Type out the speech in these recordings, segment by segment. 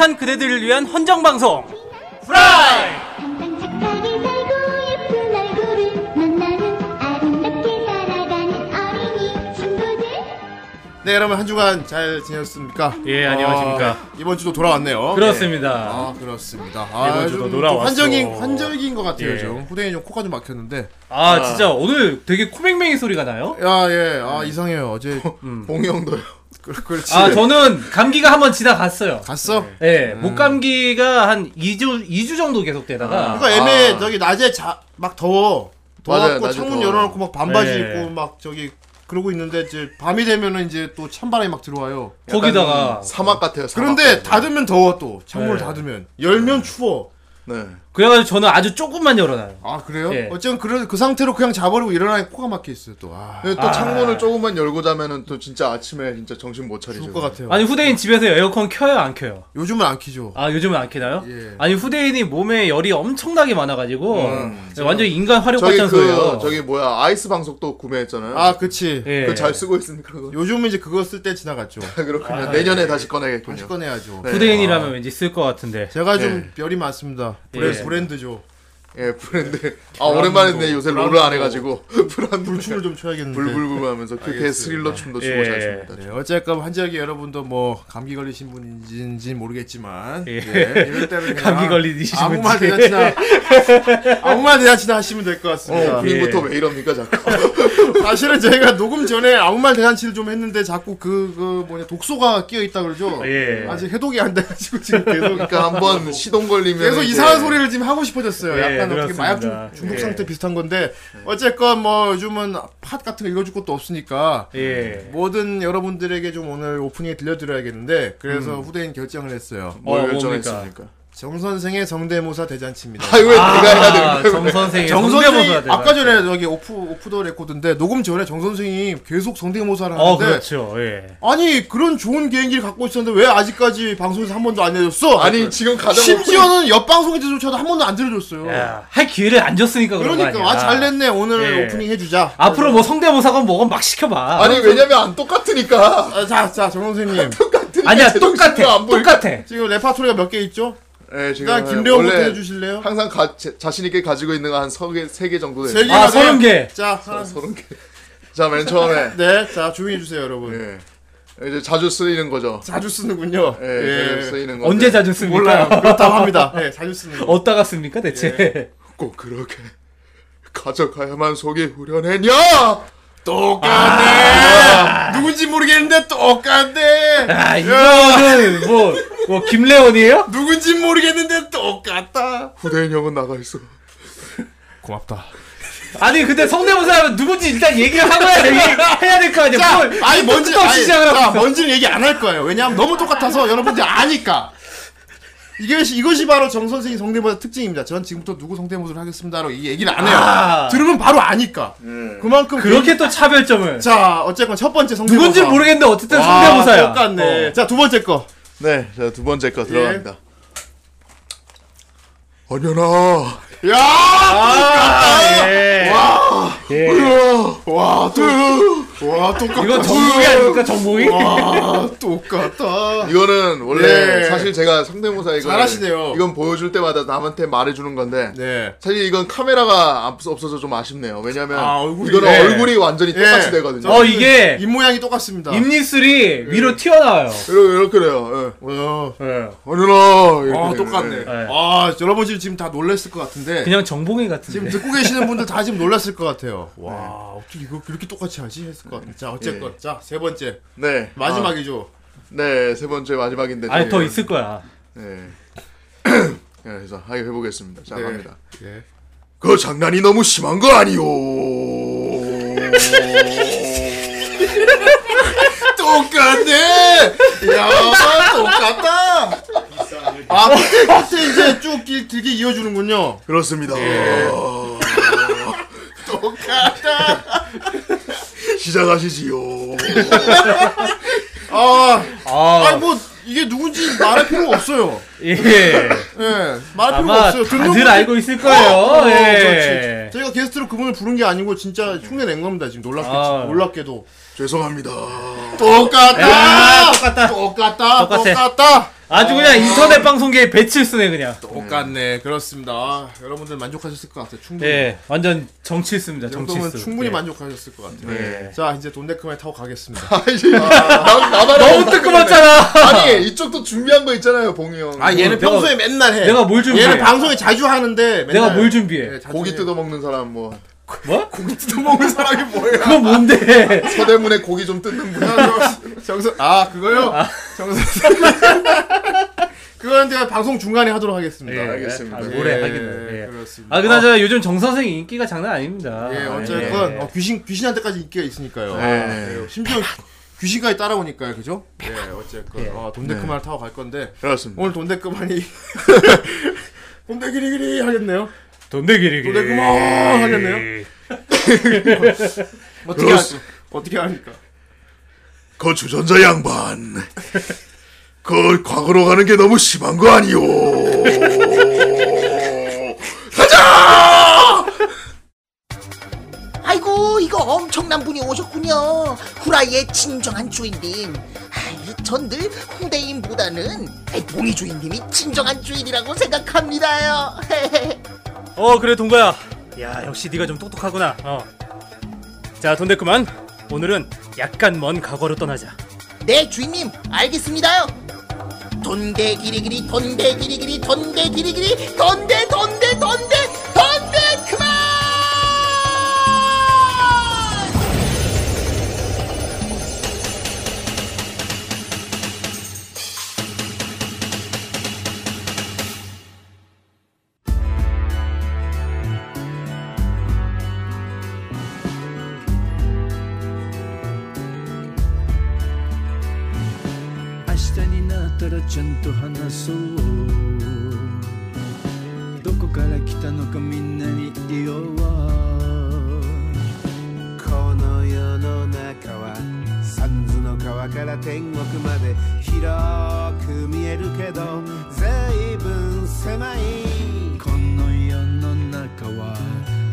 착한 그대들을 위한 헌정 방송. 프라이. 항상 착하게 살고 예쁜 얼굴을 만나는 아름답게 살아가는 어린이 친구들 네 여러분 한 주간 잘 지냈습니까? 예, 안녕하십니까. 아, 이번 주도 돌아왔네요. 그렇습니다. 네. 아 그렇습니다. 아, 주도 좀, 돌아왔어. 좀 환정인 환절기인 것 같아요. 예. 좀 후대인이 좀 코가 좀 막혔는데. 아, 진짜 오늘 되게 코맹맹이 소리가 나요? 야 예, 아 이상해요. 어제 봉영도요. 그, 그렇지. 아, 저는 감기가 한번 지나갔어요. 갔어? 예, 목감기가 한 2주 2주 정도 계속되다가 그러니까 애매 아. 저기 낮에 자, 막 더워. 더워갖고 창문 더워. 열어놓고 막 반바지 네. 입고 막 저기 그러고 있는데 이제 밤이 되면은 이제 또 찬바람이 막 들어와요. 거기다가 사막 같아요. 사막 그런데 같아요. 닫으면 더워 또 창문을 네. 닫으면 열면 추워. 네. 그래가지고 저는 아주 조금만 열어놔요. 아 그래요? 예. 어쨌든 그, 그 상태로 그냥 자버리고 일어나니 코가 막혀 있어요 또. 아, 근데 또 아. 창문을 조금만 열고 자면은 또 진짜 아침에 진짜 정신 못 차리죠. 죽을 것 같아요. 아니 후대인 집에서 에어컨 켜요 안 켜요? 요즘은 안 키죠. 아 요즘은 안 켜나요? 예. 아니 후대인이 몸에 열이 엄청나게 많아가지고 음. 완전 인간 활용 저기 발전소예요. 그 저기 뭐야 아이스 방석도 구매했잖아요. 아 그치. 예. 그거 잘 쓰고 있습니까 그거? 요즘은 이제 그거 쓸 때 지나갔죠. 그렇군요. 내년에 다시 꺼내겠군요. 다시 꺼내야죠. 네. 후대인이라면 왠지 쓸 것 같은데. 제가 좀 네. 별이 많습니다. 브랜, 예. 브랜드죠. 예 브랜드. 아 오랜만에 네 요새 롤을 안 해가지고 불안 불춤을 좀 춰야겠는데. 불불불 하면서 그렇게 스릴러 춤도 추고 예. 잘 춥니다. 네, 어쨌건 환절기 여러분도 뭐 감기 걸리신 분인지 모르겠지만 예. 예, 이럴 때는 감기 걸리신 아무 말. 대잔치나 아무 말 대잔치나 하시면 될 것 같습니다. 어, 오프닝부터 예. 왜 이럽니까 자꾸? 사실은 저희가 녹음 전에 아무 말 대잔치를 좀 했는데 자꾸 그, 그 뭐냐 독소가 끼어 있다 그러죠. 예. 아직 해독이 안 돼가지고 지금 계속 그러니까 한번 시동 걸리면 계속 이제 이상한 소리를 지금 하고 싶어졌어요. 예, 약간 어떻게 그렇습니다. 마약 중, 중독 예. 상태 비슷한 건데 어쨌건 뭐 요즘은 팟 같은 거 읽어줄 것도 없으니까 예. 모든 여러분들에게 좀 오늘 오프닝에 들려드려야겠는데 그래서 후대인 결정을 했어요. 뭘 어, 결정했습니까? 정 선생의 성대모사 대잔치입니다. 아 왜 내가 해야 아, 되는 정 거야? 선생의 정 성대모사 선생이 대단. 아까 전에 저기 오프 오프 더 레코드인데 녹음 전에 정 선생이 계속 성대모사를 어 하는데 그렇죠. 예. 아니 그런 좋은 개인기를 갖고 있었는데 왜 아직까지 방송에서 한 번도 안 내줬어? 아니 지금 가장 심지어는 옆 방송에서조차도 한 번도 안 들려줬어요. 야, 할 기회를 안 줬으니까 그런 거 그러니까 아니야. 아 잘됐네 오늘 예. 오프닝 해주자. 앞으로 뭐 성대모사건 뭐건 막 시켜봐. 아니 왜냐면 안 똑같으니까 아, 자, 자, 정 선생님. 똑같으니까 아니야 제 정신도 똑같아. 안 똑같아. 지금 레파토리가 몇 개 있죠? 예, 지금 일단 김대원부터 원래 해주실래요? 항상 가, 제- 자신 있게 가지고 있는 거한 세개 정도 세 돼요. 아 서른 개. 자, 서른 개. 자, 맨 처음에 네, 자 조용히 해주세요, 여러분. 예. 이제 자주 쓰이는 거죠. 자주 쓰는군요. 예, 자주 쓰이는 건데 언제 자주 씁니까? 몰라요. 그렇다고 합니다. 네, 자주 쓰는 거. 어디다가 씁니까 대체? 꼭 그렇게 가져가야만 속이 후련했냐? 똑같네. 누군지 모르겠는데 똑같네. 아 이거는 뭐, 뭐 김래원이에요? 누군지 모르겠는데 똑같다. 후대인 형은 나가 있어. 고맙다. 아니 근데 성대모사 하면 누군지 일단 얘기를 하고야 얘기 해야 될 거 아니야. 자, 뭘 아니 뭔지 아니, 시작을 자, 하고. 뭔지는 얘기 안 할 거예요. 왜냐하면 너무 똑같아서 여러분들이 아니까. 이것이 이것이 바로 정 선생의 성대모사 특징입니다. 전 지금부터 누구 성대모사를 하겠습니다로 이 얘기를 안 해요. 아. 들으면 바로 아니까. 그만큼 그렇게 또 차별점을. 자 어쨌건 첫 번째 성대모사. 누군지 모르겠는데 어쨌든 와, 성대모사야. 똑같네. 어. 자두 번째 거. 네, 자, 두 번째 거 들어갑니다. 예. 언연아, 야! 아, 예. 예. 와, 또, 와, 똑같다. 이거 정목이 아닙니까 정목이? 와, 똑같다. 이거는 원래 네. 사실 제가 성대모사 이거 잘하시네요. 이건 보여줄 때마다 남한테 말해주는 건데 네. 사실 이건 카메라가 없- 없어서 좀 아쉽네요. 왜냐면 아, 얼굴이- 이거는 네. 얼굴이 완전히 똑같이 예. 되거든요. 어 이게 입 모양이 똑같습니다. 입니술이 위로 튀어나와요. 이렇게 이렇게 돼요. 예. 어. 예. 언연아, 이렇게 아, 돼요. 똑같네. 예. 네. 아, 여러분 지금, 지금 다 놀랐을 것 같은데. 그냥 정봉이 같은데. 지금 듣고 계시는 분들 다 지금 놀랐을 것 같아요. 와, 어떻게 이거 그렇게 똑같이 하지? 했을 것 같아요. 자, 어쨌건. 자, 세 번째. 네. 마지막이죠. 아, 네, 세 번째 마지막인데. 아니 더 있을 거야. 네. 네, 그래서 하게 해보겠습니다. 자, 네. 갑니다. 예. 그 장난이 너무 심한 거 아니오? 똑같네! 야, 똑같다! 아, 끝에, 끝에 이제 쭉 길, 길게 이어주는군요. 그렇습니다. 똑같다! 시작하시지요. 아, 아, 아니 뭐, 이게 누군지 말할 필요가 없어요. 예. 예, 말할 필요가 아마 없어요. 듣는 다들 분들- 알고 있을 거예요. 어, 어, 예. 그렇지. 저희가 게스트로 그분을 부른 게 아니고 진짜 흉내 낸 겁니다. 지금 놀랍게 아. 놀랍게도 죄송합니다. 똑같다. 야, 똑같다. 똑같다. 똑같아. 똑같다. 아주 그냥 인터넷 방송계의 배칠 쓰네 그냥. 똑같네. 그렇습니다. 아, 여러분들 만족하셨을 것 같아요. 충분히. 네, 완전. 이 정도면 정치습. 충분히 네. 만족하셨을 것 같아요. 네. 자 이제 돈데크만 타고 가겠습니다. 아, 이제 나, 나만 너무 뜨끔했잖아. 아니 이쪽도 준비한 거 있잖아요 봉이 형. 아 얘는 내가- 평소에 맨날 해. 내가 뭘 준비해? 얘는 방송에 자주 하는데 맨날 내가 뭘 준비해? 네, 자주 고기 해. 뜯어 먹는 사람 뭐 뭐? 고기 뜯어 먹는 사람이 뭐야? 그건 뭔데? 서대문에 고기 좀 뜯는 분. 정선 아 그거요? 정선 그거는 제가 방송 중간에 하도록 하겠습니다. 예, 알겠습니다. 아, 예, 뭐래 하기는. 예. 그렇습니다. 아 그나저나 요즘 정 선생 인기가 장난 아닙니다. 예, 어쨌건 예. 어, 귀신 귀신한테까지 인기가 있으니까요. 네. 예, 심지어 귀신까지 따라오니까요, 그죠? 예, 어쨌건 예. 어, 돈데크만을 타고 갈 건데 그렇습니다. 오늘 돈데크만이 돈데기리기리 하겠네요. 돈대기리 돈데크만 하겠네요. 어떻게 하, 어떻게 합니까? 그 주전자 양반. 그 과거로 가는 게 너무 심한 거 아니오? 가자! 아이고 이거 엄청난 분이 오셨군요 후라이의 진정한 주인님 아이, 전늘 후대인보다는 봉이 주인님이 진정한 주인이라고 생각합니다요 어 그래 동거야. 야 역시 네가 좀 똑똑하구나. 어. 자 돈대꾸만 오늘은 약간 먼 과거로 떠나자. 네 주인님 알겠습니다요 돈대 기리기리 돈대 기리기리 돈대 기리기리 돈대 돈대 돈대 ちゃんと話そうどこから来たのかみんなに言おうこの世の中は三途の川から天国まで広く見えるけど随分狭いこの世の中は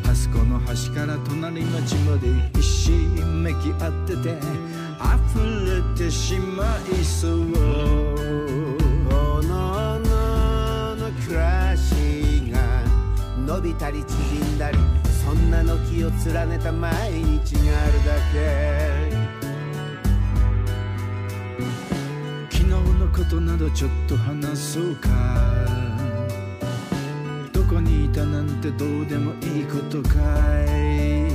あそこの端から隣町までひしめき合ってて溢れてしまいそう。暮らしが伸びたり縮んだりそんな軒を連ねた毎日があるだけ。昨日のことなどちょっと話そうか。どこにいたなんてどうでもいいことかい。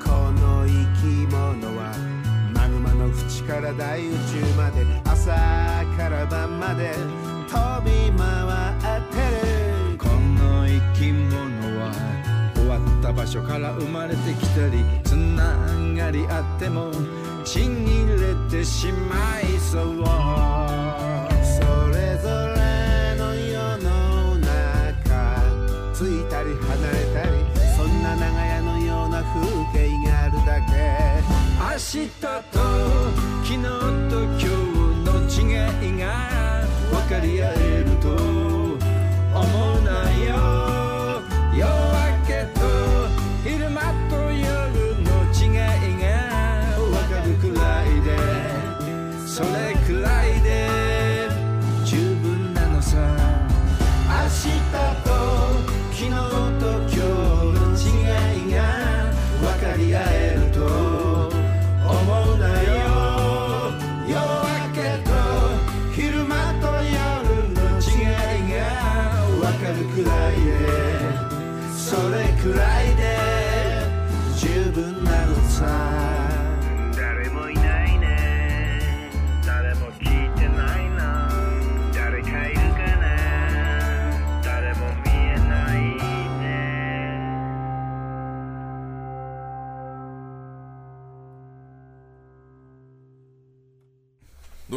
この生き物はマグマの淵から大宇宙まで朝から晩まで飛び回ってるこの生き物は終わった場所から生まれてきたりつながりあってもちぎれてしまい。そうそれぞれの世の中ついたり離れたりそんな長屋のような風景があるだけ。明日と昨日と今日の違いが Zaccaria et le mon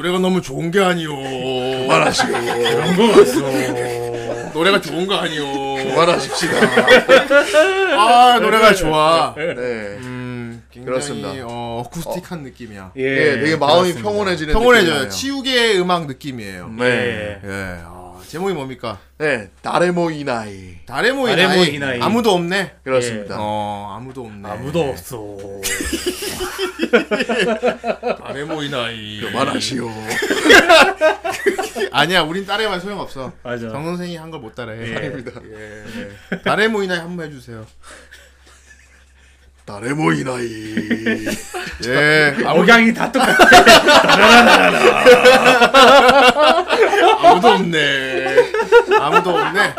노래가 너무 좋은 게 아니오. 그만하시오. 노래가 좋은 거 아니오. 그만하십시다. 아 노래가 좋아. 네. 음, 굉장히 그렇습니다. 어, 어쿠스틱한 느낌이야. 예, 예, 되게 마음이 그렇습니다. 평온해지는 평온해져요. 느낌이에요. 치우개의 음악 느낌이에요. 네. 예. 아, 제목이 뭡니까? 네. 다레모 이나이. 다레모이 다레모이 나이. 이나이. 아무도 없네. 그렇습니다. 어 아무도 없네. 아무도 없어. 다레모 이 나이. 그만하시오. 아니야, 우린 따라해봐야 소용없어. 맞아. 정 선생이 한 걸 못 따라해. 예. 아닙니다. 예. 다레모 이나이 한번 해주세요. 다레모 이나이. 예. 억양이 다 똑같아. 아무도 없네. 아무도 없네.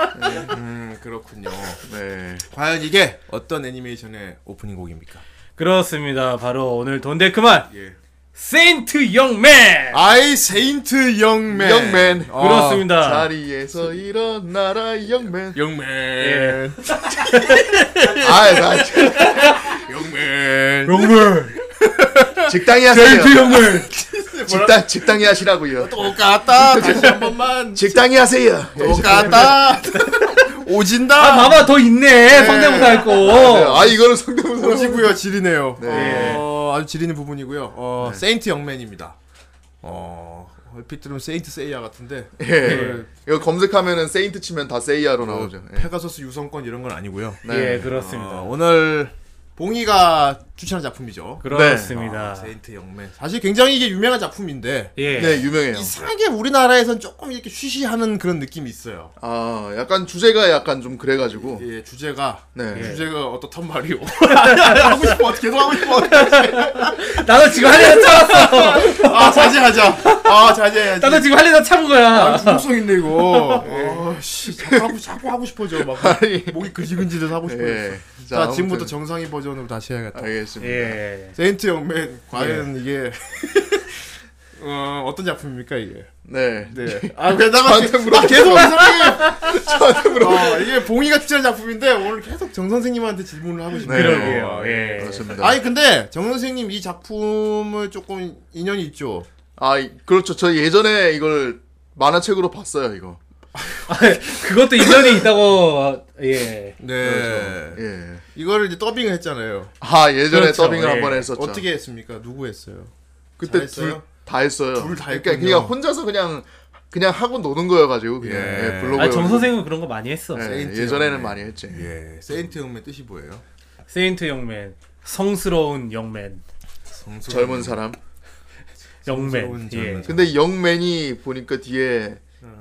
음, 그렇군요. 네. 과연 이게 어떤 애니메이션의 오프닝 곡입니까? 그렇습니다. 바로 오늘 돈데크만 예. 세인트 영맨. 아이 세인트 영맨. 영맨. 어, 그렇습니다. 자리에서 일어나라 영맨. 영맨. 예. 아, 나 영맨. 영맨. 직당히 하세요. 영맨. 직당 직당히 하시라고요. 똑같다. 다시 한 번만. 직당히 하세요. 똑같다. 오진다. 아 봐봐 더 있네. 성대모사 할 네, 거. 아 이거는 성대모사. 오지고요. 지리네요. 네. 어, 아주 지리는 부분이고요. 어, 세인트 영맨입니다. 어, 얼핏 들으면 세인트 세이야 같은데. 예. 이거 검색하면은 세인트 치면 다 세이야로 나오죠. 예. 페가서스 유성권 이런 건 아니고요. 예 그렇습니다. 어, 오늘 봉이가 추천한 작품이죠. 그렇습니다. 아, 세인트 영맨. 사실 굉장히 이게 유명한 작품인데 예. 네, 유명해요. 이상하게 우리나라에선 조금 이렇게 쉬쉬하는 그런 느낌이 있어요. 아, 약간 주제가 약간 좀 그래가지고. 예, 주제가 네. 주제가 어떻단 말이오. 하고 싶어 어떻게 계속 하고 싶어. 나도 지금 할리다 참았어. 아 자제하자. 아 자제해야지. 나도 지금 할리다 참은 거야. 아, 중독성 있네 이거. 어, 씨, 자꾸 하고 자꾸 하고 싶어져 막 목이 근질근질해서 하고 싶어. 예. 자, 아무튼 지금부터 정상이 버전 으로 다시 해야겠다. 알겠습니다. 예. 세인트 영맨 과연 이게 어 어떤 작품입니까 이게? 네. 네. 아 게다가. 아, 계속 이상하게 저한테 물어. 어, 이게 봉이가 추천한 작품인데 오늘 계속 정 선생님한테 질문을 하고 싶네요. 네. 그러게요. 예. 그렇습니다. 아니 근데 정 선생님 이 작품을 조금 인연이 있죠. 아, 이- 그렇죠. 저 예전에 이걸 만화책으로 봤어요, 이거. 그것도 인연이 있다고 예. 네. 예. 이거를 이제 더빙을 했잖아요. 아, 예전에 그렇죠. 더빙을 예. 한번 했었죠. 어떻게 했습니까? 누구 했어요? 그때? 둘 다 했어요. 둘다 그러니까 했군요. 그냥 혼자서 그냥 그냥 하고 노는 거여가지고 그냥 예. 예, 블로그에 아, 정. 선생은 그런 거 많이 했어. 예, 세인트 예전에는 영맨. 많이 했지. 예. 세인트 영맨 뜻이 뭐예요? Saint Young Men. 성스러운 Young Men. 젊은 사람. Young Men. 성스러운 예. 젊은 근데 Young Men이 보니까 뒤에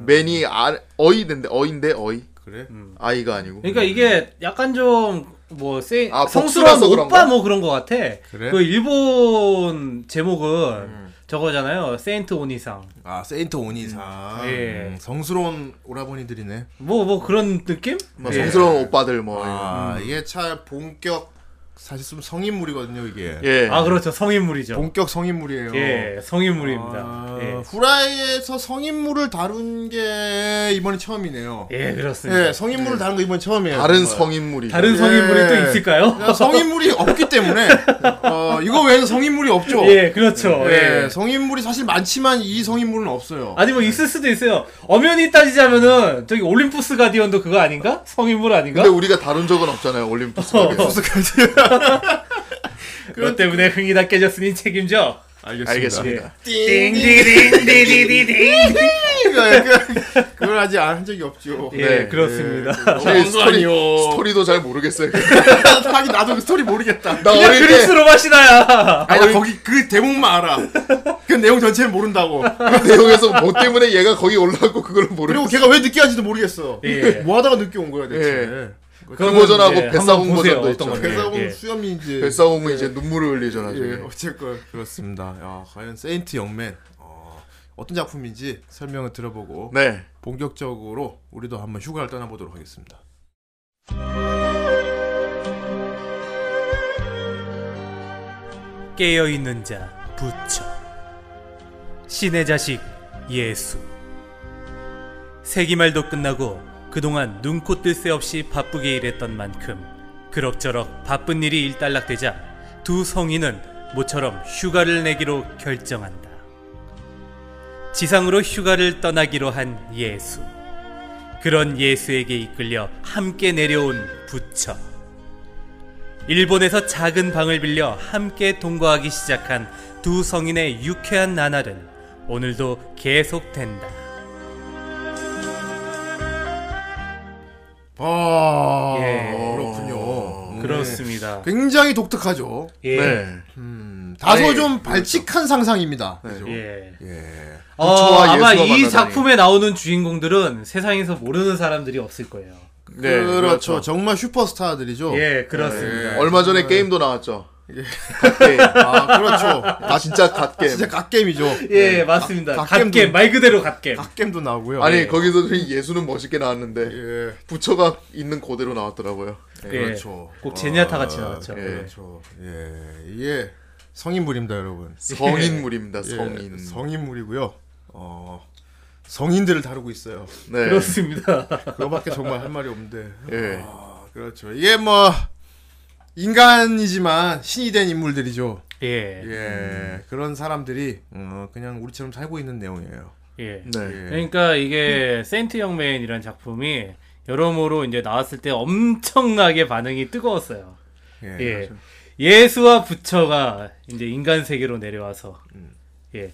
men이 아, 어이인데 어인데 어이 그래? 아이가 아니고. 그러니까 이게 약간 좀뭐 세... 아, 성스러운? 오빠 뭐 그런 거 같아. 그래? 그 일본 제목은 저거잖아요. Saint お兄さん. 아 Saint お兄さん. 예. 음, 성스러운 오라버니들이네. 뭐뭐 그런 느낌? 뭐 예. 성스러운 오빠들 뭐 아 이게 참 본격 사실 좀 성인물이거든요 이게. 예. 아 그렇죠. 성인물이죠. 본격 성인물이에요. 예, 성인물입니다. 아, 예. 후라이에서 성인물을 다룬 게 이번이 처음이네요. 예, 그렇습니다. 예, 성인물을 다룬 거 이번 처음이에요. 다른. 성인물이. 다른 성인물이 예. 또 있을까요? 그냥 성인물이 없기 때문에 어, 이거 외에는 성인물이 없죠. 예, 그렇죠. 예, 예. 성인물이 사실 많지만 이 성인물은 없어요. 아니 뭐 있을 수도 있어요. 엄연히 따지자면은 저기 올림푸스 가디언도 그거 아닌가? 성인물 아닌가? 근데 우리가 다룬 적은 없잖아요 올림푸스. 어. 가게. 그것 때문에 흥이 다 깨졌으니 책임져. 알겠습니다. 알겠습니다. 띵디딩디디디딩. 그- 그걸 아직 안 한 적이 없죠. 예, 네. 그렇습니다. 제 스토리, 아니요. 스토리도 잘 모르겠어요. 하긴 나도 그 스토리 모르겠다. 나 그냥 어릴 때 그리스로 마시나야. 아니 나 거기 그 대목만 알아. 그 내용 전체는 모른다고. 그 내용에서 뭐 때문에 얘가 거기 올라가고 그걸 그리고 모르고 걔가 왜 늦게 하는지도 모르겠어. 예. 뭐 하다가 늦게 온 거야 대체. 예. 그 버전하고 뱃사공 버전도 있죠. 배사공 예. 수염이 이제 뱃사공은 이제 눈물을 흘리죠 나중에. 예, 어쨌건 그렇습니다. 야, 과연 세인트 영맨 어, 어떤 작품인지 설명을 들어보고 네. 본격적으로 우리도 한번 휴가를 떠나보도록 하겠습니다. 깨어 있는 자 부처. 신의 자식 예수. 세기말도 끝나고 그동안 눈코 뜰 새 없이 바쁘게 일했던 만큼 그럭저럭 바쁜 일이 일단락되자 두 성인은 모처럼 휴가를 내기로 결정한다. 지상으로 휴가를 떠나기로 한 예수. 그런 예수에게 이끌려 함께 내려온 부처. 일본에서 작은 방을 빌려 함께 동거하기 시작한 두 성인의 유쾌한 나날은 오늘도 계속된다. 아, 예. 그렇군요. 음, 그렇습니다. 굉장히 독특하죠. 예. 네. 음, 다소 아니, 좀 발칙한 상상입니다. 네. 예. 예. 어, 부처와 아마 예수가 이 만나다니. 작품에 나오는 주인공들은 세상에서 모르는 사람들이 없을 거예요. 네, 그렇죠. 정말 슈퍼스타들이죠. 예, 그렇습니다. 얼마 전에 게임도 나왔죠. 갓게임. 아, 그렇죠. 아, 진짜 갓게임. 진짜 갓겜이죠. 예, 맞습니다. 갓- 갓겜, 갓겜도- 말 그대로 갓겜. 갓겜도 나오고요. 아니, 거기서 예수는 멋있게 나왔는데, 예. 부처가 있는 그대로 나왔더라고요. 예, 그렇죠. 꼭 제니아타 같이 나왔죠. 예. 그렇죠. 예. 이게 성인물입니다, 여러분. 성인물입니다, 예, 성인. 성인물이고요. 어. 성인들을 다루고 있어요. 네. 그렇습니다. 그거밖에 정말 할 말이 없는데. 예. 아, 그렇죠. 이게 뭐 인간이지만 신이 된 인물들이죠. 예. 예. 그런 사람들이 어, 그냥 우리처럼 살고 있는 내용이에요. 예. 네. 예. 그러니까 이게 세인트 영맨이라는 작품이 여러모로 이제 나왔을 때 엄청나게 반응이 뜨거웠어요. 예. 예. 예수와 부처가 이제 인간 세계로 내려와서 예.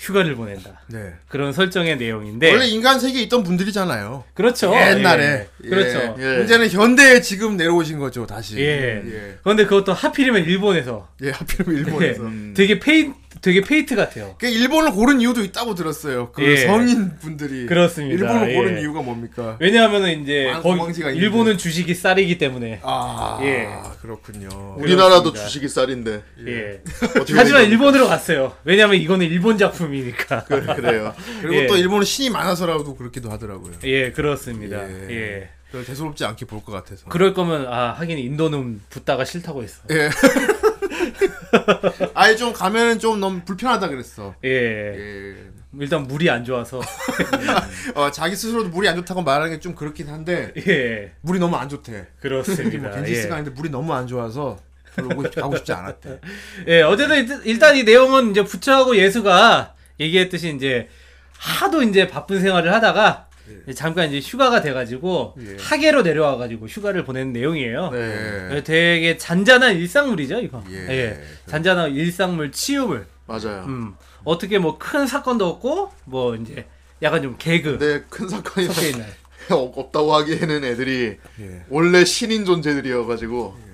휴가를 보낸다. 네. 그런 설정의 내용인데 원래 인간 세계에 있던 분들이잖아요. 그렇죠. 옛날에. 예. 그렇죠. 예. 이제는 현대에 지금 내려오신 거죠, 다시. 예. 예. 그런데 그것도 하필이면 일본에서 예, 하필이면 일본에서. 예. 되게 페이 되게 Fate 같아요. 그 일본을 고른 이유도 있다고 들었어요. 그 예. 성인 분들이 그렇습니다. 일본을 고른 예. 이유가 뭡니까? 왜냐하면은 이제 거기. 일본은 주식이 쌀이기 때문에 아, 예. 그렇군요. 우리나라도 그렇습니다. 주식이 쌀인데. 예. 어떻게 하지만? 일본으로 갔어요. 왜냐면 이거는 일본 작품이니까. 그 래요. 그리고 예. 또 일본은 신이 많아서라도 그렇기도 하더라고요. 예, 그렇습니다. 예. 예. 별 대수롭지 않게 볼 것 같아서. 그럴 거면 아 하긴 인도는 붙다가 싫다고 했어. 예. 아예 좀 가면은 좀 너무 불편하다 그랬어. 예. 예. 일단 물이 안 좋아서. 어, 자기 스스로도 물이 안 좋다고 말하는 게 좀 그렇긴 한데 예. 물이 너무 안 좋대. 그렇습니다. 뭐 겐지스가 예. 아닌데 물이 너무 안 좋아서 별로 가고 싶지 않았대. 예, 어쨌든 일단 이 내용은 이제 부처하고 예수가 얘기했듯이 이제 하도 이제 바쁜 생활을 하다가 이제 잠깐 이제 휴가가 돼가지고 예. 하계로 내려와가지고 휴가를 보내는 내용이에요. 네. 예, 되게 잔잔한 일상물이죠, 이거. 예. 예. 잔잔한 일상물 치유물. 맞아요. 음. 어떻게 뭐 큰 사건도 없고 뭐 이제 약간 좀 개그 근데 큰 사건이 섞여 없다고 하기에는 애들이 예. 원래 신인 존재들이어가지고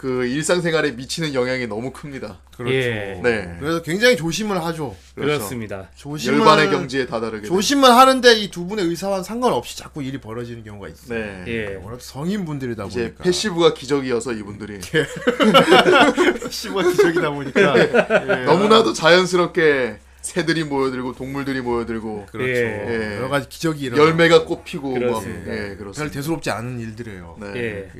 그 일상생활에 미치는 영향이 너무 큽니다. 그렇죠. 예. 네. 그래서 굉장히 조심을 하죠. 그렇죠. 그렇습니다. 조심을 열반의 경지에 다다르게. 조심을 하는데 이 두 분의 의사와는 상관없이 자꾸 일이 벌어지는 경우가 있어요. 네. 예. 워낙 성인 분들이다 이제 보니까 패시브가 기적이어서 이분들이 passive가 기적이다 보니까 예. 너무나도 자연스럽게 새들이 모여들고 동물들이 모여들고 그렇죠. 예. 여러 가지 기적이 일어나. 열매가 꽃피고 막 그렇습니다. 예, 별 그렇습니다. 대수롭지 않은 일들이에요. 네. 예.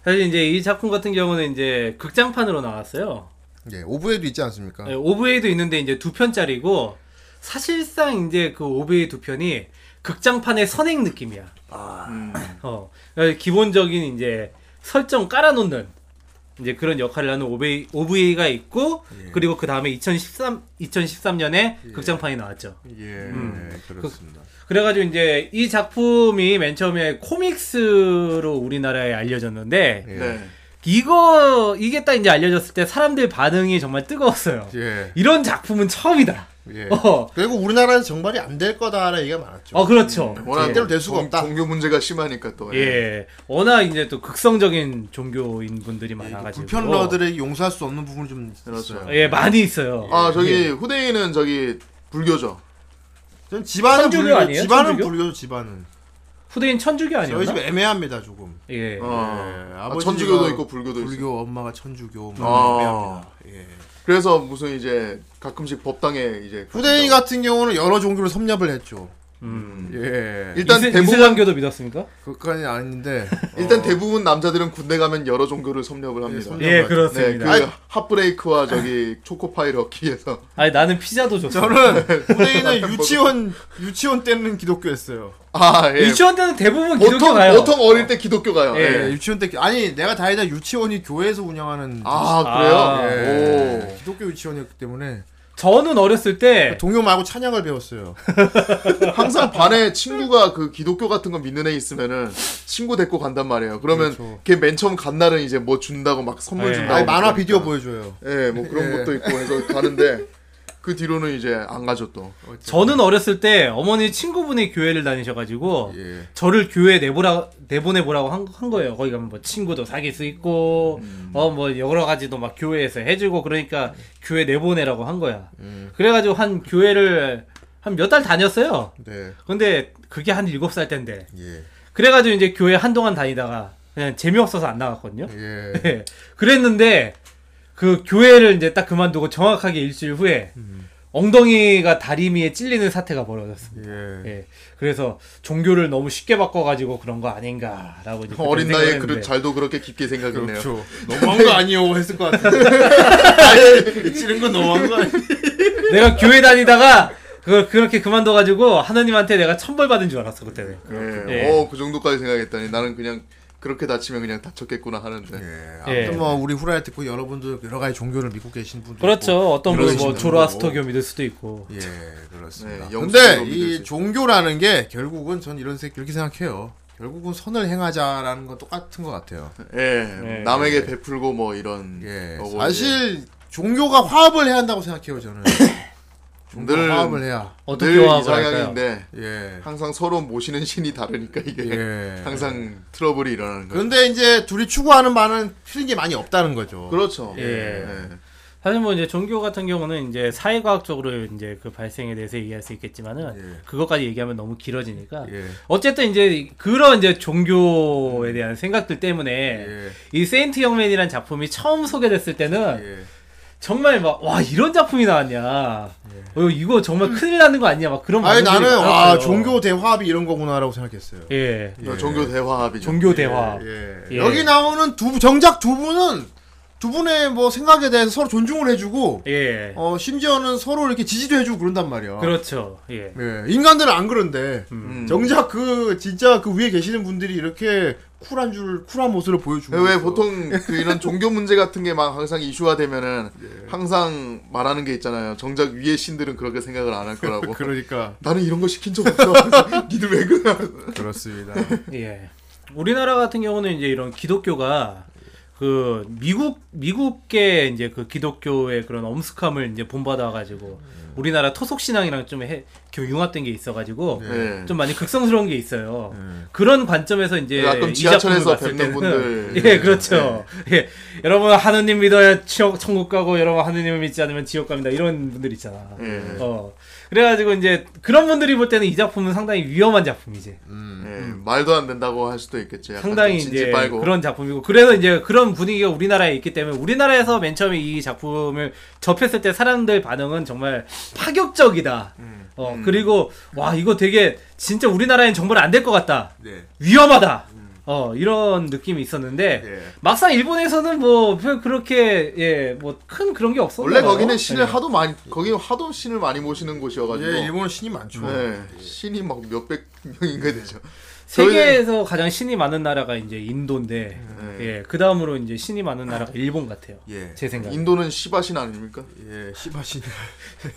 예. 사실 이제 이 작품 같은 경우는 이제 극장판으로 나왔어요. 예. OVA에도 있지 않습니까? 예, OVA도 있는데 이제 두 편짜리고 사실상 이제 그 OVA 두 편이 극장판의 선행 느낌이야. 음. 어, 그러니까 기본적인 이제 설정 깔아놓는 이제 그런 역할을 하는 오브웨이, OVA가 있고 예. 그리고 그 다음에 2013 2013년에 극장판이 나왔죠. 예. 음. 그렇습니다. 그 래가지고 이제 이 작품이 맨 처음에 코믹스로 우리나라에 알려졌는데 예. 네. 이거 이게 딱 이제 알려졌을 때 사람들 반응이 정말 뜨거웠어요. 예. 이런 작품은 처음이다. 예. 어, 그리고 우리나라에서 정발이 안 될 거다라는 얘기가 많았죠. 어 그렇죠. 워낙 절대로 될 수가 종- 없다. 종교 문제가 심하니까 또. 예, 워낙 이제 또 극성적인 종교인 분들이 많아가지고 불편러들에게 용서할 수 없는 부분이 좀 그렇죠. 있어요. 예, 많이 있어요. 아 저기 예. 후대인은 저기 불교죠. 전 집안은 불교, 아니에요? 집안은 천주교? 불교, 집안은. 후대인 천주교 저희 집 아니었나? 애매합니다 조금. 예. 어. 예, 아, 천주교도 있고 불교도 있고. 불교, 엄마가 천주교, 뭐 아. 애매합니다. 예. 그래서 무슨 이제 가끔씩 법당에 이제 후대인 같은 경우는 여러 종교를 섭렵을 했죠. 음. 예. 일단 이슬, 대부분 이슬람교도 믿었습니까? 그까지 아닌데 일단 대부분 남자들은 군대 가면 여러 종교를 섭렵을 합니다. 섭렵. 예, 맞죠. 네, 그렇습니다. 그 핫브레이크와 저기 초코파이를 얻기 위해서. 아니 나는 피자도 줬어. 저는 후대인은 유치원 유치원 때는 기독교였어요. 아, 예. 유치원 때는 대부분 기독교 보통 가요. 보통 어릴 때 기독교 가요. 예. 예, 예. 유치원 때 아니 내가 다니다 유치원이 교회에서 운영하는 아, 그래요? 아, 예, 기독교 유치원이었기 때문에 저는 어렸을 때 동요 말고 찬양을 배웠어요. 항상 반에 친구가 그 기독교 같은 거 믿는 애 있으면은 친구 데리고 간단 말이에요. 그러면 그렇죠. 걔맨 처음 간 날은 이제 뭐 준다고 막 선물 예. 준다고. 아니 막 만화 그러니까. 비디오 보여줘요. 예, 뭐 그런 예. 것도 있고 해서 가는데 그 뒤로는 이제 안 가죠 또. 저는 어렸을 때 어머니 친구분이 교회를 다니셔가지고 예. 저를 교회 내보라 내보내 보라고 한, 한 거예요. 거기 가면 뭐 친구도 사귈 수 있고 어뭐 여러 가지도 막 교회에서 해주고 그러니까 교회 내보내라고 한 거야. 그래가지고 한 교회를 한 몇 달 다녔어요. 네. 근데 그게 한 일곱 살 때인데 예. 그래가지고 이제 교회 한동안 다니다가 그냥 재미없어서 안 나갔거든요. 예. 예. 그랬는데 그 교회를 이제 딱 그만두고 정확하게 일주일 후에 엉덩이가 다리미에 찔리는 사태가 벌어졌습니다. 예. 예. 그래서 종교를 너무 쉽게 바꿔가지고 그런 거 아닌가라고 이제 어린 나이에 그 잘도 그렇게 깊게 생각했네요. 그렇죠. 너무한 거 아니오 했을 것 같은데. 찌른 건 너무한 거 아니오. 내가 교회 다니다가 그걸 그렇게 그만둬가지고 하나님한테 내가 천벌 받은 줄 알았어 그때는. 예. 예. 어, 그 정도까지 생각했다니 나는 그냥 그렇게 다치면 그냥 다쳤겠구나 하는데. 예. 예. 아무튼 뭐 우리 후라이 듣고 여러분들 여러 가지 종교를 믿고 계신 분들 그렇죠. 어떤 분은 뭐 조로아스터교 믿을 수도 있고. 예, 그렇습니다. 네, 근데 이수 종교라는 게 결국은 전 이런 생 이렇게 생각해요. 결국은 선을 행하자라는 건 똑같은 것 같아요. 예. 예. 남에게 베풀고 뭐 이런. 예, 사실 종교가 화합을 해야 한다고 생각해요 저는. 늘- 화합을 해야. 어떻게 늘 화합을? 이상향인데 예. 항상 서로 모시는 신이 다르니까 이게 예. 항상 트러블이 일어나는 거죠. 그런데 이제 둘이 추구하는 바는 틀린 게 많이 없다는 거죠. 그렇죠. 예. 사실 뭐 이제 종교 같은 경우는 이제 사회과학적으로 이제 그 발생에 대해서 얘기할 수 있겠지만은 예. 그것까지 얘기하면 너무 길어지니까 예. 어쨌든 이제 그런 이제 종교에 대한 생각들 때문에 예. 이 세인트 형맨이라는 작품이 처음 소개됐을 때는 예. 정말 막 와 이런 작품이 나왔냐 어, 이거 정말 큰일 나는 거 아니냐 막 그런 예. 아니 나는 아. 종교 대화합이 이런 거구나라고 생각했어요. 예 예. 종교 대화합이죠. 종교 대화 예. 예. 여기 나오는 두 정작 두 분은 두 분의 뭐 생각에 대해서 서로 존중을 해주고 예 어 심지어는 서로 이렇게 지지도 해주고 그런단 말이야. 그렇죠 예 예. 인간들은 안 그런데 음. 정작 그 진짜 그 위에 계시는 분들이 이렇게 쿨한 줄 쿨한 모습을 보여주고 왜 있어. 보통 그 이런 종교 문제 같은 게 막 항상 이슈화 되면은 예. 항상 말하는 게 있잖아요. 정작 위에 신들은 그렇게 생각을 안 할 거라고. 그러니까 나는 이런 거 시킨 적 없어. 니들 왜 그래? 그렇습니다. 예. 우리나라 같은 경우는 이제 이런 기독교가 그 미국 미국계 이제 그 기독교의 그런 엄숙함을 이제 본받아 가지고 우리나라 토속 신앙이랑 좀 해, 그 융합된 게 있어 가지고 네. 좀 많이 극성스러운 게 있어요. 그런 관점에서 이제 가끔 이 지하철에서 뵙는 때는 분들. 예, 그렇죠. 예. 여러분 하느님 믿어야 천국 가고 여러분 하느님을 믿지 않으면 지옥 갑니다. 이런 분들 있잖아. 예. 어. 그래가지고 이제 그런 분들이 볼 때는 이 작품은 상당히 위험한 작품이지. 예, 말도 안 된다고 할 수도 있겠죠. 약간 상당히 좀 진지 이제 빨고. 그런 작품이고 그래서 이제 그런 분위기가 우리나라에 있기 때문에 우리나라에서 맨 처음에 이 작품을 접했을 때 사람들 반응은 정말 파격적이다. 어 그리고 와 이거 되게 진짜 우리나라엔 정말 안될 것 같다. 네. 위험하다. 어 이런 느낌이 있었는데 예. 막상 일본에서는 뭐 별 그렇게 예뭐 큰 그런 게 없었어요. 원래 거기는 신을 네. 하도 많이 거기 하도 신을 많이 모시는 곳이어가지고. 예, 일본은 신이 많죠. 네, 신이 막 몇백 명인가 되죠. 세계에서 가장 신이 많은 나라가 이제 인도인데 네. 예그 다음으로 이제 신이 많은 나라가 일본 같아요. 예. 제 생각. 인도는 시바신 아닙니까? 예, 시바신.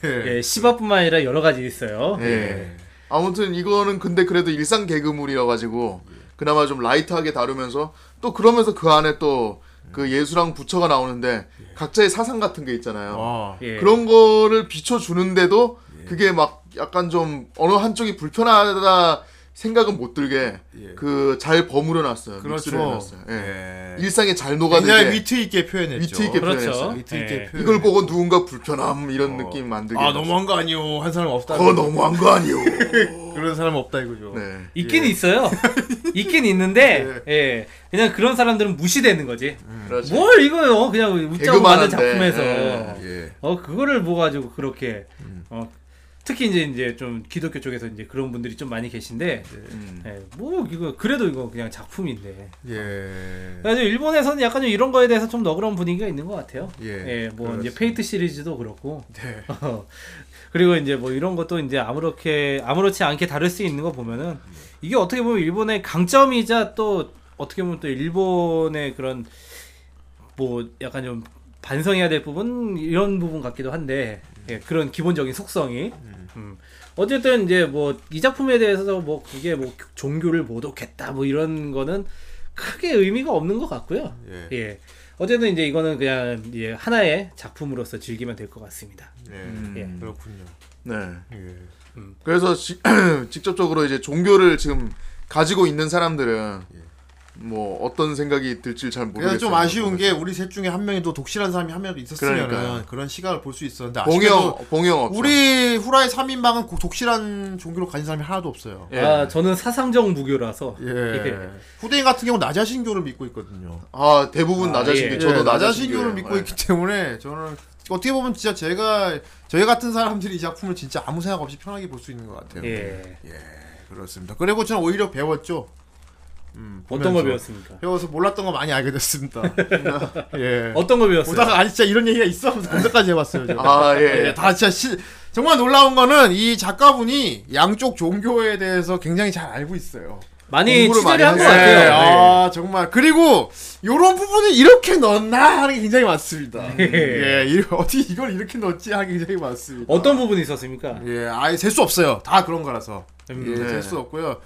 예, 시바뿐만 아니라 여러 가지 있어요. 예. 아무튼 이거는 근데 그래도 일상 개그물이라 가지고 그나마 좀 라이트하게 다루면서 또 그러면서 그 안에 또 그 예수랑 부처가 나오는데 각자의 사상 같은 게 있잖아요. 아, 예. 그런 거를 비춰주는데도 그게 막 약간 좀 어느 한쪽이 불편하다 생각은 못 들게 예. 그잘 버무려 놨어요. 믹스를 그렇죠. 해놨어요. 예. 예. 일상에 잘 녹아들게 위트 있게 표현했죠. 위트 있게 그렇죠. 표현했어요. 위트 있게 예. 표현. 이걸 보고 누군가 불편함 이런 어. 느낌 만들게. 아. 너무한 거 아니오 한 사람 없다. 그거 너무한 거 아니오. 그런 사람 없다 이거죠. 네. 있긴 있어요. 있긴 있는데 예. 그냥 그런 사람들은 무시되는 거지. 그렇죠. 뭘 이거 어, 그냥 웃자고 만든. 작품에서 예. 예. 어 그거를 뭐 가지고 그렇게 어 특히 이제 이제 좀 기독교 쪽에서 이제 그런 분들이 좀 많이 계신데 음. 예, 뭐 이거 그래도 이거 그냥 작품인데 예. 그래서 일본에서는 약간 좀 이런 거에 대해서 좀 너그러운 분위기가 있는 것 같아요. 예, 뭐 이제 그렇습니다. Fate 시리즈도 그렇고 네. 어, 그리고 이제 뭐 이런 것도 이제 아무렇게 아무렇지 않게 다룰 수 있는 거 보면은 이게 어떻게 보면 일본의 강점이자 또 어떻게 보면 또 일본의 그런 뭐 약간 좀 반성해야 될 부분 이런 부분 같기도 한데 예, 그런 기본적인 속성이 음. 어쨌든 이제 뭐 이 작품에 대해서 뭐 그게 뭐 종교를 모독했다 뭐 이런 거는 크게 의미가 없는 것 같고요. 예. 예. 어쨌든 이제 이거는 그냥 예, 하나의 작품으로서 즐기면 될 것 같습니다. 예. 예. 그렇군요. 네. 예. 그래서 지- 직접적으로 이제 종교를 지금 가지고 있는 사람들은 뭐 어떤 생각이 들지 잘 모르겠어요. 좀 아쉬운 게 우리 셋 중에 한 명이 또 독실한 사람이 한 명도 있었으면 그러니까요. 그런 시각을 볼 수 있었는데 봉영 봉영 없어. 우리 후라이 3인방은 독실한 종교를 가진 사람이 하나도 없어요. 예. 아 저는 사상적 무교라서 예. 예. 후대인 같은 경우 는 나자신교를 믿고 있거든요. 아 대부분 아, 나자신교 예. 저도 예, 나자신교를 나자신교를 믿고 있기 때문에 저는 어떻게 보면 진짜 제가 저희 같은 사람들이 이 작품을 진짜 아무 생각 없이 편하게 볼 수 있는 것 같아요. 예. 그렇습니다. 그리고 저는 오히려 배웠죠. 음, 어떤 거. 배웠습니까? 배워서 몰랐던 거 많이 알게 됐습니다. 예. 어떤 거 배웠어요? 보다가 아니 진짜 이런 얘기가 있어 하면서 검색까지 해봤어요. 제가. 아 예. 예, 다 진짜 시, 정말 놀라운 거는 이 작가분이 양쪽 종교에 대해서 굉장히 잘 알고 있어요. 많이 공부를 취재를 한 많이 것. 같아요. 예, 예. 아 정말 그리고 요런 부분을 이렇게 넣었나 하는 게 굉장히 많습니다. 예, 이, 어디 이걸 이렇게 넣었지 하는 게 굉장히 많습니다. 어떤 부분이 있었습니까? 예, 아예 셀 수 없어요. 다 그런 거라서. 음, 예, 네. 셀수 없고요.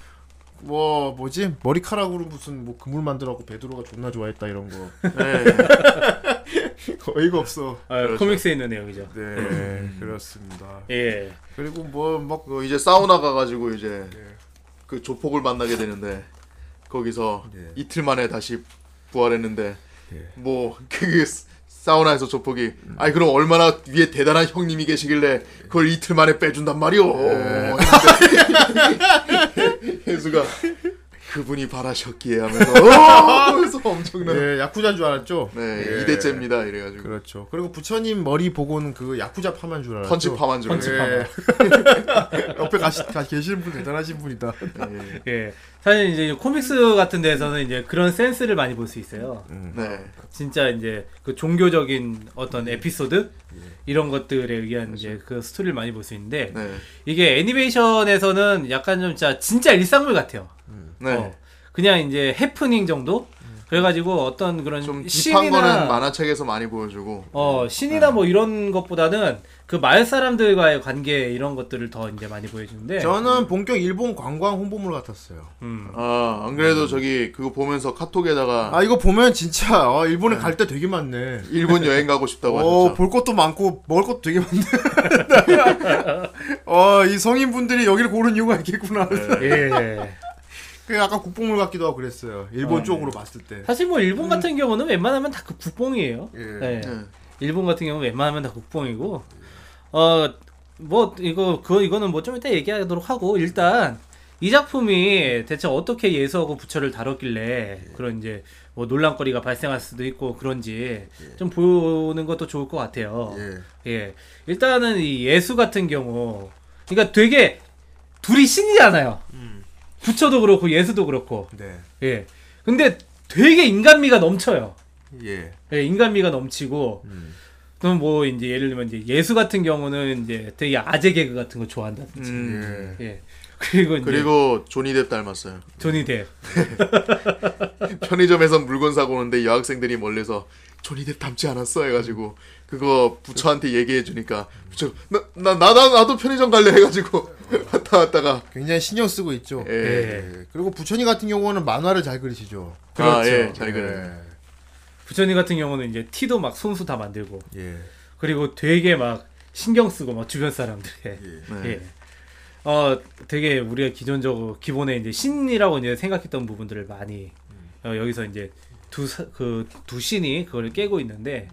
뭐 뭐지 머리카락으로 무슨 뭐 그물 만들어갖고 베드로가 존나 좋아했다 이런 거 네. 어이가 없어. 아, 그렇죠. 코믹스에 있는 내용이죠. 네, 그렇습니다. 예. 그리고 뭐막 그 이제 사우나 가가지고 이제 네. 그 조폭을 만나게 되는데 거기서 네. 이틀 만에 다시 부활했는데 네. 뭐그 사우나에서 조폭이 아니 그럼 얼마나 위에 대단한 형님이 계시길래 그걸 이틀 만에 빼준단 말이오 네. 했는데 혜수가 그분이 바라셨기에 하면서 어! 하면서 엄청난 네, 야쿠자인 줄 알았죠. 네 예. 이대째입니다 이래가지고 그렇죠. 그리고 부처님 머리 보고는 그 야쿠자 파만 줄 알았죠. 펀치 파만 줄 펀치 알았어요. 예. 옆에 가시, 가 계시는 분 대단하신 분이다. 예. 예. 사실 이제 코믹스 같은 데서는 이제 그런 센스를 많이 볼 수 있어요. 네. 진짜 이제 그 종교적인 어떤 에피소드 이런 것들에 의한 이제 그 스토리를 많이 볼 수 있는데 네. 이게 애니메이션에서는 약간 좀 진짜 진짜 일상물 같아요. 네. 어, 그냥 이제 해프닝 정도. 그래가지고 어떤 그런 좀 딥한 신이나 거는 만화책에서 많이 보여주고 어 신이나 뭐 이런 것보다는 그 마을 사람들과의 관계 이런 것들을 더 이제 많이 보여주는데 저는 본격 일본 관광 홍보물 같았어요. 음. 아, 안 그래도 저기 그거 보면서 카톡에다가 아 이거 보면 진짜 어, 일본에 갈 때 되게 많네. 일본 여행 가고 싶다고 어, 하셨죠. 볼 것도 많고 먹을 것도 되게 많네. 어, 이 성인분들이 여기를 고른 이유가 있겠구나. 예. 그 약간 국뽕물 같기도 하고 그랬어요. 일본 쪽으로 봤을 때. 사실 뭐 일본 같은 경우는 웬만하면 다 그 국뽕이에요. 예. 네. 네. 일본 같은 경우는 웬만하면 다 국뽕이고 어 뭐 이거 그 이거는 뭐 좀 이따 얘기하도록 하고 일단 이 작품이 대체 어떻게 예수하고 부처를 다뤘길래 그런 이제 뭐 논란거리가 발생할 수도 있고 그런지 좀 보는 것도 좋을 것 같아요. 예. 예. 일단은 이 예수 같은 경우 그러니까 되게 둘이 신이잖아요. 부처도 그렇고 예수도 그렇고. 네. 예. 근데 되게 인간미가 넘쳐요. 예. 예, 인간미가 넘치고 음. 그럼 뭐 이제 예를 들면 이제 예수 같은 경우는 이제 되게 아재 개그 같은 거 좋아한다든지. 음. 예. 예. 그리고 이제 그리고 조니 뎁 닮았어요. 조니 뎁. 편의점에서 물건 사고 오는데 여학생들이 멀리서 조니 뎁 닮지 않았어 해가지고 그거 부처한테 얘기해 주니까 부처 나나 나, 나, 나도 편의점 갈래 해가지고 왔다 갔다가 굉장히 신경 쓰고 있죠. 예. 예. 그리고 부처님 같은 경우는 만화를 잘 그리시죠. 아, 그렇죠. 예, 잘 그려요. 부처님 같은 경우는 이제 티도 막 손수 다 만들고 예. 그리고 되게 막 신경 쓰고 막 주변 사람들의 네. 예. 어 되게 우리가 기존적으로 기본에 이제 신이라고 이제 생각했던 부분들을 많이 어, 여기서 이제 두그 두 신이 그걸 깨고 있는데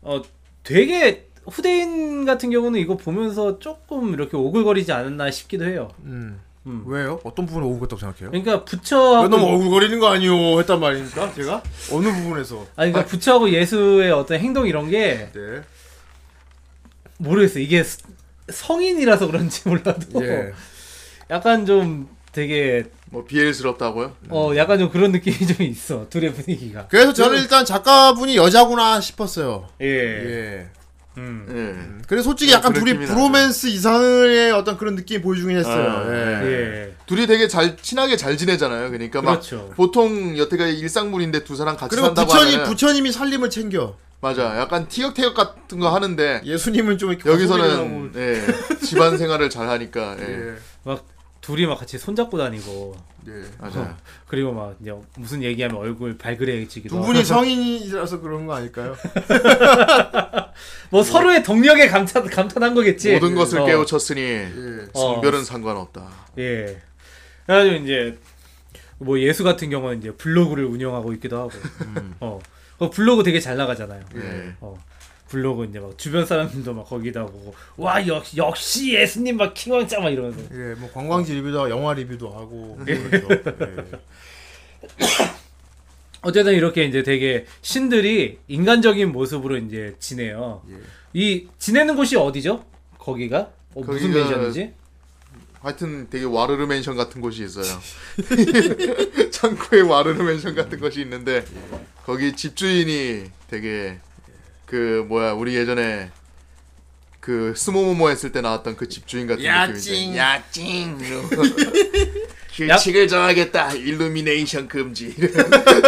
어 되게 후대인 같은 경우는 이거 보면서 조금 이렇게 오글거리지 않았나 싶기도 해요. 음. 음. 왜요? 어떤 부분에 오글거렸다고 생각해요? 그러니까 부처하고 너무 오글거리는 거 아니오 했단 말입니까? 제가 어느 부분에서? 아니 그러니까 부처하고 예수의 어떤 행동 이런 게 네. 모르겠어. 이게 스- 성인이라서 그런지 몰라도 예. 약간 좀 되게 뭐 비엘스럽다고요? 어 약간 좀 그런 느낌이 좀 있어 둘의 분위기가 그래서 저는 일단 작가분이 여자구나 싶었어요. 예, 예. 음. 예. 그래서 솔직히 어, 약간 그 둘이 느낌이 브로맨스 이상의 어떤 그런 느낌이 보여주긴 했어요. 아, 예. 예. 둘이 되게 잘 친하게 잘 지내잖아요. 그러니까 막 그렇죠. 보통 여태까지 일상물인데 두 사람 같이 그리고 산다고 부처님 하면 부처님이 살림을 챙겨. 맞아. 약간 티격태격 같은 거 하는데 예수님은 좀 이렇게 여기서는 예, 집안 생활을 잘 하니까 예. 예. 막 둘이 막 같이 손잡고 다니고 예. 맞아요. 그리고 막 이제 무슨 얘기하면 얼굴 발그레지기도 두 하고. 분이 성인이라서 그런 거 아닐까요? 뭐 서로의 동력에 감탄 감탄한 거겠지 모든 것을 어, 깨우쳤으니 예. 어. 성별은 상관없다. 예 그래가지고 이제 뭐 예수 같은 경우는 이제 블로그를 운영하고 있기도 하고. 어. 그 블로그 되게 잘 나가잖아요. 예. 어. 블로그 이제 막 주변 사람들도 막 거기다 보고 와 역시 역시 예수님 막 킹왕짱 막 이러면서 예, 뭐 관광지 리뷰도 하고 영화 리뷰도 하고 그렇죠. 예. 어쨌든 이렇게 이제 되게 신들이 인간적인 모습으로 이제 지내요. 예. 이 지내는 곳이 어디죠? 거기가 어, 무슨 거기가- 맨션이지? 하여튼 되게 와르르 맨션 같은 곳이 있어요. 짱구에 와르르 맨션 같은 곳이 있는데 거기 집주인이 되게 그 뭐야 우리 예전에 그 스모모모 했을 때 나왔던 그 집주인 같은 느낌이죠. 야찡. 규칙을 정하겠다. 일루미네이션 금지.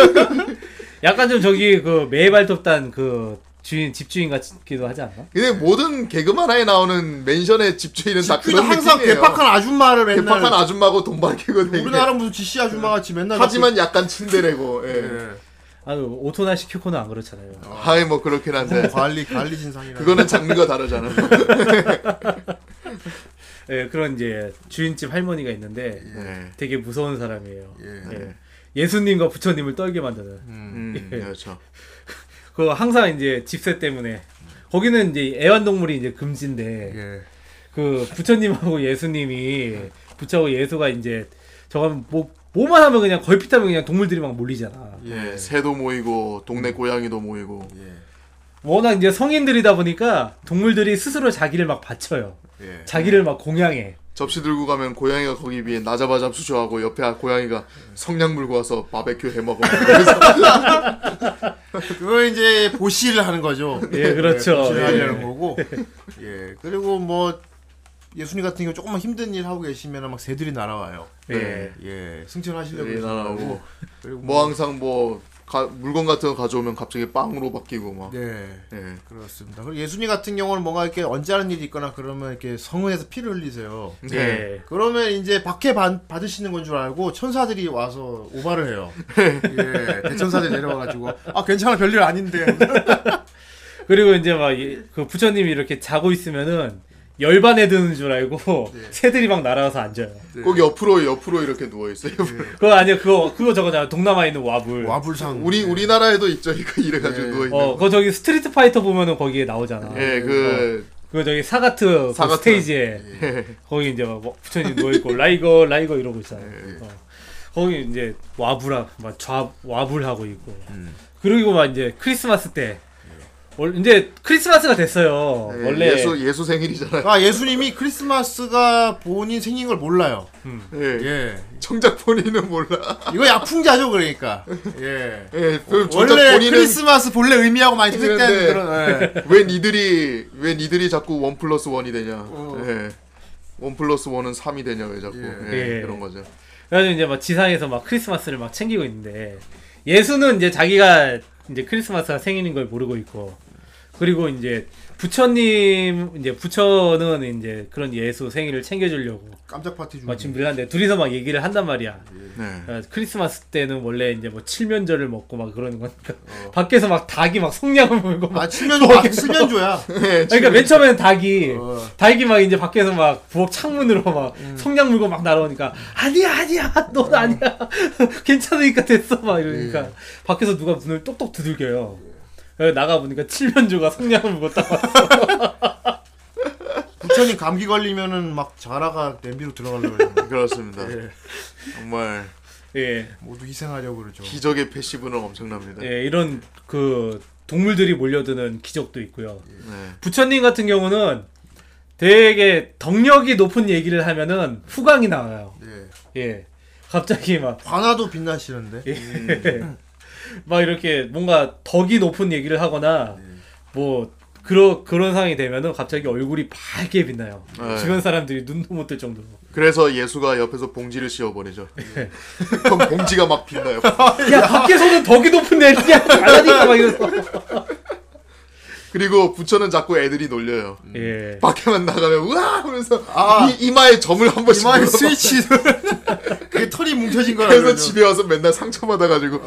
약간 좀 저기 그 매발톱단 그 주인 집주인 같기도 하지 않나? 근데 모든 개그 만화에 나오는 맨션의 집주인은 다 그런 항상 느낌이에요. 개팍한 아줌마를 맨날 개팍한 아줌마고 돈 밝히고 되게. 우리나라 무슨 지씨 아줌마 같이 맨날 하지만 약간 츤데레고. 예. 예. 아유 오토나시 쿄코는 안 그렇잖아요. 하이 뭐 그렇긴 한데 관리 관리 신상이라 그거는 장르가 다르잖아. 예, 그런 이제 주인집 할머니가 있는데 예. 되게 무서운 사람이에요. 예. 예. 예 수님과 부처님을 떨게 만드는. 음, 예. 그렇죠. 그 항상 이제 집세 때문에 거기는 이제 애완동물이 이제 금지인데 예. 그 부처님하고 예수님이 부처하고 예수가 이제 저거 뭐 뭐만 하면 그냥 걸핏하면 그냥 동물들이 막 몰리잖아. 예, 새도 모이고 동네 고양이도 모이고. 워낙 이제 성인들이다 보니까 동물들이 스스로 자기를 막 바쳐요. 예. 자기를 막 공양해. 접시 들고 가면 고양이가 거기 위에 나자바잡 수저하고 옆에 고양이가 성냥 물고 와서 바베큐 해 먹어. 그거 이제 보시를 하는 거죠. 예, 그렇죠. 보시를 예. 하려는 거고. 예. 그리고 뭐 예수님 같은 경우 조금만 힘든 일 하고 계시면 막 새들이 날아와요. 예. 예. 승천하시려고 예. 거고. 그리고 뭐 항상 뭐 가- 물건 같은 거 가져오면 갑자기 빵으로 바뀌고 막. 예. 예. 그렇습니다. 그리고 예수님 같은 경우는 뭔가 이렇게 언짢은 일이 있거나 그러면 이렇게 성은에서 피를 흘리세요. 네. 예. 그러면 이제 박해 받, 받으시는 건 줄 알고 천사들이 와서 오바를 해요. 예, 대천사들이 내려와가지고 아 괜찮아 별일 아닌데. 그리고 이제 막 그 부처님이 이렇게 자고 있으면은 열반에 드는 줄 알고 새들이 막 날아와서 앉아요. 꼭 옆으로 옆으로 이렇게 누워 있어요. 그거 아니야 그거 그거 저거잖아 동남아에 있는 와불. 와불상. 우리 우리나라에도 있죠. 이거 이래가지고 예. 누워 있는. 어, 거. 그거 저기 Street Fighter 보면은 거기에 나오잖아. 예, 그 그거 저기 사가트, 그 사가트. 스테이지에 예. 거기 이제 막 부처님 누워 있고 Tiger Tiger 이러고 있잖아. 예. 어. 거기 이제 와불하 막 좌 와불하고 있고. 그리고 막 이제 크리스마스 때 월- 이제 크리스마스가 됐어요. 예, 원래 예수 예수 생일이잖아요. 아 예수님이 크리스마스가 본인 생일인 걸 몰라요. 예. 예. 정작 본인은 몰라. 이거 약풍자죠 그러니까. 예. 예, 그 원래 본인은 크리스마스 본래 의미하고 많이 퇴색된 그런. 예. 왜 니들이 왜 니들이 자꾸 one plus one이 되냐? 어. 예. one plus one은 3이 되냐 왜 자꾸 예, 예. 그런 거죠. 그래가지고 이제 막 지상에서 막 크리스마스를 막 챙기고 있는데 예수는 이제 자기가 이제 크리스마스가 생일인 걸 모르고 있고 그리고 이제 부처님 이제 부처는 이제 그런 예수 생일을 챙겨주려고 깜짝 파티 중. 막 준비를 하는데 둘이서 막 얘기를 한단 말이야. 네. 어, 크리스마스 때는 원래 이제 뭐 칠면조를 먹고 막 그러는 거니까 밖에서 막 닭이 막 속량을 물고 막 아 칠면조 아, 칠면조야. 그러니까 맨 처음에는 닭이 어. 닭이 막 이제 밖에서 막 부엌 창문으로 막 성냥 물고 막 날아오니까 아니야 아니야 넌 아니야 괜찮으니까 됐어 막 이러니까 밖에서 누가 문을 똑똑 두들겨요. 그래서 나가 보니까 칠면조가 성냥을 물고 딱 왔어. 부처님 감기 걸리면은 막 자라가 냄비로 들어가려고 그래요. 그렇습니다. 예. 정말 예, 모두 희생하려고 그러죠. 기적의 패시브는 엄청납니다. 예 이런 그 동물들이 몰려드는 기적도 있고요. 네. 부처님 같은 경우는 되게 덕력이 높은 얘기를 하면은 후광이 나와요. 예. 예, 갑자기 막 관아도 빛나시는데. 예. 막 이렇게 뭔가 덕이 높은 얘기를 하거나 뭐 그런 그런 상황이 되면은 갑자기 얼굴이 밝게 빛나요. 네. 주변 사람들이 눈도 못 뜰 정도로. 그래서 예수가 옆에서 봉지를 씌워버리죠. 그럼 봉지가 막 빛나요. 야 밖에서는 덕이 높은 얘기야 잘하니까 막 이러서. 그리고 부처는 자꾸 애들이 놀려요. 예. 밖에만 나가면 우와 하면서 아. 이, 이마에 점을 한 번씩 이마에 눌러. 스위치. 그게 털이 뭉쳐진 거라. 그래서. 집에 와서 맨날 상처받아가지고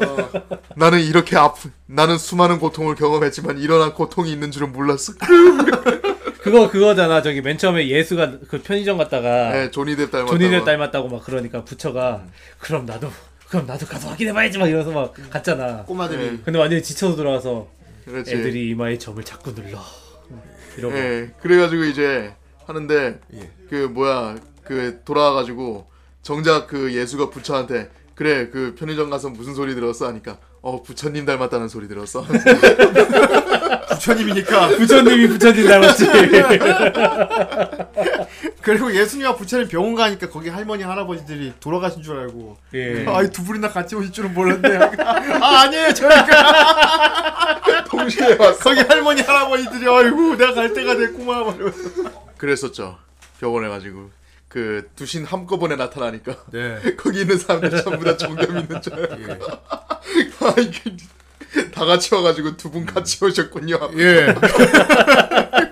나는 이렇게 아프 나는 수많은 고통을 경험했지만 이런 고통이 있는 줄은 몰랐어. 그거 그거잖아. 저기 맨 처음에 예수가 그 편의점 갔다가 네, 조니뎁 닮았다고. 조니를 닮았다고 막 그러니까 부처가 그럼 나도 그럼 나도 가서 확인해봐야지 막 이러면서 막 갔잖아. 꼬마들이 근데 완전히 지쳐서 돌아와서 그렇지. 애들이 이마에 점을 자꾸 눌러. 이러고. 예. 그래가지고 이제 하는데 예. 그 뭐야 그 돌아와가지고 정작 그 예수가 부처한테 그래 그 편의점 가서 무슨 소리 들었어 하니까 어 부처님 닮았다는 소리 들었어. 부처님이니까 부처님이 부처님 닮았지. 그리고 예수님과 부처님 병원 가니까 거기 할머니 할아버지들이 돌아가신 줄 알고 예. 아이 두 분이나 같이 오실 줄은 몰랐네 아 아니에요 저희가 동시에 왔어. 거기 할머니 할아버지들이 아이고 내가 갈 때가 됐구만. 그랬었죠. 병원에 가지고 그 두신 한꺼번에 나타나니까 네 거기 있는 사람들 전부 다 정답 있는 줄 알고 아 이게 다 같이 와가지고 두 분 같이 오셨군요. 예.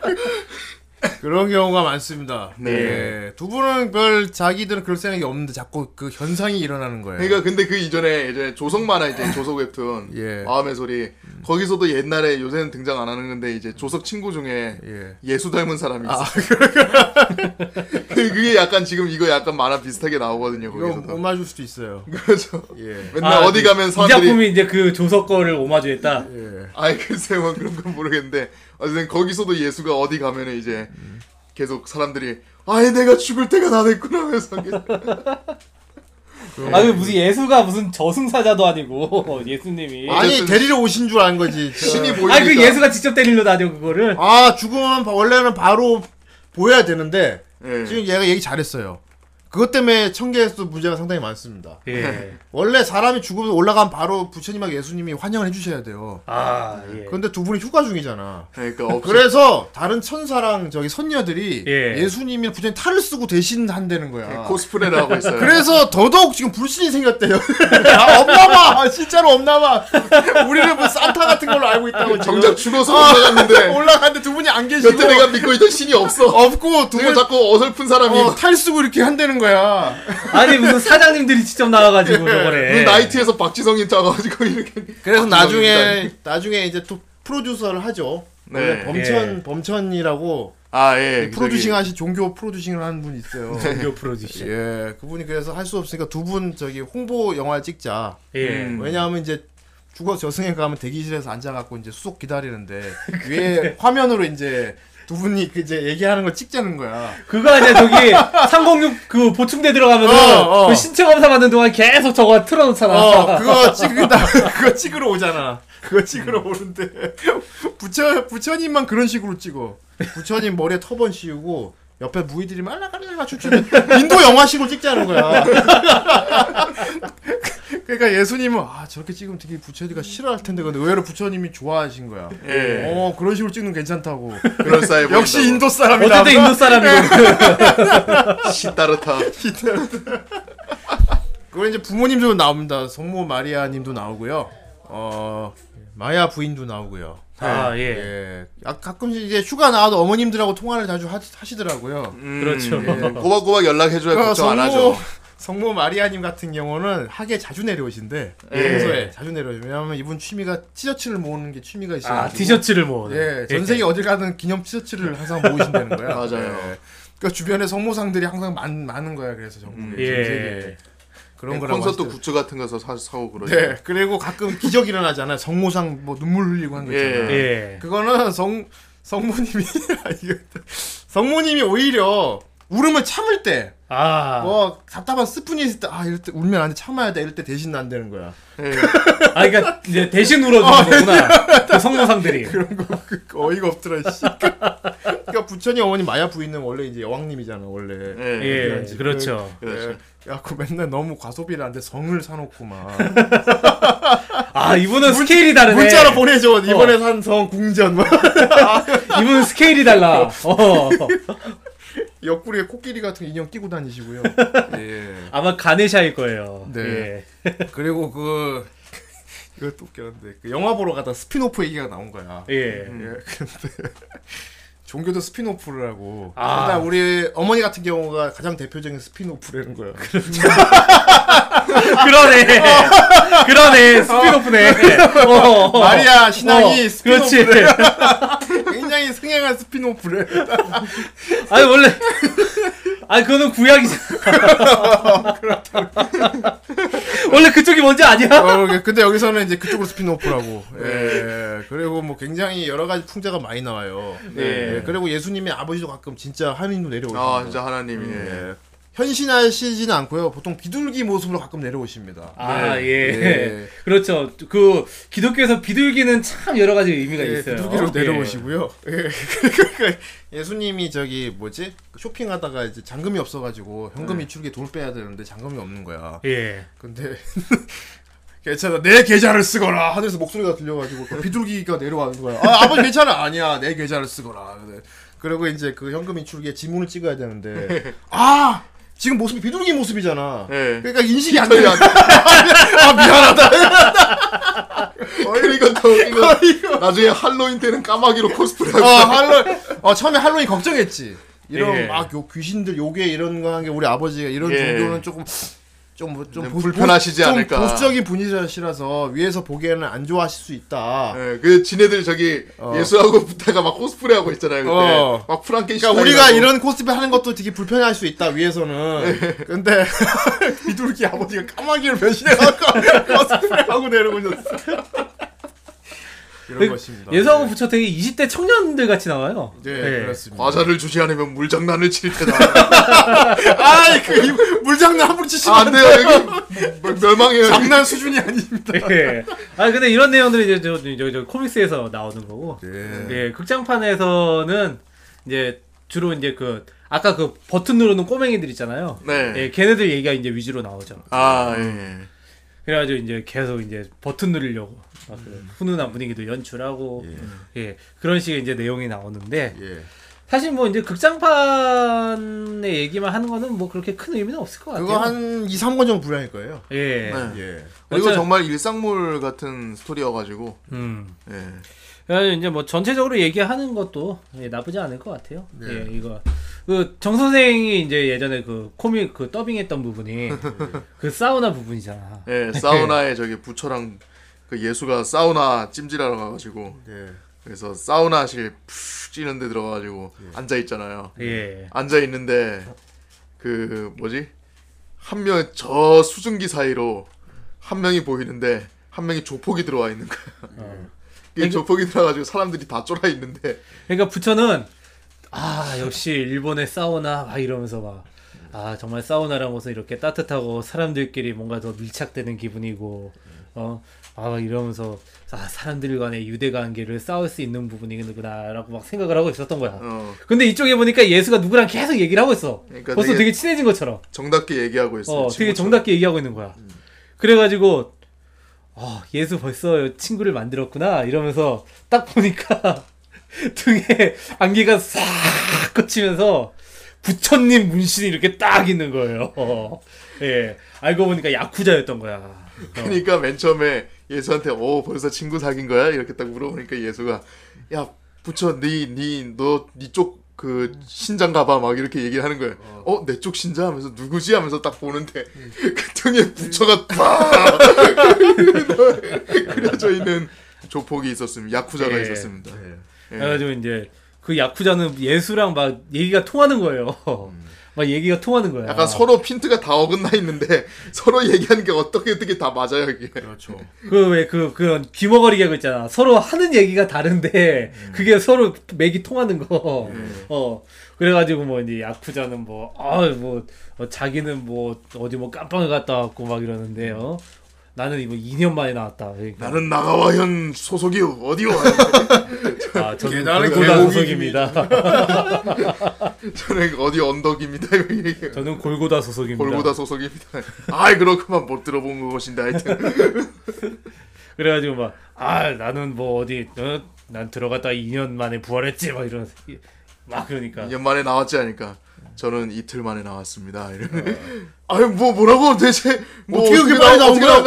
그런 경우가 많습니다. 네. 예. 두 분은 별 자기들은 그럴 생각이 없는데 자꾸 그 현상이 일어나는 거예요. 그러니까 근데 그 이전에 이제 조석 만화 이제 조석 웹툰 예. 마음의 소리 거기서도 옛날에 요새는 등장 안 하는 건데 이제 조석 친구 중에 예. 예수 닮은 사람이 있어. 그- 그게 약간 지금 이거 약간 만화 비슷하게 나오거든요. 거기서도. 못 맞을 수도 있어요. 그렇죠. 예. 맨날 아, 어디 가면 이 사람들이 작품이 이제 그 조석 거를 오마주했다. 예. 아이 글쎄 뭐 그런 건 모르겠는데 어쨌든 거기서도 예수가 어디 가면은 이제 계속 사람들이 아예 내가 죽을 때가 다 됐구나 하면서 아, 그 무슨 예수가 무슨 저승사자도 아니고 예수님이. 아니 데리러 오신 줄안 거지. 신이 보이니까 아, 그 예수가 직접 때리려 다녀 그거를. 아 죽으면 바- 원래는 바로 보여야 되는데 예. 지금 얘가 얘기 잘했어요. 그것 때문에 청계에서도 문제가 상당히 많습니다. 예. 원래 사람이 죽으면 올라가면 바로 부처님하고 예수님이 환영을 해주셔야 돼요. 아, 예. 그런데 두 분이 휴가 중이잖아. 그러니까 없 그래서 다른 천사랑 저기 선녀들이 예. 예. 수님이 부처님 탈을 쓰고 대신 한다는 거야. 코스프레를 하고 있어요. 그래서 더더욱 지금 불신이 생겼대요. 아, 없나봐. 아, 진짜로 없나봐. 우리는 뭐 산타 같은 걸로 알고 있다고. 지금. 정작 죽어서 아, 올라갔는데 올라갔는데 두 분이 안 계시고 여태 내가 믿고 있던 신이 없어. 없고 두분 자꾸 어설픈 사람이 어, 탈 쓰고 이렇게 한다는 거야. 아니 무슨 사장님들이 직접 나와가지고 저거래. 무슨 나이트에서 박지성이 짜가지고 이렇게. 그래서 나중에 나중에 이제 또 프로듀서를 하죠. 네. 원래 범천 예. 범천이라고 아 예. 프로듀싱 하시 종교 프로듀싱을 하는 분이 있어요. 종교 프로듀싱. 예, 그분이 그래서 할 수 없으니까 두 분 저기 홍보 영화 찍자. 예. 음. 왜냐하면 이제 죽어 저승에 가면 대기실에서 앉아갖고 이제 수속 기다리는데 위에 화면으로 이제 두 분이 그 이제 얘기하는 걸 찍자는 거야. 그거 아니야 저기 306 그 보충대 들어가면은 어, 어. 그 신체 검사 받는 동안 계속 저거 틀어놓잖아. 어, 그거 찍는다. 그거 찍으러 오잖아. 그거 찍으러 오는데 부처 부처님만 그런 식으로 찍어. 부처님 머리에 터번 씌우고 옆에 무의들이 말라갈라가 춤추는 인도 영화식으로 찍자는 거야. 그러니까 예수님은 아 저렇게 찍으면 되게 부처님가 싫어할 텐데 근데 의외로 부처님이 좋아하신 거야. 예. 어 그런 식으로 찍는 거 괜찮다고. 그럴싸해 보인다고. 역시 인도 사람이다. 어쨌든 인도 사람이고. 시따르타. 그리고 이제 부모님도 나옵니다. 성모 마리아님도 나오고요. 어 마야 부인도 나오고요. 아 예. 예. 아, 가끔씩 이제 휴가 나와도 어머님들하고 통화를 자주 하, 하시더라고요. 그렇죠. 꼬박꼬박 연락해줘야 그러니까 걱정 안 하죠. 성모 마리아님 같은 경우는 하게 자주 내려오신데 예. 평소에 자주 내려오시요 왜냐하면 이분 취미가 티셔츠를 모으는 게 취미가 있어요. 아 티셔츠를 뭐. 예, 전 세계 어딜 가든 기념 티셔츠를 항상 모으신다는 거야. 맞아요. 예. 그러니까 주변에 성모상들이 항상 많, 많은 거야. 그래서 전국에 예. 전 세계에. 그런 거라고 콘서트 하시더라고요. 굿즈 같은 거 사, 사고 그러죠. 네, 그리고 가끔 기적 일어나잖아요. 성모상 뭐 눈물 흘리고 한 거 있잖아요. 예. 그거는 성 성모님이 아, 이거 성모님이 오히려 울음을 참을 때, 아. 뭐 답답한 스푼이 있을 때, 아 이럴 때 울면 안 돼, 참아야 돼, 이럴 때 대신 안 되는 거야. 예. 아 그러니까 이제 대신 울어주는 거구나. 그 성모상들이. 그런 거 그, 어이가 없더라. 씨. 그러니까 부처님 어머니 마야 부인은 원래 이제 여왕님이잖아, 원래. 예. 예. 그렇죠. 그렇죠. 예. 야, 그 맨날 너무 과소비를 하는데 성을 사놓고 막 아 이분은 스케일이 다르네. 문자로 보내줘. 이번에 산성 궁전 막 이분은 스케일이 달라. 어. 옆구리에 코끼리 같은 인형 끼고 다니시고요. 예. 아마 가네샤일 거예요. 네. 예. 그리고 그 이것도 웃겼는데 그 영화 보러 가다 스피노프 얘기가 나온 거야. 예. 예, 근데 종교도 spin-off를 하고 아. 일단 우리 어머니 같은 경우가 가장 대표적인 spin-off라는 거야. 그러네. 그러네 spin-off네. 어, 어. 마리아 신앙이 어, 그렇지. spin-off래. 굉장히 흥행한 spin-off래. 아니 원래 아니 그거는 구약이잖아. 원래 그쪽이 먼저 아니야? 어, 근데 여기서는 이제 그쪽으로 spin-off라고. 예. 그리고 뭐 굉장히 여러 가지 풍자가 많이 나와요. 네. 예. 그리고 예수님의 아버지도 가끔 진짜 하늘로 내려오시고. 아 진짜 하나님이 예. 예. 현신하시지는 않고요. 보통 비둘기 모습으로 가끔 내려오십니다. 아 네. 예. 예. 그렇죠. 그 기독교에서 비둘기는 참 여러 가지 의미가 예, 있어요. 비둘기로 예. 내려오시고요. 예. 그러니까 예수님이 저기 뭐지 쇼핑하다가 이제 잔금이 없어 가지고 현금 이출기에 돈을 빼야 되는데 잔금이 없는 거야. 예. 근데 괜찮아 내 계좌를 쓰거라 하늘에서 목소리가 들려가지고 그 비둘기가 내려와는 거야. 아 아버지 괜찮아 아니야 내 계좌를 쓰거라. 그래. 그리고 이제 그 현금 인출기에 지문을 찍어야 되는데 아 지금 모습이 비둘기 모습이잖아. 예. 그러니까 인식이 안 돼. 안- 아 미안하다. 그러니까 더 이거 나중에 할로윈 때는 까마귀로 코스프레 어, 하고 할로, 어, 처음에 할로윈 걱정했지. 이런 예. 막 요 귀신들 요괴 이런 거 한 게 우리 아버지가 이런 예. 종교는 조금 좀좀 좀 네, 보- 불편하시지 좀 않을까. 보수적인 분이시라서 위에서 보기에는 안 좋아하실 수 있다. 예, 그 지네들 저기 어. 예수하고 붙다가 막 코스프레 하고 있잖아요 그때 어. 막 프랑켄슈타인 그러니까 우리가. 이런 코스프레 하는 것도 되게 불편할 수 있다 위에서는. 네. 근데 비둘기 아버지가 까마귀를 변신해갖고 코스프레 하고 내려오셨어. 이런 그 것입니다. 예수하고 부처 되게 20대 청년들 같이 나와요. 네, 예. 그렇습니다. 과자를 주지 않으면 물장난을 칠 테다 아이 그 물장난 함부로 치시면 아, 안 돼요 여기 뭐, 멸망해요. 장난 수준이 아닙니다. 예. 아 근데 이런 내용들이 이제 저, 저, 저 코믹스에서 나오는 거고. 네. 예. 극장판에서는 이제 주로 이제 그 아까 그 버튼 누르는 꼬맹이들 있잖아요. 네. 예, 걔네들 얘기가 이제 위주로 나오죠. 아 예. 그래가지고 이제 계속 이제 버튼 누르려고 막그 훈훈한 분위기도 연출하고 예. 그런 식의 이제 내용이 나오는데 예. 사실 뭐 이제 극장판의 얘기만 하는 거는 뭐 그렇게 큰 의미는 없을 것 같아요. 그거 한 2, 3권 정도 분량일 거예요. 예. 네. 예. 그리고 어째- 정말 일상물 같은 스토리여가지고 음. 예. 그래서 이제 뭐 전체적으로 얘기하는 것도 예, 나쁘지 않을 것 같아요. 네. 예, 이거 그 정 선생이 이제 예전에 그 코믹 그 더빙했던 부분이 그 사우나 부분이잖아. 예, 사우나에 저기 부처랑 그 예수가 사우나 찜질하러 가가지고 예. 그래서 사우나실 푹 찌는 데 들어가가지고 앉아 있잖아요. 예. 앉아 있는데 그 뭐지 한 명 저 수증기 사이로 한 명이 보이는데 한 명이 조폭이 들어와 있는 거야. 어. 이 조폭이 들어가지고 사람들이 다 쫄아 있는데 그러니까 부처는 아 역시 일본의 사우나 막 이러면서 막 아 정말 사우나란 곳은 이렇게 따뜻하고 사람들끼리 뭔가 더 밀착되는 기분이고 어 아 이러면서 아 사람들 간의 유대 관계를 쌓을 수 있는 부분이구나라고 막 생각을 하고 있었던 거야. 어, 근데 이쪽에 보니까 예수가 누구랑 계속 얘기를 하고 있어. 그러니까 벌써 되게 되게 친해진 것처럼. 정답게 얘기하고 있어요. 어, 되게. 정답게 얘기하고 있는 거야. 그래가지고 아 예수 벌써 친구를 만들었구나 이러면서 딱 보니까 등에 안개가 싹 꽂히면서 부처님 문신이 이렇게 딱 있는 거예요. 어. 예, 알고 보니까 야쿠자였던 거야. 어. 그러니까 맨 처음에 예수한테 오 벌써 친구 사귄 거야 이렇게 딱 물어보니까 예수가 야 부처 니니너니쪽 그 신장 가봐 막 이렇게 얘기를 하는 거예요. 어 내 쪽 신자 하면서 누구지 하면서 딱 보는데 그 등에 부처가 팍 그려져 있는 조폭이 있었습니다. 야쿠자가 예. 있었습니다. 예. 그래가지고 이제 그 야쿠자는 예수랑 막 얘기가 통하는 거예요. 막 얘기가 통하는 거야. 약간 서로 핀트가 다 어긋나 있는데 서로 얘기하는 게 어떻게 어떻게 다 맞아요 이게. 그렇죠. 그 왜 그 그런 귀머거리 개그 있잖아. 서로 하는 얘기가 다른데 그게 서로 맥이 통하는 거. 어. 그래가지고 뭐 이제 야쿠자는 뭐아뭐 어, 자기는 뭐 어디 뭐 깜빵을 갔다 왔고 막 이러는데요. 나는 이거 2년 만에 나왔다. 그러니까. 나는 나가와현 소속이요 어디요? 아 저는 골고다 소속입니다. 저는 어디 언덕입니다. 저는 골고다 소속입니다. 골고다 소속입니다. 아이 그렇구만 못 들어본 것인데 하여튼 그래가지고 막 아 나는 뭐 어디 어? 난 들어갔다 2년 만에 부활했지 막 이런 막 그러니까 2년 만에 나왔지 않으니까 저는 이틀 만에 나왔습니다. 이러면 아니 뭐 뭐라고 대체 뭐 어떻게 그렇게 나와- 많이 나온 어떻게 거야?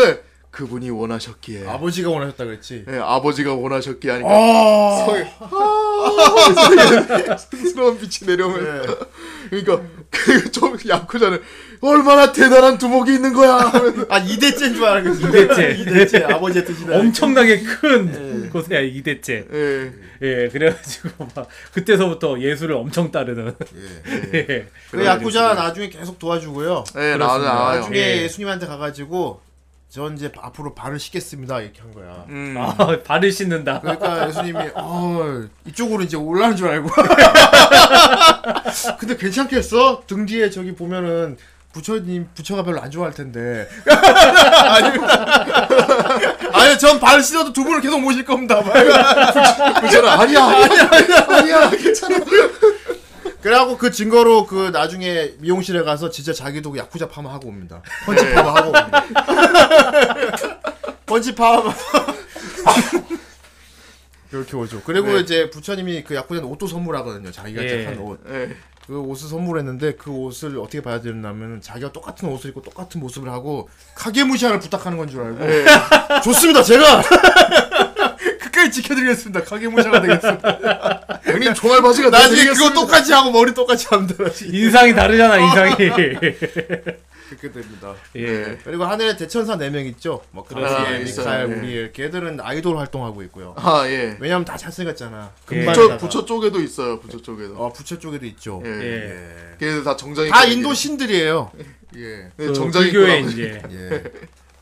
그분이 원하셨기에 아버지가 원하셨다 그랬지. 예, 아버지가 원하셨기에 하니까 아, 스러운 빛이 내려오면 그러니까 그좀 야쿠자는 얼마나 대단한 두목이 있는 거야 하면서 아 이대째인 줄 알았겠어. 이대째. 이대째 아버지의 뜻이다. 엄청나게 큰 곳이야 이대째. 예. 예, 그래가지고 막 그때서부터 예술을 엄청 따르는. 예. 그 야쿠자 나중에 계속 도와주고요. 예, 나 나와요. 나중에 예. 예수님한테 가가지고 전 이제 앞으로 발을 씻겠습니다 이렇게 한 거야. 음. 아, 발을 씻는다. 그러니까 예수님이 어 이쪽으로 이제 올라는 줄 알고. 근데 괜찮겠어? 등 뒤에 저기 보면은 부처님 부처가 별로 안 좋아할 텐데. 아니, 아니 전발 씻어도 두 분을 계속 모실 겁니다. 그잖아 아니야 아니야 아니야 아니야 괜찮아 그래갖고 그 증거로 그 나중에 미용실에 가서 진짜 자기도 야쿠자 파마 하고 옵니다. 펀치 파마 하고 옵니다. 펀치 파마. 그렇게 오죠. 그리고 네. 이제 부처님이 그 야쿠자는 옷도 선물하거든요. 자기가 예. 한 옷. 예. 그 옷을 선물했는데 그 옷을 어떻게 봐야 되냐면 자기가 똑같은 옷을 입고 똑같은 모습을 하고 카게무시아를 부탁하는 건 줄 알고 예. 좋습니다 제가 끝까지 지켜드리겠습니다 카게무시아가 되겠습니다 형님 총알 바지가 나중에. 그거 똑같이 하고 머리 똑같이 합니다 인상이 다르잖아, 인상이. 그렇게 됩니다 예. 그리고 하늘에 대천사 4명 있죠 뭐 아, 그라시엘, 있어요. 미카엘, 예. 우리엘 걔들은 아이돌 활동하고 있고요 아 예. 왜냐면 다 잘생겼잖아 예. 부처 부처 쪽에도 있어요 부처 쪽에도. 어 부처 쪽에도 있죠 예. 예. 걔네들 다 정장이. 다 인도 신들이에요 예. 네, 그 정장이 있구나. 이제 예.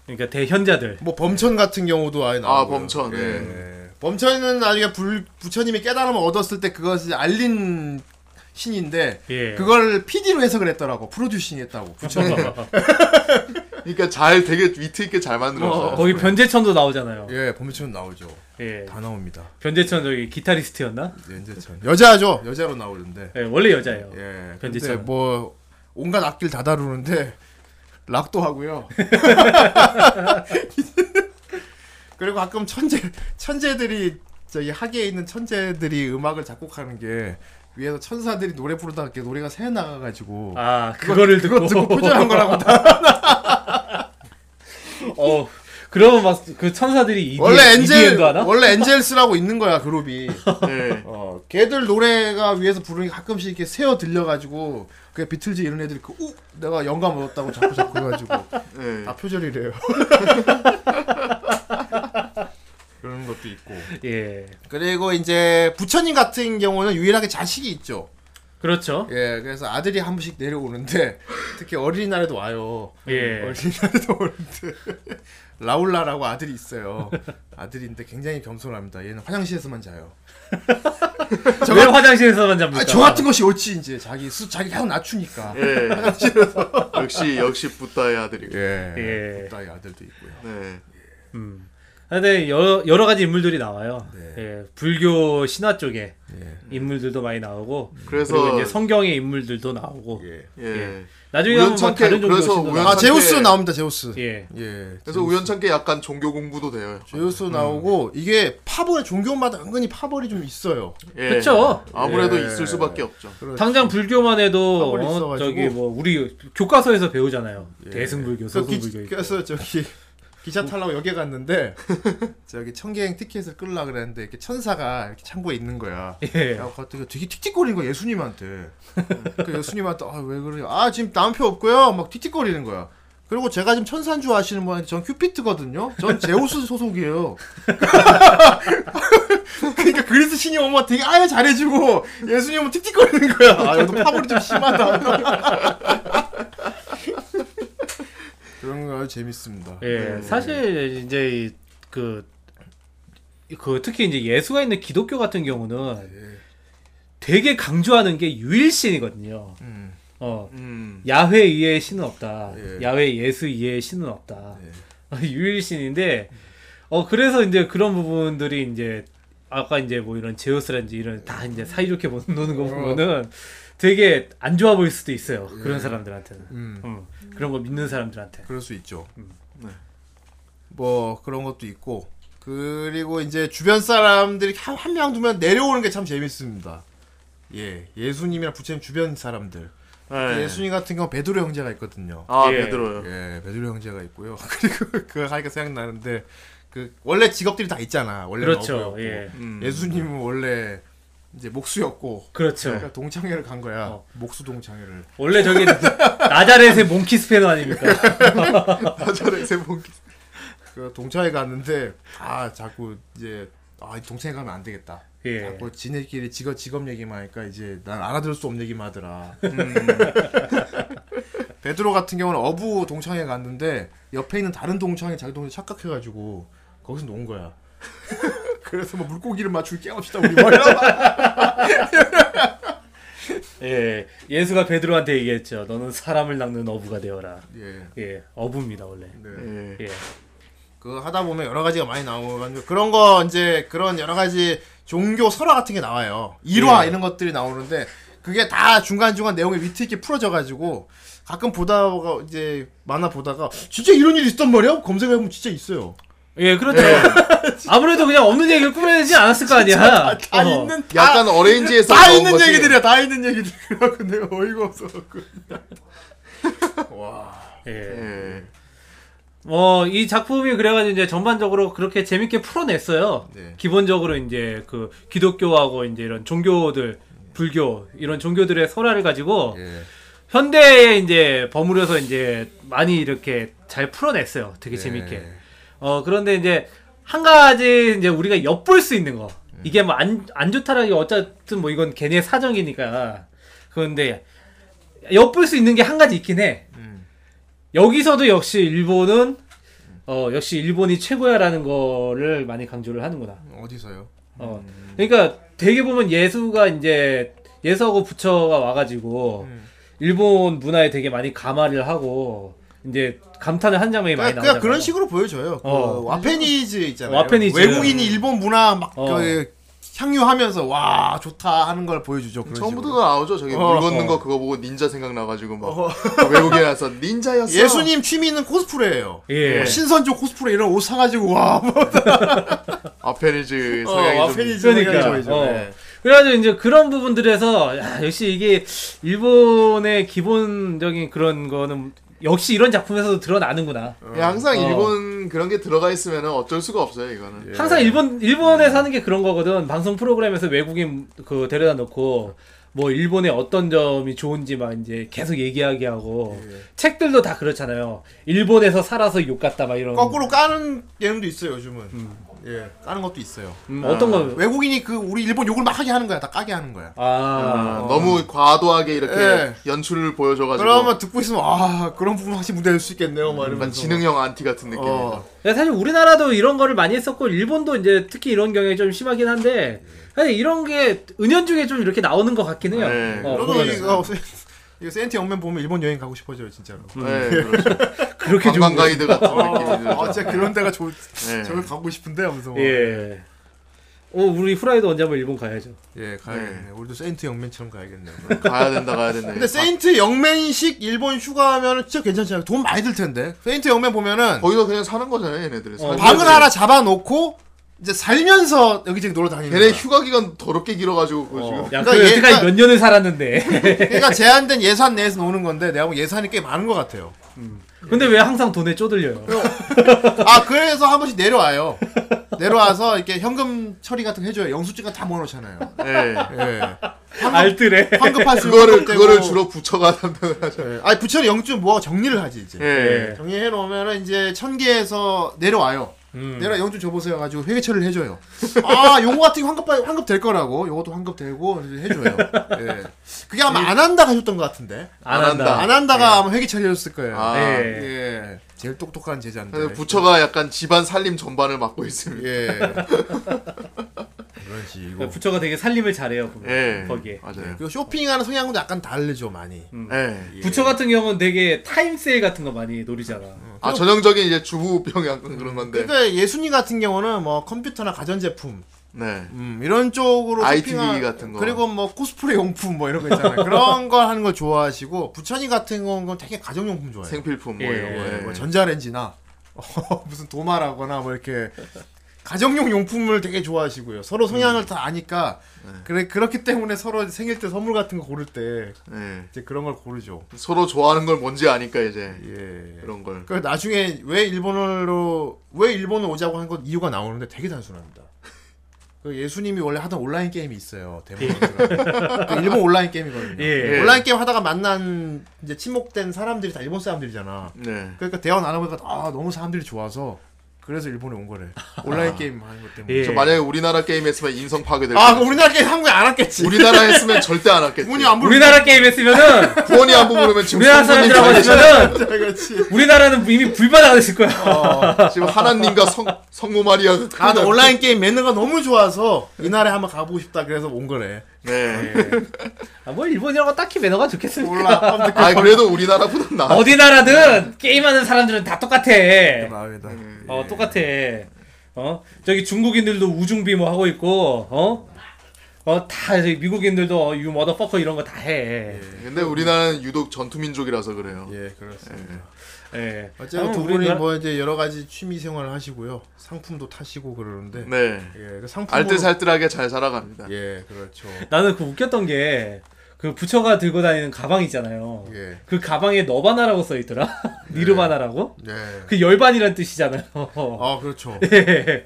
그러니까 대현자들. 뭐 범천 같은 경우도 아예 나오고 아, 범천, 예. 범천은 나중에 불, 부처님이 깨달음을 얻었을 때 그것을 알린 신인데 예. 그걸 PD로 해석을 했더라고 프로듀싱 했다고 부처님 그러니까 잘 되게 위트 있게 잘 만들었어요. 거기 변재천도 나오잖아요. 예 범천 나오죠 예. 다 나옵니다 변재천 저기 기타리스트였나? 연재천 여자죠 여자로 나오는데 예, 원래 여자예요. 예 변재천. 뭐 온갖 악기를 다 다루는데 락도 하고요 그리고 가끔 천재 천재들이 저기 학계에 있는 천재들이 음악을 작곡하는 게 위에서 천사들이 노래 부르다가 이렇게 노래가 새 나가가지고 아, 그거를 그거 듣고. 듣고 표절한 거라고 어, 그러면 막 그 천사들이 EDM, 원래 엔젤? 원래 엔젤스라고 있는 거야 그룹이 예. 어 걔들 노래가 위에서 부르니까 가끔씩 이렇게 새어 들려가지고 그 비틀즈 이런 애들이 그 우, 내가 영감 얻었다고 자꾸 자꾸 해가지고 예. 다 표절이래요 그런 것도 있고 예. 그리고 이제 부처님 같은 경우는 유일하게 자식이 있죠 그렇죠. 예 그래서 아들이 한 번씩 내려오는데 특히 어린이날에도 와요 예. 어린이날에도 오는데 라울라라고 아들이 있어요 아들인데 굉장히 겸손합니다 얘는 화장실에서만 자요 왜 화장실에서만 잡니까? 아, 저 같은 것이 옳지 이제 자기 수 자기 계속 낮추니까 예. 역시 역시 부다의 아들이고. 예 예. 딸 아들도 있고요 네. 음. 근데 여러, 여러 가지 인물들이 나와요. 네. 예. 불교 신화 쪽에 예. 인물들도 많이 나오고 그래서 그리고 이제 성경의 인물들도 나오고 예. 예. 예. 나중에 우연찮게- 다른 종교 그래서 신도 우연찮게- 아 제우스 나옵니다 제우스 예. 예 그래서 우연찮게 약간 종교 공부도 돼요. 제우스 나오고 이게 파벌 종교마다 은근히 파벌이 좀 있어요 예. 그쵸. 아무래도 예. 있을 수밖에 없죠. 당장 불교만 해도 어, 있어가지고. 저기 뭐 우리 교과서에서 배우잖아요. 예. 대승불교, 그 서승불교. 있고. 그래서 저기 기차 타려고 역에 갔는데 저기 청계행 티켓을 끌라 그랬는데 이렇게 천사가 이렇게 창고에 있는 거야. 예. 야, 갑자기 되게 틱틱거리는 거야 예수님한테. 그 예수님한테 아 왜 그러냐? 아 지금 남표 없고요. 막 틱틱거리는 거야. 그리고 제가 지금 천사인 줄 아시는 분한테 전 큐피트거든요. 전 제우스 소속이에요. 그러니까 그리스 신이 오면 되게 아예 잘해주고 예수님은 틱틱거리는 거야. 아 이거 파벌이 좀 심하다. 그런 거 아주 재밌습니다. 예, 사실 이제 이- 그, 그 특히 이제 예수가 있는 기독교 같은 경우는 되게 강조하는 게 유일신이거든요. 음. 어, 음. 야훼 이외의 신은 없다. 예. 야훼 예수 이외의 신은 없다. 예. 유일신인데, 어 그래서 이제 그런 부분들이 이제 아까 이제 뭐 이런 제우스라든지 이런 다 이제 사이좋게 보- 노는 거 보면은 되게 안 좋아 보일 수도 있어요. 그런 사람들한테는. 음. 음, 그런 거 믿는 사람들한테. 그럴 수 있죠. 네. 뭐 그런 것도 있고 그리고 이제 주변 사람들이 한 명 두면 내려오는 게 참 재밌습니다. 예, 예수님이랑 부처님 주변 사람들 네. 예순이 같은 경우 베드로 형제가 있거든요. 아 예. 베드로요. 예, 베드로 형제가 있고요. 그리고 그거 하니까 생각나는데 그 원래 직업들이 다 있잖아. 원래 그렇죠. 예. 음. 예수님은 원래 이제 목수였고 그렇죠. 그러니까 동창회를 간 거야. 어. 목수 동창회를. 원래 저기 나자렛의 몽키 스패너 아닙니까? 나자렛 세봉기. 그 동창회 갔는데 아 자꾸 이제 아이 동창회 가면 안 되겠다. 예. 자꾸 지네끼리 직업 직업 얘기만 하니까 이제 난 알아들을 수 없는 얘기만 하더라. 음. 베드로 같은 경우는 어부 동창회 갔는데 옆에 있는 다른 동창회 자기 동생 착각해가지고 거기서 논 거야. 그래서 뭐 물고기를 맞출 게 없다 우리 말이야. 예. 예수가 베드로한테 얘기했죠. 너는 사람을 낚는 어부가 되어라. 예. 예. 어부입니다, 원래. 네. 예. 예. 그 하다 보면 여러 가지가 많이 나오고 그런 거 이제 그런 여러 가지 종교 설화 같은 게 나와요. 일화 예. 이런 것들이 나오는데 그게 다 중간 중간 내용이 위트 있게 풀어져 가지고 가끔 보다가 이제 만화 보다가 진짜 이런 일이 있단 말이야? 검색해 보면 진짜 있어요. 예, 그렇죠. 아무래도 그냥 없는 얘기를 꾸며내지 않았을 거 아니야. 다 어. 있는 다, 약간 어레인지에서 다 있는 거지. 얘기들이야. 다 있는 얘기들. 그래갖고 내가 어이가 없어 갖고. 와. 예. 예. 어, 이 작품이 그래가지고 이제 전반적으로 그렇게 재밌게 풀어냈어요. 네. 기본적으로 이제 그 기독교하고 이제 이런 종교들, 불교, 이런 종교들의 설화를 가지고 예. 현대에 이제 버무려서 이제 많이 이렇게 잘 풀어냈어요. 되게 네. 재밌게. 어, 그런데 이제 한 가지 이제 우리가 엿볼 수 있는 거. 이게 뭐 안, 안 좋다라기 어쨌든 뭐 이건 걔네 사정이니까. 그런데 엿볼 수 있는 게 한 가지 있긴 해. 음. 여기서도 역시 일본은 어, 역시 일본이 최고야라는 거를 많이 강조를 하는구나. 어디서요? 어. 그러니까 되게 보면 예수가 이제 예수하고 부처가 와가지고 음. 일본 문화에 되게 많이 감화를 하고 이제 감탄을 한 장면이 많이 그냥, 나오잖아요. 그냥 그런 식으로 보여줘요. 어. 그 와페니즈 있잖아요. 와페니즈. 외국인이 일본 문화 막 어. 그 향유하면서 와 좋다 하는 걸 보여주죠. 그런 처음부터 식으로. 나오죠. 저기 어, 물 걷는 어. 거 그거 보고 닌자 생각나가지고 막 외국인이라서 닌자였어. 예수님 취미는 코스프레예요. 예. 신선조 코스프레 이런 옷 사가지고 와. 뭐, 아페니즈 어, 성향이 좀 와페니즈 그러니까. 성향이 보이죠. 어. 네. 그래가지고 이제 그런 부분들에서 야, 역시 이게 일본의 기본적인 그런 거는 역시 이런 작품에서도 드러나는구나. 예, 항상 어. 일본 그런 게 들어가 있으면 어쩔 수가 없어요 이거는. 항상 일본 일본에 사는 게 그런 거거든. 방송 프로그램에서 외국인 그 데려다 놓고 뭐 일본의 어떤 점이 좋은지 막 이제 계속 얘기하게 하고 책들도 다 그렇잖아요. 일본에서 살아서 욕 같다 막 이런. 거꾸로 까는 예능도 있어요 요즘은. 예, 까는 것도 있어요. 음, 어떤 거? 외국인이 그 우리 일본 욕을 막 하게 하는 거야. 다 까게 하는 거야. 아, 아, 너무 과도하게 이렇게 예. 연출을 보여줘가지고 그러면 듣고 있으면 아 그런 부분 확실히 문제될 수 있겠네요. 막 이러면서. 지능형 안티 같은 느낌이. 어. 야, 사실 우리나라도 이런 거를 많이 했었고 일본도 이제 특히 이런 경향이 좀 심하긴 한데 사실 이런 게 은연중에 좀 이렇게 나오는 것 같긴 해요. 네. 어, 저도 보면은. 이거 이거 Saint Young Men 보면 일본 여행 가고 싶어져요 진짜로. 네, 그렇죠. 그렇게 좀 관광 가이드 같은 느낌이 아 들죠. 진짜 그런 데가 좋. 네. 저걸 가고 싶은데 하면서. 막. 예. 어, 우리 후라이도 언제 한번 일본 가야죠. 예 가야겠네. 우리도 Saint Young Men처럼 가야겠네요. 가야 된다, 가야 된다. 근데 Saint Young Men식 일본 휴가하면 진짜 괜찮지 않아요? 돈 많이 들 텐데. Saint Young Men 보면은 거기서 그냥 사는 거잖아요, 얘네들이. 어, 방을 하나 잡아놓고 이제 살면서 여기저기 놀러 다니는 걔네 거야. 휴가 기간 더럽게 길어가지고 그거 지금. 야, 그러니까 그 여태까지 몇 년을 살았는데. 그러니까 제한된 예산 내에서 노는 건데 내가 보면 예산이 꽤 많은 것 같아요. 근데 왜 항상 돈에 쪼들려요? 아 그래서 한 번씩 내려와요. 내려와서 이렇게 현금 처리 같은 거 해줘요. 영수증 다 모아놓잖아요. 예. 예. 알뜰해. 환급할 수 그거를. 그거를 주로 부처가 담당을 하죠. 예. 아니 부처는 영수증 모아 정리를 하지 이제. 예. 정리해 놓으면은 이제 천 개에서 내려와요. 음. 내가 영수 줘보세요 가지고 회계 처리를 해줘요. 아 요거 같은 거 환급 환급 될 거라고 요것도 환급 되고 해줘요. 예. 그게 아마 안 한다가 해줬던 것 같은데. 안 안 한다. 한다. 안 한다가 아마 회계 처리해줬을 거예요. 아. 예. 예. 제일 똑똑한 제자인데. 부처가 약간 집안 살림 전반을 맡고 있습니다. 예. 그런 식이고. 부처가 되게 살림을 잘해요. 보면. 예. 거기에. 맞아요. 그 쇼핑하는 성향도 약간 다르죠 많이. 예. 부처 같은 경우는 되게 타임 세일 같은 거 많이 노리잖아. 아 전형적인 이제 주부 병 약간 그런 건데. 그러니까 예순이 같은 경우는 뭐 컴퓨터나 가전제품 네. 음, 이런 쪽으로 ITV 쇼핑하- 같은 거. 그리고 뭐 코스프레 용품 뭐 이런 거 있잖아요. 그런 걸 하는 걸 좋아하시고 부천이 같은 경우는 되게 가정용품 좋아해요. 생필품 뭐 예. 이런 거. 예, 예. 뭐 전자레인지나 무슨 도마라거나 뭐 이렇게 가정용 용품을 되게 좋아하시고요. 서로 성향을 다 아니까 네. 그래 그렇기 때문에 서로 생일 때 선물 같은 거 고를 때 네. 이제 그런 걸 고르죠. 서로 좋아하는 걸 뭔지 아니까 이제 예. 그런 걸. 그 나중에 왜 일본어로 왜 일본을 오자고 한 건 이유가 나오는데 되게 단순합니다. 그 예수님이 원래 하던 온라인 게임이 있어요. 대부분 그 일본 온라인 게임이거든요. 예. 온라인 게임 하다가 만난 이제 친목된 사람들이 다 일본 사람들이잖아. 네. 그러니까 대화 나눠보니까 아 너무 사람들이 좋아서 그래서 일본에 온 거래. 온라인 게임 하는 것 때문에. 예. 저 만약에 우리나라 게임 했으면 인성 파괴될 아, 아, 그럼 우리나라 게임 한국에 안 왔겠지. 우리나라 했으면 절대 안 왔겠지. 문이 안 부르. 우리나라 게임 했으면은 부원이 안 부르면 지금 우리나라 사람들하고. 했으면은 그렇지. 우리나라는 이미 불바다가 을 거야. 지금 하나님과 성 성모 마리아가 아, 나 온라인 게임 매너가 너무 좋아서 이날에 한번 가보고 싶다 그래서 온 거래. 네. 아, 뭐 일본이라고 딱히 매너가 좋겠습니까? 몰라. 아 그래도 우리나라보다 나. 어디 나라든 게임하는 사람들은 다 똑같아. 나옵니다. 어 똑같아. 어 저기 중국인들도 우중비 뭐 하고 있고 어. 어다 미국인들도 유 머더퍼커 이런 거 다 해. 근데 우리나라는 유독 전투 민족이라서 그래요. 예, 그렇습니다. 예. 어쨌든 아, 두 우리 분이 나라- 뭐 이제 여러 가지 취미 생활을 하시고요. 상품도 타시고 그러는데. 네. 예, 그 상품 알뜰살뜰하게 잘 살아갑니다. 예, 그렇죠. 나는 그 웃겼던 게 그 부처가 들고 다니는 가방 있잖아요. 예. 그 가방에 너바나라고 써 있더라. 니르바나라고. 네. 그 열반이란 뜻이잖아요. 아, 그렇죠. 예.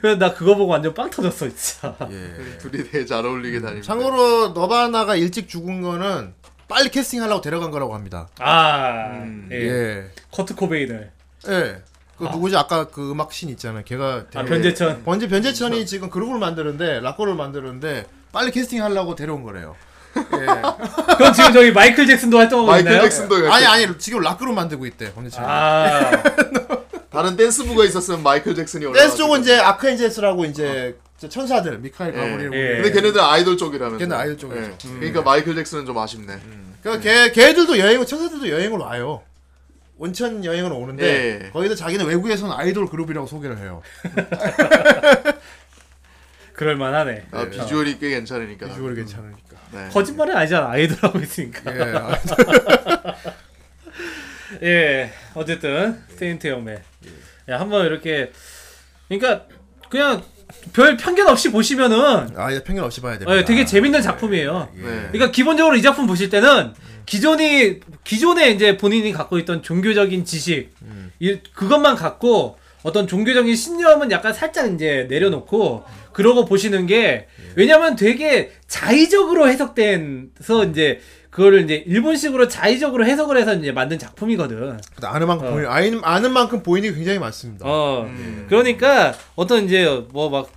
그래서 나 그거 보고 완전 빵 터졌어 진짜. 예. 둘이 되게 잘 어울리게 다닙니다. 참고로 너바나가 일찍 죽은 거는 빨리 캐스팅하려고 데려간 거라고 합니다. 아, 음. 예. 예. 커트 코베인을. 예. 그 누구지 아까 그 음악 신 있잖아요. 걔가 아, 변재천. 번지 변재천이 지금 그룹을 만드는데 락커를 만드는데 빨리 캐스팅하려고 데려온 거래요. 예. 그럼 지금 저기 마이클 잭슨도 활동하고 마이클 있나요? 잭슨도 아니 아니 지금 락그룹 만들고 있대 변재천. 아, 다른 댄스부가 있었으면 마이클 잭슨이 올라. 댄스 쪽은 이제 아크엔젤스라고 이제 저 천사들 미카엘 가브리엘 예. 근데 걔네들 아이돌 쪽이라면서. 걔는 아이돌 쪽이죠. 예. 그러니까 마이클 잭슨은 좀 아쉽네. 그러니까 걔 걔들도 여행을 천사들도 여행을 와요. 온천 여행을 오는데 예. 거기서 자기는 외국에서는 아이돌 그룹이라고 소개를 해요. 그럴 만하네. 아, 비주얼이 꽤 괜찮으니까. 비주얼이 괜찮으니까. 네. 거짓말은 아니잖아. 아이돌 하고 있으니까. 예. 예. 어쨌든 세인트 형매. 야, 한번 이렇게 그러니까 그냥 별 편견 없이 보시면은 아, 이제 편견 없이 봐야 됩니다. 어, 되게 재밌는 작품이에요. 예. 네. 그러니까 기본적으로 이 작품 보실 때는 기존이 기존에 이제 본인이 갖고 있던 종교적인 지식 이, 그것만 갖고 어떤 종교적인 신념은 약간 살짝 이제 내려놓고 그러고 보시는 게 왜냐면 되게 자의적으로 해석된서 이제 그거를 이제 일본식으로 자의적으로 해석을 해서 이제 만든 작품이거든. 아는 만큼 어. 보이 아는, 아는 만큼 보이는 게 굉장히 많습니다. 어. 그러니까 어떤 이제 뭐막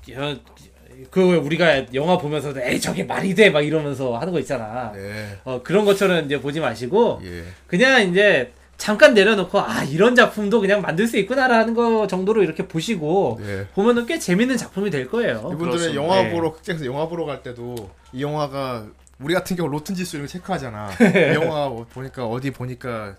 그 우리가 영화 보면서 에이 저게 말이 돼 막 이러면서 하는 거 있잖아. 네. 어 그런 것처럼 이제 보지 마시고 예. 그냥 이제 잠깐 내려놓고 아 이런 작품도 그냥 만들 수 있구나라는 거 정도로 이렇게 보시고 네. 보면은 꽤 재밌는 작품이 될 거예요. 이분들은. 영화 네. 보러 극장에서 영화 보러 갈 때도 이 영화가 우리 같은 경우 로튼 지수 이런 거 체크하잖아. 이 영화 뭐 보니까 어디 보니까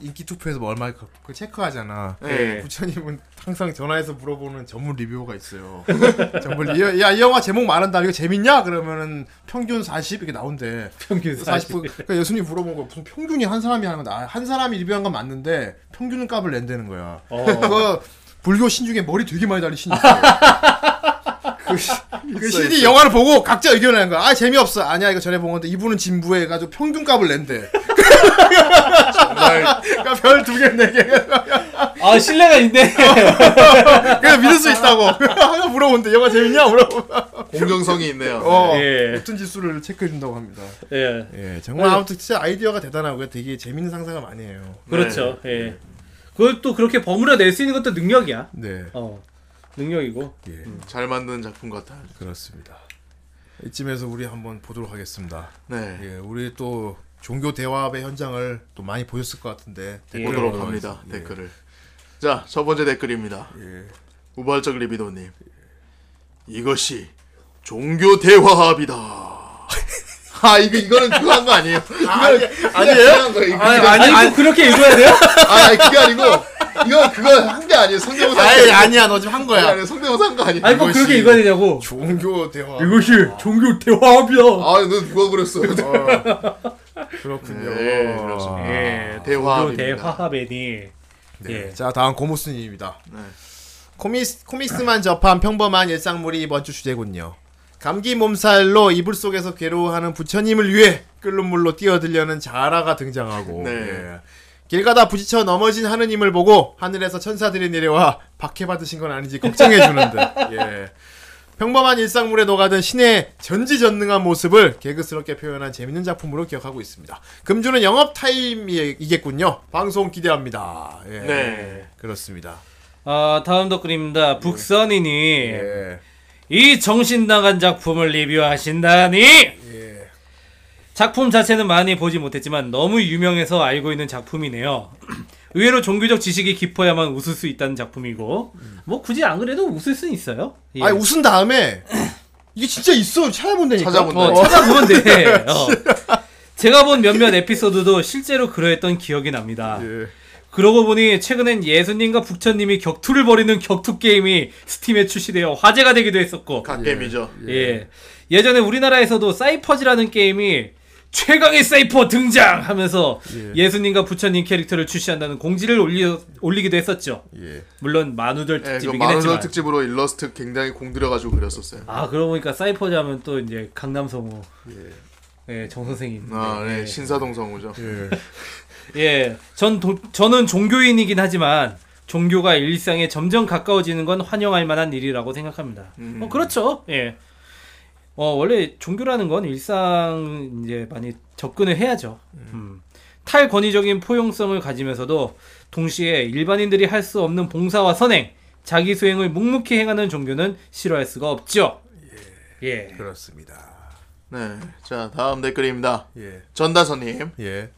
인기 투표에서 뭐 얼마 그, 그 체크하잖아. 네. 부처님은 항상 전화해서 물어보는 전문 리뷰어가 있어요. 전문 리 야이 영화 제목 말한다. 이거 재밌냐? 그러면은 평균 40 이렇게 나온대. 평균 40. 40. 그러니까 예수님 물어본 거 무슨 평균이 한 사람이 하는 거다. 한 사람이 리뷰한 건 맞는데 평균 값을 낸다는 거야. 어. 그 불교 신 중에 머리 되게 많이 달린 신이 있어요. 그, 시- 그 신이 영화를 보고 각자 의견을 내는 거야. 아 재미없어. 아니야 이거 전에 본 건데 이분은 진부해 가지고 평균값을 낸대. 정말 그러니까 별 두 개 네 개. 아 신뢰가 있네. 그래서 믿을 수 있다고. 하나 물어본대. 영화 재밌냐? 물어보. 공정성이 있네요. 어. 예. 높은 지수를 체크해 준다고 합니다. 예. 예, 정말 아무튼 진짜 아이디어가 대단하고요. 되게 재밌는 상상을 많이 해요. 그렇죠. 예. 그걸 또 그렇게 버무려 낼 수 있는 것도 능력이야. 네, 어. 능력이고. 예, 잘 만든 작품 같아요. 그렇습니다. 이쯤에서 우리 한번 보도록 하겠습니다. 네. 예, 우리 또 종교 대화의 현장을 또 많이 보셨을 것 같은데 댓글을 보도록 보도록 합니다. 하겠습니다. 댓글을. 자, 첫 번째 댓글입니다. 예, 우발적 리비도님. 이것이 종교 대화합이다. 아 이거 이거는 그거 한 거 아니에요? 아니, 아니에요? 한 거예요. 이거, 아니, 아니, 아니, 꼭 그렇게 읽어야 돼요? 아, 아니 그게 아니고 이거 그거 한 게 아니에요. 성대모사. 아니 아니야 너 지금 한 거야. 아니 성대모사 한 거 아니에요. 아니 꼭 이것이- 그렇게 읽어야 되냐고. 종교 대화. 이것이 종교 대화합이다. 아, 너 누가 그랬어? 그렇군요. 네, 그렇습니다. 예. 종교 대화합이니. 네. 예. 자 다음 고무스님입니다. 네. 코믹스, 코믹스만 접한 평범한 일상물이 이번 주 주제군요. 감기 몸살로 이불 속에서 괴로워하는 부처님을 위해 끓는 물로 뛰어들려는 자라가 등장하고 네. 예. 길 가다 부딪혀 넘어진 하느님을 보고 하늘에서 천사들이 내려와 박해받으신 건 아닌지 걱정해주는 듯 예. 평범한 일상물에 녹아든 신의 전지전능한 모습을 개그스럽게 표현한 재밌는 작품으로 기억하고 있습니다. 금주는 영업 타임이겠군요. 방송 기대합니다. 예. 네. 그렇습니다. 아 다음 덧글입니다. 북선이님 예. 이 정신 나간 작품을 리뷰하신다니 작품 자체는 많이 보지 못했지만 너무 유명해서 알고 있는 작품이네요. 의외로 종교적 지식이 깊어야만 웃을 수 있다는 작품이고 뭐 굳이 안 그래도 웃을 수는 있어요. 예. 아니 웃은 다음에 이게 진짜 있어 찾아본다니까. 찾아본다. 어, 찾아보면 돼. 어. 제가 본 몇몇 에피소드도 실제로 그러했던 기억이 납니다. 예. 그러고 보니 최근엔 예수님과 부처님이 격투를 벌이는 격투 게임이 스팀에 출시되어 화제가 되기도 했었고 갓겜이죠. 예. 예전에 우리나라에서도 사이퍼즈라는 게임이 최강의 사이퍼 등장 하면서 예. 수님과 부처님 캐릭터를 출시한다는 공지를 올리, 올리기도 했었죠. 예. 물론 만우절 예, 그 특집이긴 만우절 했지만. 특집으로 일러스트 굉장히 공들여가지고 그렸었어요. 아 그러고 보니까 사이퍼즈 하면 또 이제 강남성우 예, 정 선생님. 아, 네. 예. 신사동 성우죠. 예, 전 도, 저는 종교인이긴 하지만 종교가 일상에 점점 가까워지는 건 환영할 만한 일이라고 생각합니다. 음. 어, 그렇죠. 예. 어, 원래 종교라는 건 일상 이제 많이 접근을 해야죠. 음. 탈권위적인 포용성을 가지면서도 동시에 일반인들이 할 수 없는 봉사와 선행, 자기 수행을 묵묵히 행하는 종교는 싫어할 수가 없죠. 예. 그렇습니다. 네. 자, 다음 댓글입니다. 예. 전다선님. 예.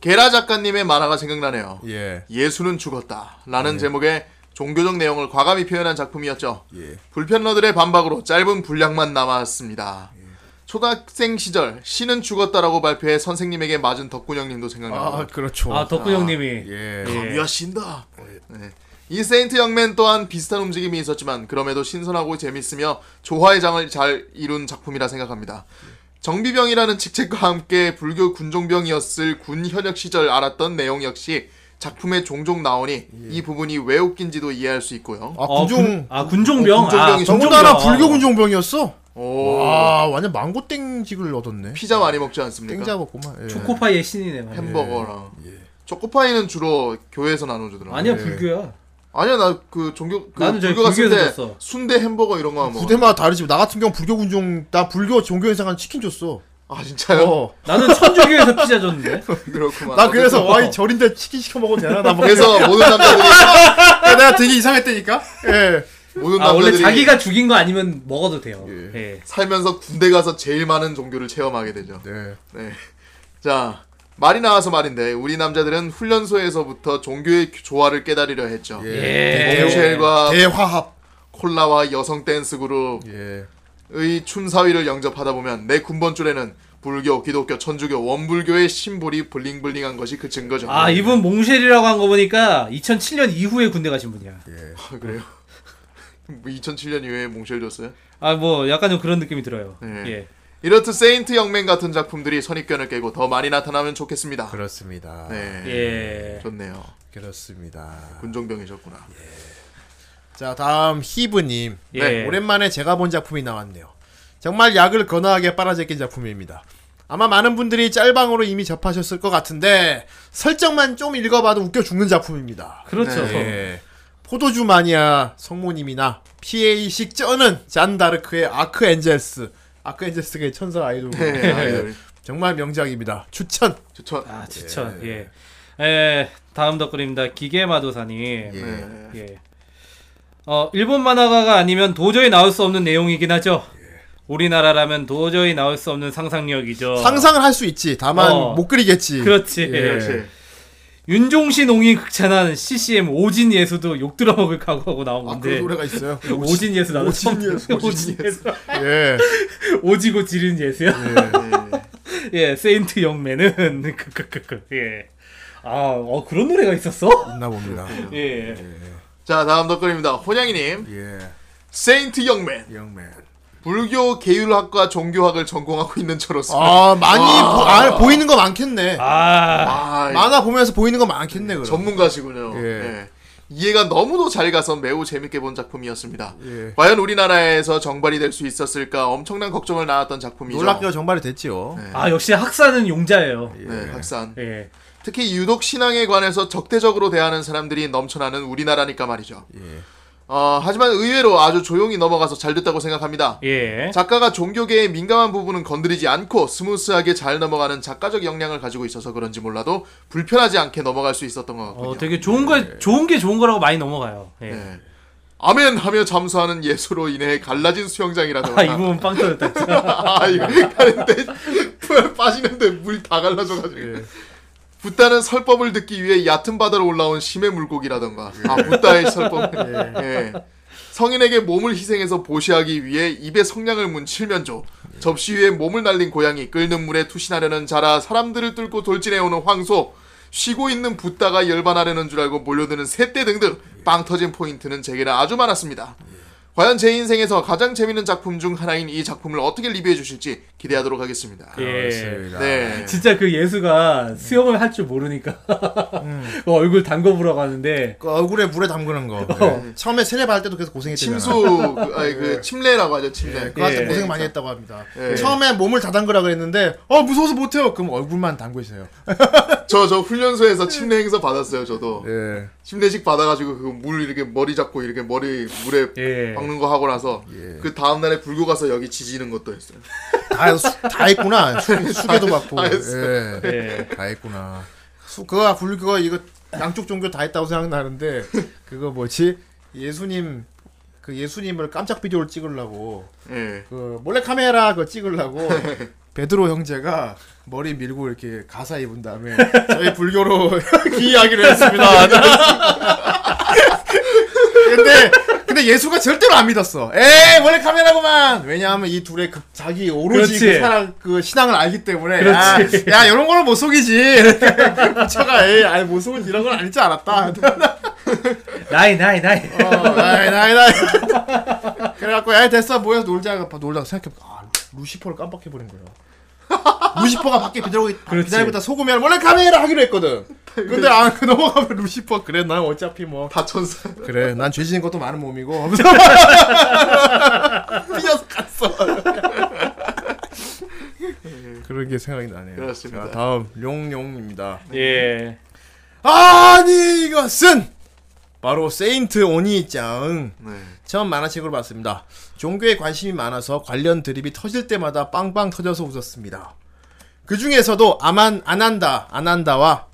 게라 작가님의 만화가 생각나네요. 예. 예수는 죽었다. 라는 제목의 종교적 내용을 과감히 표현한 작품이었죠. 예. 불편러들의 반박으로 짧은 분량만 남았습니다. 초등학생 시절 신은 죽었다라고 발표해 선생님에게 맞은 덕군 형님도 아, 그렇죠. 아, 덕구 형님이. 예. 예. 위하신다. 네. 이 세인트 영맨 또한 비슷한 움직임이 있었지만 그럼에도 신선하고 재밌으며 조화의 장을 잘 이룬 작품이라 생각합니다. 정비병이라는 직책과 함께 불교 군종병이었을 군 현역 시절 알았던 내용 역시 작품에 종종 나오니 이 부분이 왜 웃긴지도 이해할 수 있고요. 아, 어, 군종 군, 아 군종병. 어, 군종병이 아, 더군다나 군종병. 불교 군종병이었어. 오, 와, 완전 망고 땡직을 얻었네. 피자 많이 먹지 않습니까? 땡 잡았구만. 예. 초코파이의 신이네. 말이야. 햄버거랑 초코파이는 주로 교회에서 나눠주더라고. 아니야 예. 불교야. 아니야 나 그 종교 그 나는 저기 불교 갔을 불교에서 때 줬어. 순대 햄버거 이런 거 먹어. 부대마다 다르지. 나 같은 경우 불교 군종 나 불교 종교 행사관 치킨 줬어. 아 진짜요? 어. 나는 천주교에서 피자 줬는데. 그렇구만. 나 그래서 어쨌든 와이 절인데 치킨 시켜 먹어도 되나? 나 뭐- 그래서 모든 남자들이 내가 되게 이상했다니까. 예. 모든 아 원래 남자들이 자기가 죽인 거 아니면 먹어도 돼요. 예. 예. 살면서 군대 가서 제일 많은 종교를 체험하게 되죠. 네. 네. 자 말이 나와서 말인데 우리 남자들은 훈련소에서부터 종교의 조화를 깨달으려 했죠. 예. 몽쉘과 대화합. 콜라와 여성 댄스 그룹 의 예. 춤사위를 영접하다 보면 내 군번줄에는 불교, 기독교, 천주교, 원불교의 심볼이 bling bling한 것이 그 증거죠. 아 이분 몽쉘이라고 한 거 보니까 2007년 이후에 군대 가신 분이야. 아, 그래요? 2007년 이후에 몽쉘 줬어요? 아 뭐 약간 좀 그런 느낌이 들어요. 네. 예. 이렇듯 세인트 영맨 같은 작품들이 선입견을 깨고 더 많이 나타나면 좋겠습니다. 그렇습니다. 네. 예. 좋네요. 그렇습니다. 군종병이셨구나. 자, 다음 히브님. 예. 네, 오랜만에 제가 본 작품이 나왔네요. 정말 약을 거나하게 빨아제낀 작품입니다. 아마 많은 분들이 짤방으로 이미 접하셨을 것 같은데 설정만 좀 읽어봐도 웃겨 죽는 작품입니다. 그렇죠. 예. 포도주 마니아 성모님이나 PA식 쩌는 잔 다르크의 아크 엔젤스. 아크 엔젤스가 천사 아이돌. 네, 아이돌. 정말 명작입니다. 추천. 추천. 아 추천. 예. 예. 다음 덧글입니다. 기계마도사님. 네. 예. 어, 일본 만화가가 아니면 도저히 나올 수 없는 내용이긴 하죠. 우리나라라면 도저히 나올 수 없는 상상력이죠. 상상을 할 수 있지. 다만 어. 못 그리겠지. 그렇지. 예. 그렇지. 윤종신 옹이 극찬한 CCM 오진 예수도 욕 들어먹을 각오하고 나온 아, 건데. 그런 노래가 있어요. 오진 예수 나도 오진 예수. 오진 예수. 예. 오지고 지린 예수야. 네. 예, 세인트 영맨은 크크크크. 예. 아, 어 그런 노래가 있었어? 있나 봅니다. 예. 자 다음 덧글입니다. 혼양이님 예. 세인트 영맨 영맨. 불교 계율학과 종교학을 전공하고 있는 저로서 아 많이 보, 아, 보이는 거 많겠네. 아, 아, 만화 보면서 보이는 거 많겠네 그럼. 전문가시군요. 예. 예. 이해가 너무도 잘 가서 매우 재밌게 본 작품이었습니다. 예. 과연 우리나라에서 정발이 될 수 있었을까 엄청난 걱정을 낳았던 작품이죠. 놀랍게도 정발이 됐지요. 아 역시 학산은 용자예요. 네, 학산. 예. 특히 유독 신앙에 관해서 적대적으로 대하는 사람들이 넘쳐나는 우리나라니까 말이죠. 예. 어, 하지만 의외로 아주 조용히 넘어가서 잘 됐다고 생각합니다. 예. 작가가 종교계의 민감한 부분은 건드리지 않고 스무스하게 잘 넘어가는 작가적 역량을 가지고 있어서 그런지 몰라도 불편하지 않게 넘어갈 수 있었던 것 같군요. 어 되게 좋은 거 좋은 게 좋은 거라고 많이 넘어가요. 예. 네. 아멘 하며 잠수하는 예수로 인해 갈라진 수영장이라던가 아 이 부분 빵 터졌다. 아 이거 가는데 빠지는데 물 다 갈라져가지고 예. 붓다는 설법을 듣기 위해 얕은 바다로 올라온 심해 물고기라던가 아 붓다의 설법 예. 성인에게 몸을 희생해서 보시하기 위해 입에 성냥을 문 칠면조 접시 위에 몸을 날린 고양이 끓는 물에 투신하려는 자라 사람들을 뚫고 돌진해오는 황소 쉬고 있는 붓다가 열반하려는 줄 알고 몰려드는 새떼 등등 빵 터진 포인트는 제게는 아주 많았습니다. 과연 제 인생에서 가장 재밌는 작품 중 하나인 이 작품을 어떻게 리뷰해 주실지 기대하도록 하겠습니다. 예. 네. 진짜 그 예수가 수영을 할 줄 모르니까 그 얼굴 담궈보라고 하는데 그 얼굴에 물에 담그는 거. 예. 처음에 세례 받을 때도 계속 고생했잖아요. 침수 그, 아니, 그 침례라고 하죠 침례. 그거 할때 예. 고생 많이 했다고 합니다. 예. 처음에 몸을 다 담그라 그랬는데 어 무서워서 못 해요. 그럼 얼굴만 담고 있어요. 저 저 훈련소에서 침례 행사 받았어요. 저도 예. 침례식 받아 가지고 그 물 이렇게 머리 잡고 이렇게 머리 물에 예. 박는 거 하고 나서 그 다음 날에 불교 가서 여기 지지는 것도 했어요. 다, 수- 다 했구나. 수, 수계도 받고. 다 했어. 예. 예. 다 했구나. 수, 그거 불교 이거 양쪽 종교 다 했다고 생각나는데 그거 뭐지? 예수님 그 예수님을 깜짝 비디오를 찍으려고 예. 그 몰래 카메라 그거 찍으려고 베드로 형제가 머리 밀고 이렇게 가사 입은 다음에 저희 불교로 기이하기로 했습니다. 근데 근데 예수가 절대로 안 믿었어. 에이 몰래 카메라구만. 왜냐하면 이 둘의 그 자기 오로지 그렇지. 그 사랑 그 신앙을 알기 때문에 그렇지. 야, 야 이런 거는 못 속이지. 부처가 에이 아니 못 속은 이런 건 아닐 줄 알았다. 나이 나이 나이. 어, 나이 나이 나이. 그래갖고 야 됐어 모여 놀자 놀다가 생각해 아 루시퍼를 깜빡해 버린 거야. 루시퍼가 밖에 기다리고 있- 그렇지. 기다리고 있다 속으면 몰래 카메라 하기로 했거든. 근데 안 넘어가면 루시퍼 그래 난 어차피 뭐 다 천사. 그래 난 죄지은 것도 많은 몸이고 뛰어서 갔어. 그런 게 생각이 나네요. 그렇습니다. 자, 다음 용용입니다. 예. 아니 이것은 바로 세인트 오니짱. 네. 처음 만화책으로 봤습니다. 종교에 관심이 많아서 관련 드립이 터질 때마다 빵빵 터져서 웃었습니다. 그 중에서도 아만 아난다 아난다와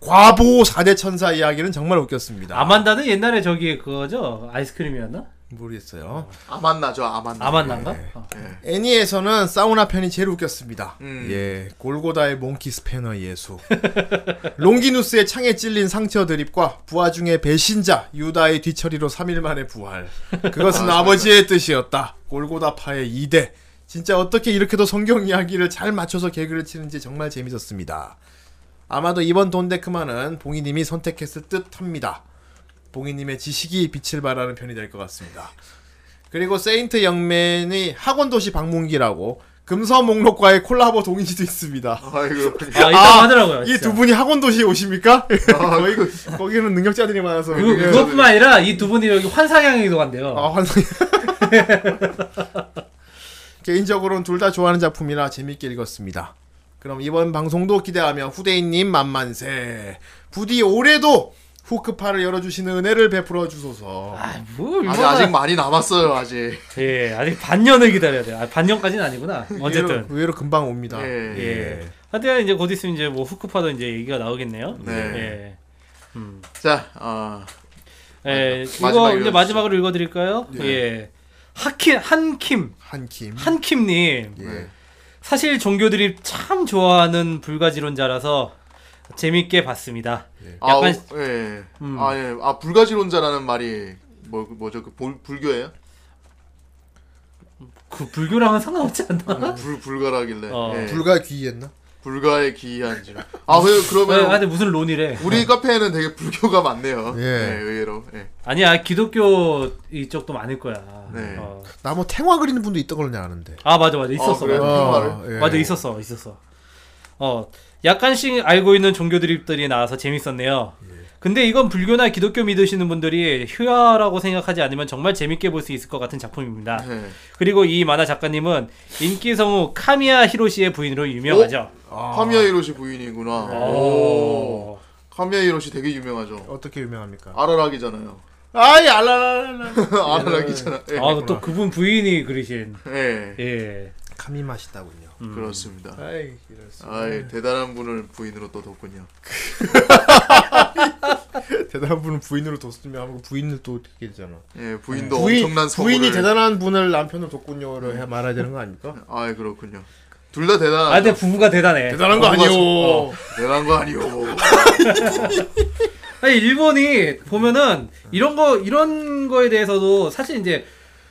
과보 4대 천사 이야기는 정말 웃겼습니다. 아만다는 옛날에 저기 그거죠 아이스크림이었나? 모르겠어요. 아만나죠 아만나. 아만다인가? 네. 어. 애니에서는 사우나 편이 제일 웃겼습니다. 음. 예, 골고다의 몽키 스패너 예수. 롱기누스의 창에 찔린 상처 드립과 부하 중의 배신자 유다의 뒤처리로 3일 만에 부활. 그것은 아, 버지의 뜻이었다. 골고다파의 2대. 진짜 어떻게 이렇게도 성경 이야기를 잘 맞춰서 개그를 치는지 정말 재밌었습니다. 아마도 이번 돈데크만은 봉이님이 선택했을 듯합니다. 봉이님의 지식이 빛을 발하는 편이 될 것 같습니다. 그리고 세인트 영맨이 학원 도시 방문기라고 금서 목록과의 콜라보 동인지도 있습니다. 아이고. 아 이따 하더라고요. 이 진짜. 두 분이 학원 도시에 오십니까? 거기, 거기는 능력자들이 많아서. 그리고 그게- 그것뿐만 아니라 이 두 분이 여기 환상향이도 간대요. 아, 환상. 개인적으로는 둘 다 좋아하는 작품이라 재밌게 읽었습니다. 그럼 이번 방송도 기대하며 후대인님 만만세. 부디 올해도 후크파를 열어주시는 은혜를 베풀어 주소서. 아, 뭐 아직 얼마나 아직 많이 남았어요 아직. 예, 아직 반년을 기다려야 돼요. 아, 반년까지는 아니구나. 의외로, 어쨌든. 의외로 금방 옵니다. 예. 예. 하여튼 이제 곧 있으면 이제 뭐 후크파도 이제 얘기가 나오겠네요. 네. 예. 음. 자, 어, 예, 마지막 이거 이제 읽어주시죠. 마지막으로 읽어드릴까요? 예. 하킴 한킴 한 킴. 한킴님 예. 사실 종교들이 참 좋아하는 불가지론자라서 재밌게 봤습니다. 아, 약간 어, 예. 음. 아, 예. 아, 불가지론자라는 말이 뭐 뭐죠? 그 불, 불교예요? 그 불교랑은 상관없지 않나? 불 불가라길래. 어. 예. 불가 귀했나? 불가의 기이한지. 아, 그 왜, 그러면 근데 무슨 론이래? 우리 카페에는 되게 불교가 많네요. 예. 예, 의외로. 예. 아니야 기독교 이쪽도 많을 거야. 네. 어. 나뭐 탱화 그리는 분도 있던 걸로 내가 아는데. 아 맞아 맞아 있었어. 어? 맞아. 탱화를? 예. 맞아 있었어 있었어. 어 약간씩 알고 있는 종교 드립들이 나와서 재밌었네요. 예. 근데 이건 불교나 기독교 믿으시는 분들이 휴화라고 생각하지 않으면 정말 재밌게 볼 수 있을 것 같은 작품입니다. 네. 그리고 이 만화 작가님은 인기 성우 카미야 히로시의 부인으로 유명하죠. 카미야 히로시 부인이구나. 오. 카미야 히로시 되게 유명하죠. 어떻게 유명합니까? 아라락이잖아요. 아이 알라라라. 아라락이잖아. 예. 아, 또 그분 부인이 그리신. 예. 예. 감이 맛있다군요. 그렇습니다. 아이. 아이 대단한 분을 부인으로 또 뒀군요. 대단한 분은 부인으로 뒀으면 하고 부인을 또 어떻게 되잖아. 예, 부인도 부인, 엄청난 선물을. 부인이 대단한 분을 남편으로 뒀군요를 해 말아야 되는 거 아닙니까? 아, 그렇군요. 둘 다 대단하죠. 아, 근데 부부가 대단해. 대단한 거 부부가 아니오. 대단한 거 아니오. 아니, 일본이 보면은 이런 거, 이런 거에 대해서도 사실 이제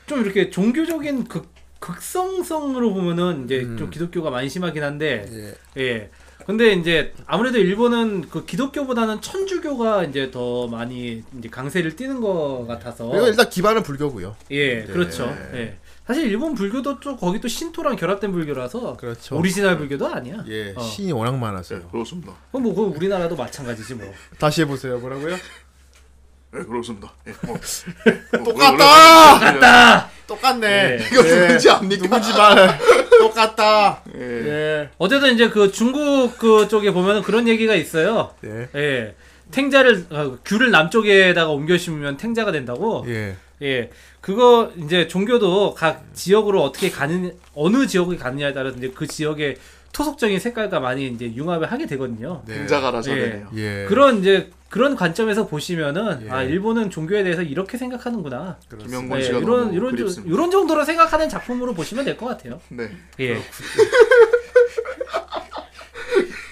좀 이렇게 종교적인 극, 극성성으로 보면은 이제 좀 기독교가 많이 심하긴 한데, 예. 예. 근데 이제 아무래도 일본은 그 기독교보다는 천주교가 이제 더 많이 이제 강세를 띠는 것 같아서. 그리고 일단 기반은 불교고요. 예, 그렇죠. 예. 사실 일본 불교도 또 거기 또 신토랑 결합된 불교라서 그렇죠. 오리지널 불교도 아니야. 예, 어. 신이 워낙 네, 많았어요. 그렇습니다. 그럼 뭐 그건 우리나라도 마찬가지지 뭐. 다시 해보세요. 뭐라고요? 예, 그렇습니다. 예, 뭐. 똑같다! 똑같다! 똑같네. 예. 이거 누군지 압니까? 누군지 말. 똑같다. 예. 예. 어쨌든 이제 그 중국 그 쪽에 보면은 그런 얘기가 있어요. 예. 예. 탱자를 어, 귤을 남쪽에다가 옮겨 심으면 탱자가 된다고. 예. 예. 그거 이제 종교도 각 지역으로 어떻게 가는 어느 지역에 가느냐에 따라서 이제 그 지역의 토속적인 색깔과 많이 이제 융합을 하게 되거든요. 네. 등자가라서 예. 되네요. 예. 그런 이제 그런 관점에서 보시면은 예. 아 일본은 종교에 대해서 이렇게 생각하는구나. 김영곤 예, 씨가 이런 너무 이런 조- 그립습니다. 이런 정도로 생각하는 작품으로 보시면 될 것 같아요. 네. 예.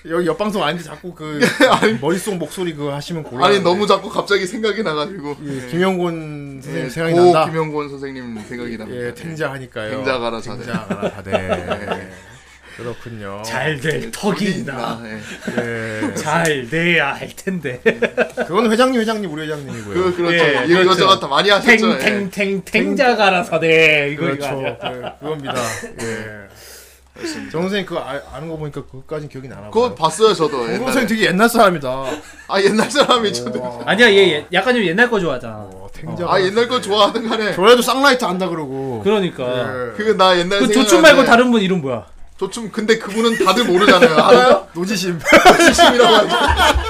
여기 옆방송 아닌데 자꾸 그 머릿속 목소리 그거 하시면 곤란. 아니 너무 자꾸 갑자기 생각이 나가지고 예, 김영곤 선생님 예, 생각이 고 난다. 김영곤 선생님 생각이 납니다. 예, 탱자 하니까요. 탱자 가라 자대. 탱자 가라 자대. 그렇군요. 잘 될 턱이 턱이 있나. 예. 예. 잘 돼야 할 텐데. 그건 회장님 회장님 우리 회장님이고요. 그 그렇죠. 예, 이거 그렇죠. 저거 다 많이 하셨죠. 예. 탱탱탱 탱자가라서 네 이거 이거 그렇죠. 아니야. 그, 그겁니다. 예. 정 선생님 그거 아, 아는 거 보니까 그거까진 기억이 나나 봐요. 그거 봤어요 저도 정. 선생 되게 옛날 사람이다. 아 옛날 사람이 저도. 아니야 얘, 얘 약간 좀 옛날 거 좋아하잖아. 어, 탱자. 아 옛날 거 좋아하든 간에 저래도 쌍라이트 안다 그러고. 그러니까. 예. 그거 나 옛날 그 생각나는데 말고 다른 분 이름 뭐야? 조춘 근데 그분은 다들 모르잖아요. 알아요? 노지심. 조춘이라고 하죠.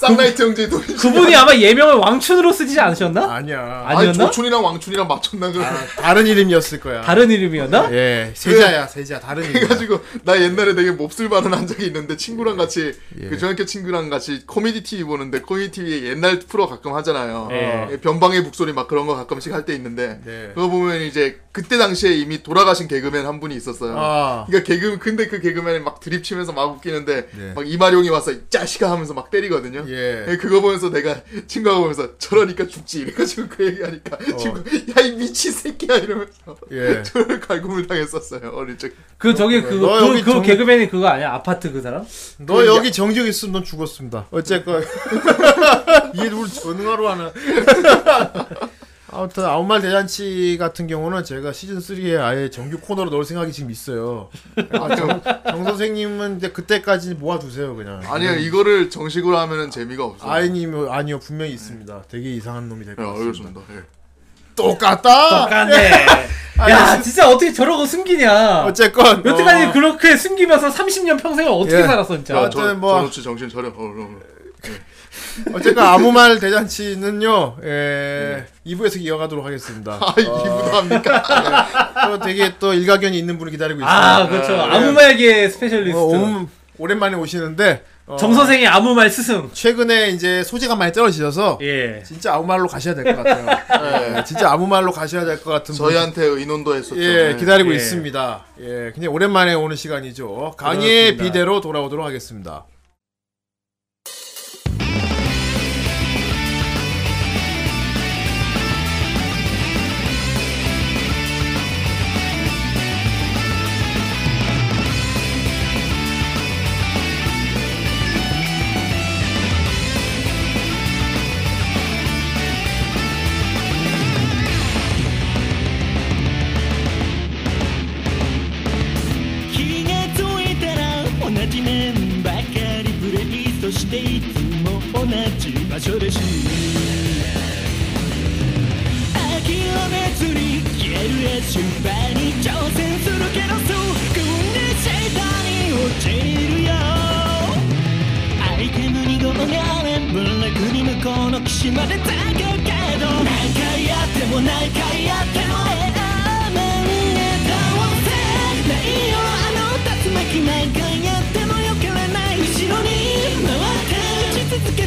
쌍라이트 형제 노래. 그분이 아마 예명을 왕춘으로 쓰지 않으셨나? 아니야. 아니- 아니 아니었나? 조춘이랑 왕춘이랑 맞췄나 그래. 다른 이름이었을 거야. 다른 이름이었나? 예, 세자야, 세자. 다른 이름. 그래가지고 나 옛날에 되게 몹쓸 발언한 적이 있는데 친구랑 같이 예. 그 중학교 친구랑 같이 코미디 TV 보는데 코미디 TV에 옛날 프로 가끔 하잖아요. 예. 예, 변방의 북소리 막 그런 거 가끔씩 할 때 있는데 네. 그거 보면 이제 그때 당시에 이미 돌아가신 개그맨 한 분이 있었어요. 아. 그러니까 개그 근데 그 개그맨이 막 드립 치면서 막 웃기는데 네. 막 이마룡이 와서 이 자식아 하면서 막 때리거든요. 예. 예, 그거 보면서 내가 친구하고 보면서 저러니까 죽지 이래가지고 그 얘기하니까 친구 야이 미친 새끼야 이러면서 어. 예. 저를 갈굼을 당했었어요 어릴 적. 그 저기 그거 너 그, 여기 그 정- 개그맨이 그거 아니야? 아파트 그 사람? 너 여기 정적 있으면 넌 죽었습니다. 어쨌건 이게 누굴 전화로 하나. 아무튼 아무 말 대잔치 같은 경우는 제가 시즌 3에 아예 정규 코너로 넣을 생각이 지금 있어요. 아, 정, 정 선생님은 이제 그때까지 모아두세요 그냥. 아니요 이거를 정식으로 하면은 재미가 없어요. 아니면 아니요 분명히 있습니다. 되게 이상한 놈이 될 네, 것 같습니다. 알겠습니다. 예. 똑같다. 똑같네. 야 진짜 어떻게 저러고 숨기냐? 어쨌건 여태까지 어, 그렇게 숨기면서 30년 평생을 어떻게 예. 살았어 진짜? 아, 저, 아무튼 뭐- 저놓치 정신 차려. 어, 어, 어. 어쨌건 아무 말 대잔치는요. 예, 2부에서 이어가도록 하겠습니다. 아 이부도 합니까? 또 되게 또 일가견이 있는 분을 기다리고 있습니다. 아 그렇죠. 아무 말계 specialist. 어, 오, 오랜만에 오시는데 어, 정 선생의 아무 말 스승. 최근에 이제 소재가 많이 떨어지셔서 예. 진짜 아무 말로 가셔야 될 것 같아요. 예, 진짜 아무 말로 가셔야 될 것 같은 분. 저희한테 의논도 했었죠. 예, 네. 기다리고 예. 있습니다. 예, 그냥 오랜만에 오는 시간이죠. 강이의 그렇습니다. 비데로 돌아오도록 하겠습니다.「 所でし諦めずに消えるへ心配に挑戦するけどそう組んでシェイターに落ちるよアイテムに号があれ分楽に向こうの岸まで高けど何回やっても何回やっても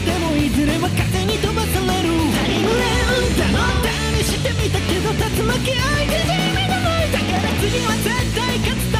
でもいずれは風に飛ばされる。タイムレンだの試してみたけど竜巻相手じゃ意味がないだから次は絶対勝つ。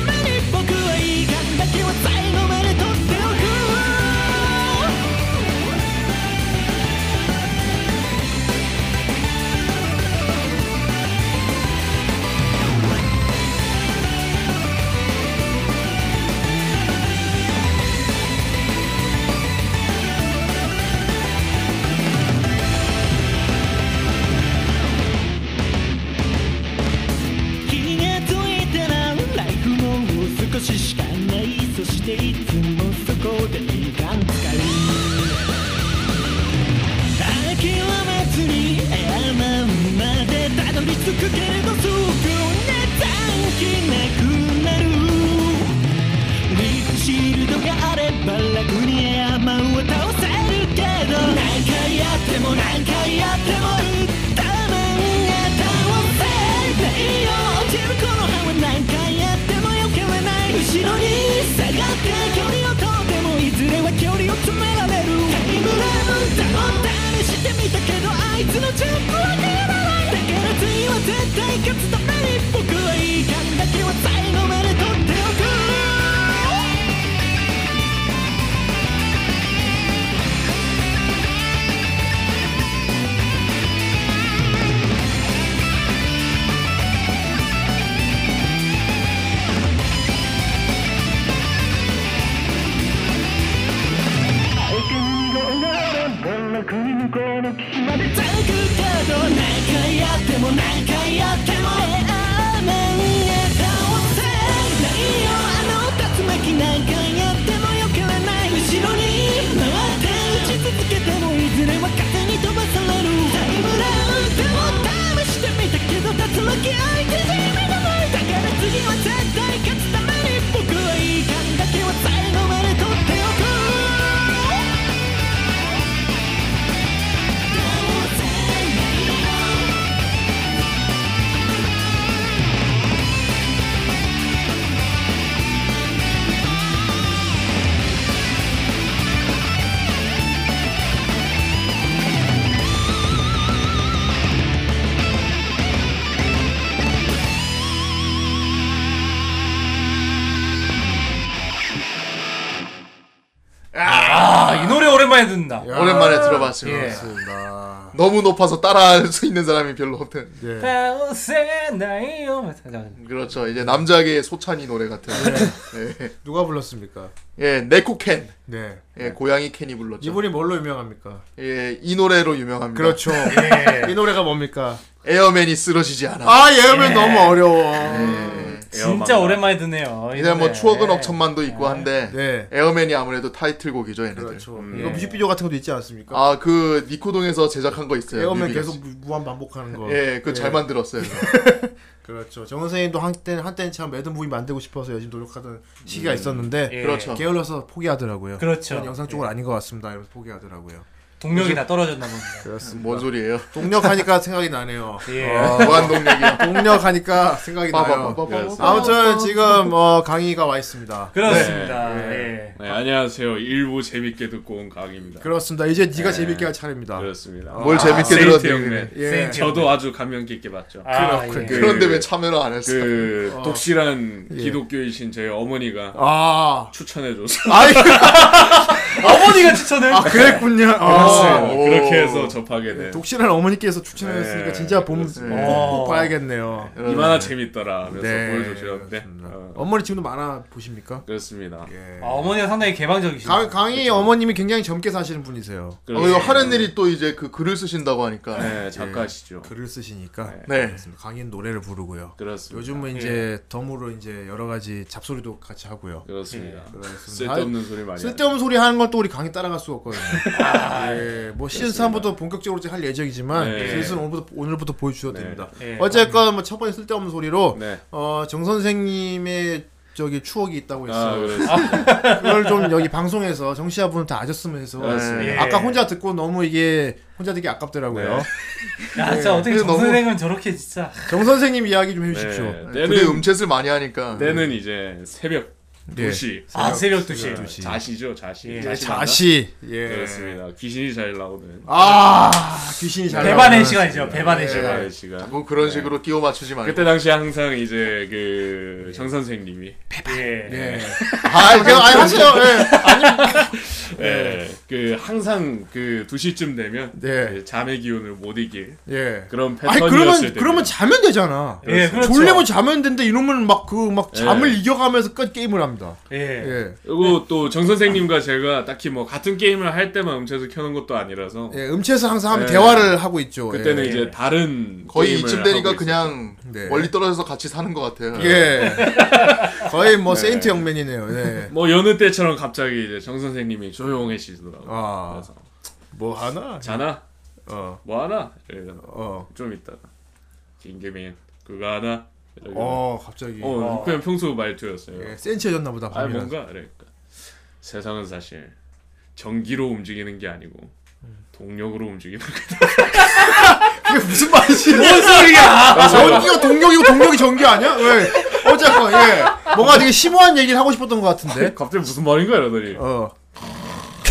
너무 높아서 따라할 수 있는 사람이 별로 없는. 예. 倒せないよ. 그렇죠. 이제 남자계의 소찬휘 노래 같은. 예. 누가 불렀습니까? 예, 네코캔. 네. 예, 고양이 캔이 불렀죠. 이분이 뭘로 유명합니까? 예, 이 노래로 유명합니다. 그렇죠. 이 노래가 뭡니까? 에어맨이 쓰러지지 않아. 아, 얘면 너무 어려워. 예. 진짜 오랜만에 듣네요. 이 이제 뭐 노래. 추억은 억천만도 있고 한데 네. 에어맨이 아무래도 타이틀곡이죠, 얘네들. 그렇죠. 음. 이거 뮤직비디오 같은 것도 있지 않습니까? 아, 그 니코동에서 제작한 거 있어요. 에어맨. 계속 무- 무한 반복하는 거. 예, 그거 잘 예. 만들었어요. 그렇죠. 정 선생님도 한때 한때는 참 MAD movie 만들고 싶어서 열심히 노력하던 시기가 있었는데 예. 그렇죠. 게을러서 포기하더라고요. 그렇죠. 영상 쪽은 아닌 것 같습니다. 이러면서 포기하더라고요. 동력이 다 떨어졌나 봅니다. 그렇습니다. 뭔 소리예요? 동력하니까 생각이 나네요. 예. 무한 동력이요. 동력하니까 생각이 나요. 빠바바바바바. 아무튼 지금 어, 강의가 와 있습니다. 그렇습니다. 네. 예. 네, 안녕하세요. 일부 재밌게 듣고 온 강입니다. 그렇습니다. 이제 네가 재밌게 할 차례입니다. 그렇습니다. 뭘 재밌게 세인트 들었네. 형네. 예. 저도 아주 감명 깊게 봤죠. 아, 그렇군요. 예. 그런데 왜 참여를 안 했어? 그 독실한 예. 기독교이신 저희 어머니가 아, 추천해줘서 아이, 어머니가 추천을. 아 그랬군요. 아, 오. 그렇게 해서 접하게 된 독실한 어머니께서 추천하셨으니까 네, 진짜 보면 그렇습니다. 꼭 봐야겠네요. 이만한 재밌더라 하면서 네, 보여주셨는데. 어, 어머니 지금도 만화 보십니까? 그렇습니다. 아, 어머니가 상당히 개방적이시네요. 강, 강희 어머님이 굉장히 젊게 사시는 분이세요. 어, 이거 하는 일이 또 이제 그 글을 쓰신다고 하니까. 네, 작가시죠. 글을 쓰시니까 네. 그렇습니다. 강희는 노래를 부르고요. 그렇습니다. 요즘은 이제 덤으로 이제 여러 가지 잡소리도 같이 하고요. 그렇습니다. 그렇습니다. 쓸데없는 소리 많이 하죠. 쓸데없는 소리 하는 건 또 우리 강희 따라갈 수가 없거든요. 예, 예, 뭐 시즌 3부터 본격적으로 이제 할 예정이지만 네. 슬슬 오늘부터 오늘부터 보여주셔도 네. 됩니다. 예. 어쨌건 뭐 첫 번째 쓸데없는 소리로 네. 어, 정 선생님의 저기 추억이 있다고 아, 했어요. 그렇습니다. 그걸 좀 여기 방송에서 정치자분은 다 아셨으면 해서 그렇습니다. 예. 아까 혼자 듣고 너무 이게 혼자 듣기 아깝더라고요. 네. 야, 진짜 어떻게 그래서 정 너무- 선생은 저렇게 진짜. 정 선생님 이야기 좀 해주십시오. 네. 둘이 때는 음챗을 많이 하니까 때는 이제 새벽 예. 2시. 아, 새벽 2시. 네, 자시죠, 자시. 예. 자시 예. 그렇습니다. 귀신이 잘 나오는 아 귀신이 잘 배반의. 시간이죠. 배반의 시간. 제가 시간. 뭐 그런 식으로 끼워 맞추지 말고. 그때 당시 항상 이제 그 정 선생님이 예. 예. 아 이거 아니 하세요. 예. 예, 그 항상 그 2시쯤 되면 네. 그 잠의 기운을 못 이길 예. 그런 아니 패턴이었을 그러면 때 그러면 자면 되잖아. 예, 그렇죠. 졸리면 자면 되는데 이놈은 막 그 막 잠을 예. 이겨가면서 끝 게임을 합니다. 예. 예. 그리고 또 정 선생님과 제가 딱히 뭐 같은 게임을 할 때만 음체에서 켜는 것도 아니라서 예, 음치에서 항상 예. 대화를 하고 있죠. 그때는 예. 이제 다른 거의 게임을 이쯤 되니까 그냥 네. 멀리 떨어져서 같이 사는 것 같아요. 예. 거의 뭐 세인트 영맨이네요. 예. 뭐 여느 때처럼 갑자기 이제 정 선생님이 조용해지더라고. 아. 그래서 뭐 하나? 자나? 어. 뭐 하나? 이러면 어. 좀 있다가 김계민 그거 하나? 이러면 어, 갑자기. 어, 그냥 평소 말투였어요. 예, 센치해졌나 보다. 아 밤이라서. 뭔가 그러니까 세상은 사실 전기로 움직이는 게 아니고 동력으로 움직이는 거다. 그게 무슨 말이지? 뭔 소리야? 전기가 동력이고 동력이 전기 아니야? 왜? 어쨌건 예. 뭔가 되게 심오한 얘기를 하고 싶었던 것 같은데. 갑자기 무슨 말인가 이러더니 어.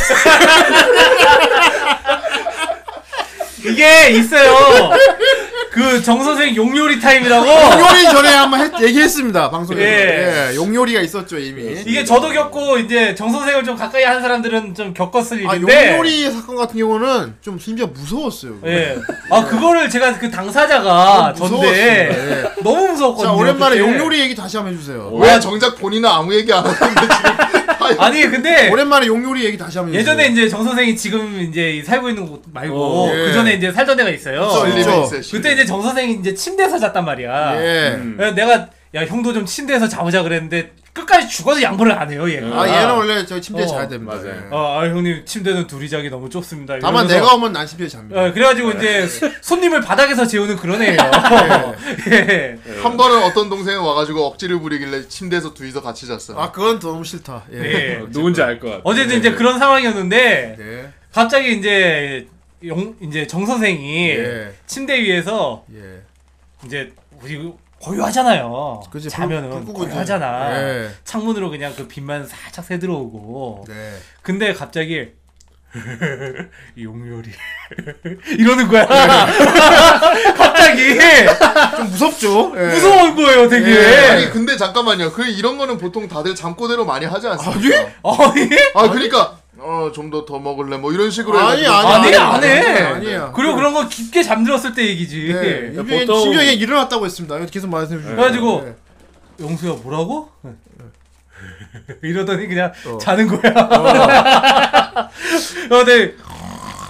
이게 있어요. 그 정 선생 용요리 타임이라고. 용요리 전에 한번 했- 얘기했습니다 방송에서. 예. 예. 용요리가 있었죠 이미. 이게 저도 겪고 이제 정 선생을 좀 가까이 하는 사람들은 좀 겪었을 아 일인데. 용요리 사건 같은 경우는 좀 심지어 무서웠어요. 예. 아 그거를 제가 그 당사자가 전데 무서웠습니다. 너무 무서웠거든요. 자 오랜만에 그때. 용요리 얘기 다시 한번 해주세요. 왜 정작 본인은 아무 얘기 안 하는데 지금 아니 근데 오랜만에 용요리 얘기 다시 한번 해주세요. 예전에 이제 정 선생이 지금 이제 살고 있는 곳 말고 어, 예. 그 전에 이제 살던 데가 있어요. 실림. 그때 이제 정 선생이 이제 침대에서 잤단 말이야. 예. 음. 내가 야 형도 좀 침대에서 자보자 그랬는데 끝까지 죽어서 양보를 안 해요 얘가. 아 얘는 원래 저 침대에 어, 자야 됩니다. 맞아요. 예. 어, 아 형님 침대는 둘이 자기 너무 좁습니다. 다만 이러면서 내가 오면 난 침대에 잡니다. 어, 그래가지고 이제 손님을 바닥에서 재우는 그런 애예요. 예. 한 번은 어떤 동생이 와가지고 억지를 부리길래 침대에서 둘이서 같이 잤어. 아 그건 너무 싫다. 예. 예. 어, 누군지 알 것 같아. 어쨌든 이제 그런 상황이었는데 네. 갑자기 이제 용 이제 정 선생이 예. 침대 위에서 예. 이제 우리 고요하잖아요. 그치, 불- 자면은. 고요하잖아. 예. 창문으로 그냥 그 빛만 살짝 새 들어오고. 네. 근데 갑자기 용요리 이러는 거야. 갑자기 좀 무섭죠. 예. 무서운 거예요, 되게. 예. 아니 근데 잠깐만요. 그 이런 거는 보통 다들 잠꼬대로 많이 하지 않습니까? 아니? 아 그러니까 어좀 더 더 먹을래 뭐 이런 식으로 아니 해가지고 아니 안 해, 안 해. 아니야. 그리고 그런 거 깊게 잠들었을 때 얘기지. 네. 그러니까 이게 보통- 심지어 그냥 일어났다고 했습니다. 계속 말씀해 주세요. 그래가지고 네. 영수야 뭐라고? 이러더니 그냥 어. 자는 거야. 어, 네.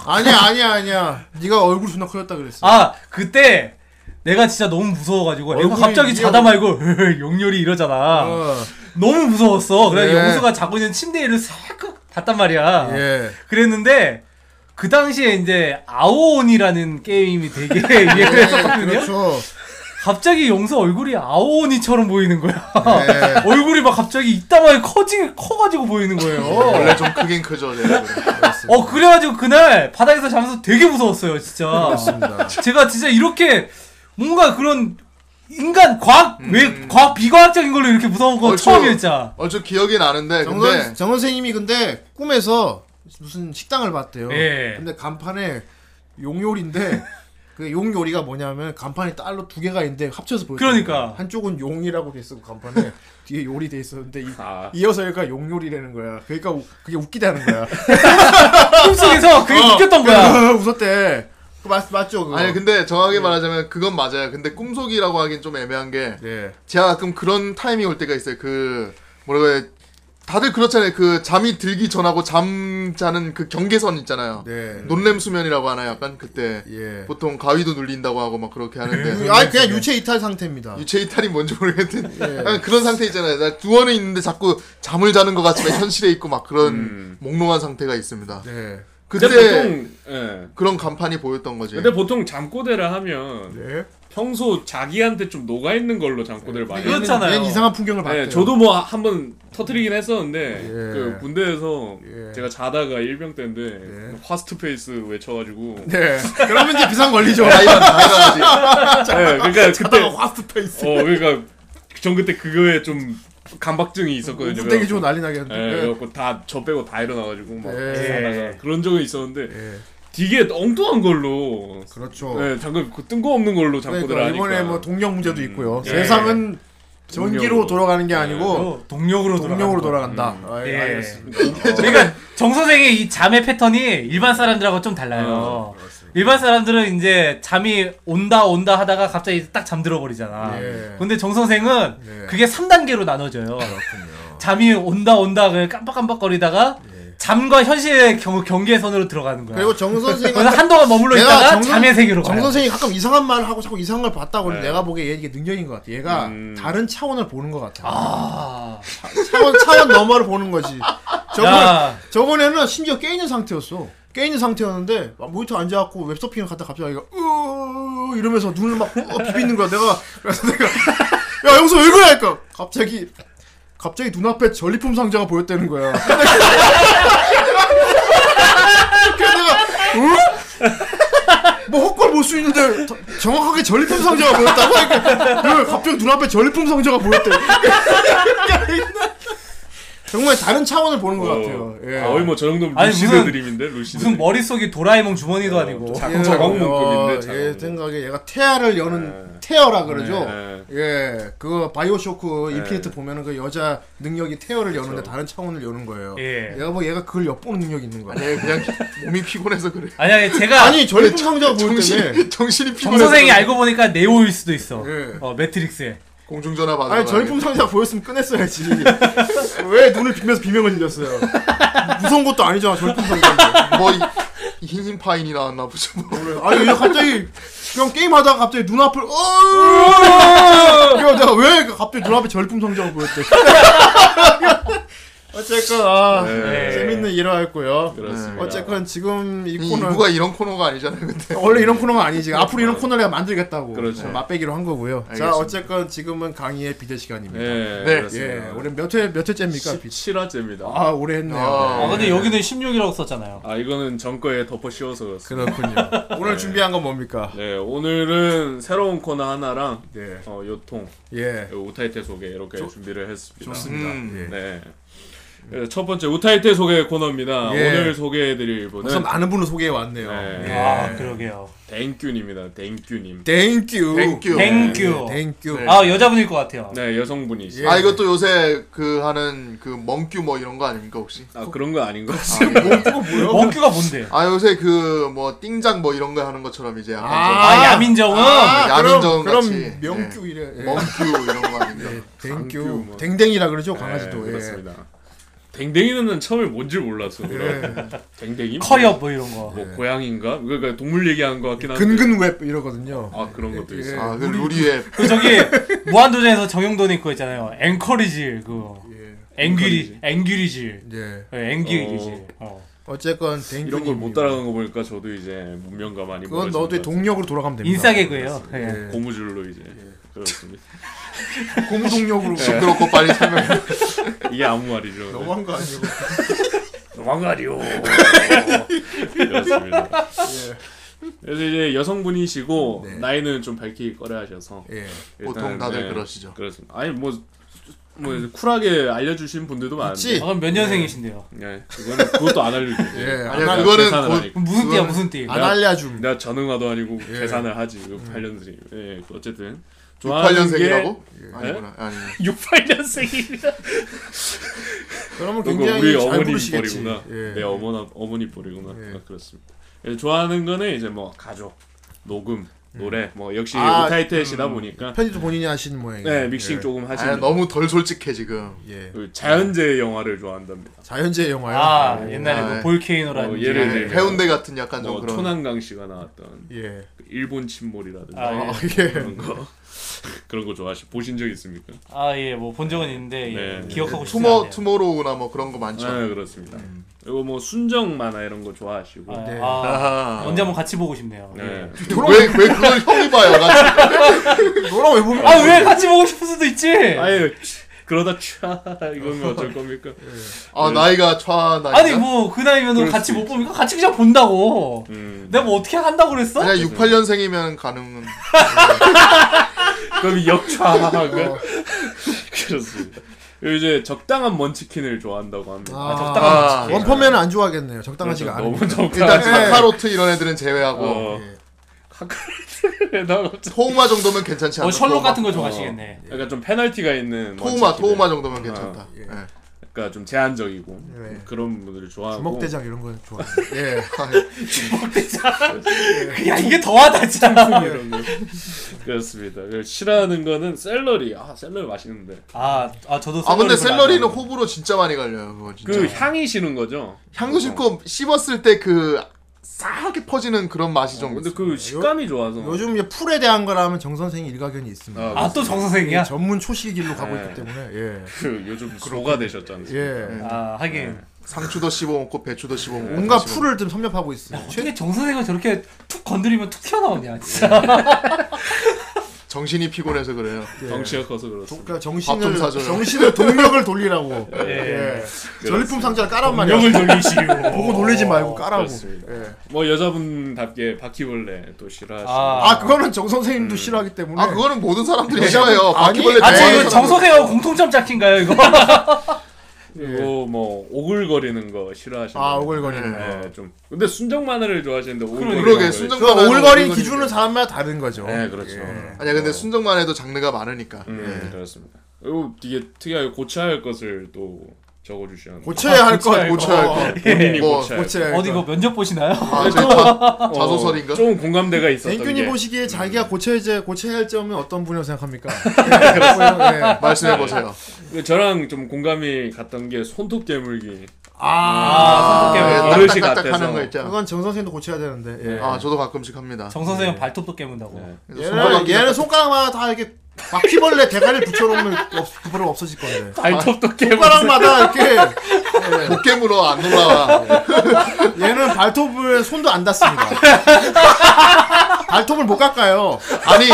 아니야 아니야 아니야. 네가 얼굴 존나 커졌다 그랬어. 아 그때 내가 진짜 너무 무서워가지고 얼굴이 갑자기 이게 자다 말고 용렬이 이러잖아. 어. 너무 무서웠어. 그래 네. 영수가 자고 있는 침대 위를 살짝 봤단 말이야. 예. 그랬는데 그 당시에 이제 아오온이라는 게임이 되게 유행을 했었거든요. 그렇죠. 갑자기 영수 얼굴이 아오온이처럼 보이는 거야. 네. 얼굴이 막 갑자기 이따만에 커지 커가지고 보이는 거예요. 원래 좀 크긴 크죠. 네. 어 그래가지고 그날 바닥에서 자면서 되게 무서웠어요, 진짜. 제가 진짜 이렇게 뭔가 그런 인간 과학 왜 과학 비과학적인 걸로 이렇게 무서운 건 어, 저- 처음이었자 어저 기억이 나는데 정, 근데 선, 정 선생님이 근데 꿈에서 무슨 식당을 봤대요. 예. 근데 간판에 용요리인데 그 용요리가 뭐냐면 간판이 딸로 두 개가 있는데 합쳐서 보여. 그러니까. 한쪽은 용이라고 돼 있었고 간판에 뒤에 요리 돼 있었는데 이, 아. 이어서 얘가 용요리라는 거야. 그러니까 우- 그게 웃기다는 거야. 꿈속에서 그게 웃겼던 거야. 웃었대. 그 맞, 맞죠 그거. 아니 근데 정확하게 말하자면 그건 맞아요. 근데 꿈속이라고 하긴 좀 애매한 게 예. 제가 가끔 그런 타이밍 올 때가 있어요. 그 뭐라고 해야 다들 그렇잖아요. 그 잠이 들기 전하고 잠 자는 그 경계선 있잖아요. 네. 논렘 수면이라고 하나 약간 그때 예. 보통 가위도 눌린다고 하고 막 그렇게 하는데 아니 그냥 유체 이탈 상태입니다. 유체 이탈이 뭔지 모르겠는데 예. 약간 그런 상태 있잖아요. 나 누워는 있는데 자꾸 잠을 자는 것 같지만 현실에 있고 막 그런 음. 몽롱한 상태가 있습니다. 네. 근데 그때 보통 예. 그런 간판이 보였던 거지. 근데 보통 잠꼬대를 하면 네. 평소 자기한테 좀 녹아 있는 걸로 잠꼬대를 많이 그렇죠. 해요. 그렇잖아요. 얘는 이상한 풍경을 봤대요. 네, 저도 뭐 한 번 터트리긴 했었는데 예. 그 군대에서 예. 제가 자다가 일병 때인데 Fast Pace 외쳐가지고 네. 그러면 이제 비상 걸리죠. 다 일어나 다 일어나지. 네, 그러니까 그때 어 Fast Pace. 그러니까 전 그때 그거에 좀 강박증이 있었거든요. 부대가 좀 난리 예, 나겠는데. 그래갖고 다저 빼고 다 일어나가지고 막 예. 자다가 그런 적이 있었는데 예. 되게 엉뚱한 걸로 그렇죠. 네, 잠깐 그 뜬금없는 걸로 잠꼬대를 그러니까 하니까 이번에 뭐 동력 문제도 있고요. 예. 세상은 전기로 동력으로. 돌아가는 게 아니고 어, 동력으로 동력으로 돌아가는 돌아간다. 음. 아, 예. 알겠습니다. 그러니까 정 선생의 이 잠의 패턴이 일반 사람들하고 좀 달라요. 일반 사람들은 이제 잠이 온다 온다 하다가 갑자기 딱 잠들어 버리잖아. 예. 근데 정 선생은 예. 그게 3단계로 나눠져요. 잠이 온다 온다 그냥 깜빡깜빡거리다가 잠과 현실의 경, 경계선으로 들어가는 거야. 그리고 정 그래서 한동안 머물러 내가 있다가 정 선- 잠의 세계로 정 가요. 선생이 가끔 이상한 말을 하고 자꾸 이상한 걸 봤다고 네. 내가 보기에 얘 이게 능력인 것 같아. 얘가 음. 다른 차원을 보는 것 같아. 아, 차원 차원 너머를 보는 거지. 저번 야, 저번에는 심지어 깨 있는 상태였어. 깨 있는 상태였는데 막 모니터 앉아갖고 웹서핑을 갖다 갑자기 자기가 으 이러면서 눈을 막 어, 비비는 거야. 내가 그래서 내가 야 여기서 왜 그래? 그러니까 갑자기 갑자기 눈앞에 전리품 상자가 보였다는 거야. 그래서 내가 어? 뭐 헛걸 볼 수 있는데 더- 정확하게 전리품 상자가 보였다고? 그러니까 왜 갑자기 눈앞에 전리품 상자가 보였대. 정말 다른 차원을 보는 것 같아요. 예. 어, 거의 뭐저 정도면 아니, lucid dream인데 lucid 무슨 dream. 머릿속이 도라에몽 주머니도 아니고. 자- 예, 자광문급인데, 어, 자광문. 얘 생각에 얘가 tear를 여는 네. tear라 그러죠. 네. 예, 그거 BioShock 네. Infinite 보면은 그 여자 능력이 tear를 여는데 다른 차원을 여는 거예요. 예. 얘가 뭐 얘가 그걸 엿보는 능력이 있는 거야. 아니 그냥 몸이 피곤해서 그래. 아니 아니 제가 아니 전리품 상자가 보일 때문에 정신 정신이 정 피곤해서. 선생이 알고 보니까 네오일 수도 있어. 예. 어 매트릭스에. 공중전화 받아. 아니 전리품 상자가 보였으면 꺼냈어야지. 왜 눈을 비면서 비명을 질렀어요? 무서운 것도 아니잖아 전리품 상자인데. 뭐 이- 흰 파인이 나왔나 보죠. 뭐. 아니 얘 갑자기 그냥 게임하다가 갑자기 눈앞을 어 이거 내가 왜 갑자기 눈앞에 전리품 상자가 보였대. 어쨌건 아 네. 재밌는 일화였고요. 그렇습니다. 어쨌건 지금 이이 코너 이부가 이런 코너가 아니잖아요. 근데. 원래 이런 코너가 아니지. 앞으로 이런 코너를 내가 만들겠다고. 그렇죠. 맛배기로 한 거고요. 자 알겠습니다. 어쨌건 지금은 강의의 비대 시간입니다. 네, 네. 그렇습니다. 예, 올해 몇회몇 회째입니까? 비- 17화째입니다. 아 오래 했네요. 아, 아 근데 여기는 16이라고 썼잖아요. 아 이거는 전 거에 덮어 씌워서 그렇습니다. 그렇군요. 오늘 준비한 건 뭡니까? 네 오늘은 새로운 코너 하나랑 네. 어, 요통 예. 우타이테 소개 이렇게 준비를 했습니다. 좋습니다. 음. 예. 네. 그래서 첫 번째 우타이테 소개 코너입니다. 예. 오늘 소개해드릴 벌써 분은 많은 분을 소개해 왔네요. 네. 예. 아 그러게요. 댕큐입니다. 댕큐님. 땡큐. 땡큐. 땡큐. 땡큐. 네. 아 여자분일 것 같아요. 네 여성분이시. 예. 아 이것도 요새 그 하는 그 멍큐 뭐 이런 거 아닙니까 혹시? 아 그런 거 아닌가? 멍큐가 뭔데? 아 요새 그 뭐 띵장 뭐 이런 거 하는 것처럼 이제 약간 아 야민정음. 아, 야민정음 같이. 그럼 명큐 이래. 좀 예. 멍큐 이런 거 아닙니까? 땡큐. 강큐 뭐. 댕댕이라 그러죠 네, 강아지도. 예. 그렇습니다. 댕댕이는 처음에 뭔지 몰랐어. 댕댕이? 커엽 뭐 이런 거. 뭐 고양인가? 그러니까 동물 얘기하는 것 같긴 한데. 근근 웹 이러거든요. 아 그런 것도 예. 있어. 아, 그 루리의 그 저기 무한도전에서 정용돈이 그거 있잖아요. 앵커리지 그거. 앵귀리 앵귀리지. 예. 네, 앵귀리지. 어. 어쨌건 댕큐. 이런 걸 못 따라가는 거 보니까 저도 이제 문명가 많이 그건 멀어진 너도 것 동력으로 돌아가면 됩니다. 인싸개그예요. 예. 같아요. 고무줄로 이제 그렇습니다. 고무 동력으로. 시끄럽고 빨리 설명해. 이게 아무 말이죠. 너무한 거 아니고. 도망가리오. 그렇습니다. 그래서 이제 여성분이시고 네. 나이는 좀 밝히 꺼려하셔서 예. 보통 다들 네, 그러시죠. 그렇습니다. 아니 뭐. 뭐 쿨하게 알려주신 분들도? 많은데 아, 그럼 몇 년생이신데요? 네, 그거는 그것도 안 알려주죠 예. 아니야 안, 알, 그거는. 그럼 무슨 띠야 무슨 띠? 안 알려줌. 내가 전응아도 아니고 예. 계산을 하지 그 8년생 예 어쨌든 68년생이라고? 아니구나. 아니. 68년생이라 그러면 그거 굉장히 우리 잘 어머니. 뻘이구나 예. 내 어머나 어머니 뻘이구나 예. 아, 그렇습니다 예, 좋아하는 거는 이제 뭐 가족 녹음 노래 뭐 역시 아, 오타이테시다 보니까 편집도 본인이 하시는 모양이에요. 네 믹싱 예. 조금 아, 하시는 너무 덜 솔직해 지금. 예. 그 자연재 영화를 좋아한답니다 자연재 영화요. 아 옛날에 아, 뭐 예. 볼케이노라는 어, 예를 예, 들면 해운대 같은 약간 좀뭐 그런. 초난강 씨가 나왔던 예. 그 일본 침몰이라든가 아, 예. 아, 예. 그런 거 그런 거 좋아하시 보신 적 있습니까? 아 예 뭐 본 적은 있는데 예, 네. 기억하고 싶지 투모 않네요. 투모로우나 뭐 그런 거 많죠. 네 그렇습니다. 그리고 뭐 순정 만화 이런 거 좋아하시고. 아, 네. 아, 아하. 언제 한번 같이 보고 싶네요. 네. 왜, 왜 그걸 형이 봐요? 같이. 너랑 왜 보면 아 왜 같이 보고 싶을 수도 있지. 아유 그러다 촤 이거면 어쩔 겁니까? 아 나이가 차 나이. 아니 뭐 그 나이면 그럴 같이 수못 보니까 같이 그냥 본다고. 음. 내가 뭐 어떻게 한다고 그랬어? 아니야 68년생이면 가능은. 그럼 역차가 그렇습니다. 그리고 이제 적당한 먼치킨을 좋아한다고 합니다. 아, 아, 적당한 아, 거지. 원펀맨은 안 좋아하겠네요. 적당하지가 그렇죠. 않아요. 너무 일단. 카카로트 이런 애들은 제외하고 어. 예. 카카로트에다가 갑자기- 토우마 정도면 괜찮지 않나? 어 셜록. 같은 거 좋아하시겠네. 약간 좀 페널티가 있는 토우마 먼치킨을. 토우마 정도면 괜찮다. 예. 예. 그러니까 좀 제한적이고 네. 그런 분들을 좋아하고 주먹대장 이런 거 좋아해요. 예. 야 이게 더하다 진짜. 이런 거 그렇습니다. 그리고 싫어하는 거는 샐러리. 아 샐러리 맛있는데 아, 아 저도 아 근데 샐러리는 안 호불호 진짜 많이 갈려요. 그거 진짜. 그 향이 싫은 거죠. 향도 싫고 씹었을 때 그 싸게 퍼지는 그런 맛이 좀. 어, 근데 그 식감이 좋아서 요즘 이제 풀에 대한 거라면 정 선생이 일가견이 있습니다. 아, 좋아해. 아또 정 선생이야? 전문 초식 길로 가고 네. 있기 때문에 예. 그 요즘 소가 되셨잖아요. 예. 아 하긴 상추도 씹어 먹고 배추도 씹어 먹고. 온갖 다 씹어먹고. 풀을 좀 섭렵하고 있어요. 어떻게 정 선생을 저렇게 툭 건드리면 툭 튀어나오냐 진짜. 정신이 피곤해서 그래요. 덩치가 커서 그렇습니다. 그러니까 정신을. 정신을 동력을 돌리라고. 예. 예. 전리품 상자를 까란 말이야. 명을 돌리시고. 보고 놀리지 말고 까라고. 그렇습니다. 예. 뭐 여자분답게 바퀴벌레 또 싫어하시고 아. 아 그거는 정 선생님도 싫어하기 때문에. 아 그거는 모든 사람들이 싫어해요. 아니, 바퀴벌레 아, 이거 사람들. 정선생하고 공통점 짝인가요 이거? 그리고 뭐 오글거리는 거 싫어하시는 아 분. 오글거리는 거. 네, 좀 근데 순정 만화를 좋아하시는데 오글거리는 그러게 거 순정 그 오글거린 오글거리는 기준은 거. 사람마다 다른 거죠. 네, 그렇죠. 예. 아니야 근데 순정만 해도 장르가 많으니까. 음, 예. 그렇습니다. 그리고 되게 특이하게 고쳐야 할 것을 또 적어주셨는데 고쳐야 할 것. 고쳐야 할 고쳐야 할 어, 것. 본인이 뭐, 고쳐야 할 고쳐야 할 어디 것. 뭐 면접 보시나요? 아, 저희 자, 자소설인가? 어, 좀 공감대가 있었던 게 보시기에 자기가 고쳐야 제 고쳐야 할 점은 어떤 분이라고 생각합니까? 예, 예. 말씀해 보세요. 그 저랑 좀 공감이 갔던 게 손톱 깨물기 아, 예, 손톱 깨물기. 어르신 딱딱딱 같아서. 하는 거 있죠. 그건 정 선생도 고쳐야 되는데. 예. 아 저도 가끔씩 합니다. 정 선생은 발톱도 깨문다고. 네. 그래서 얘는 손가락이 얘는 손가락마다 다 이렇게 바퀴벌레 대가리를 붙여놓으면 없, 그거로 없어질 건데. 발톱도 깨물 손가락마다 이렇게 도깨물어 안 올라와. 얘는 발톱을 손도 안 닿습니다. 발톱을 못 깎아요. 아니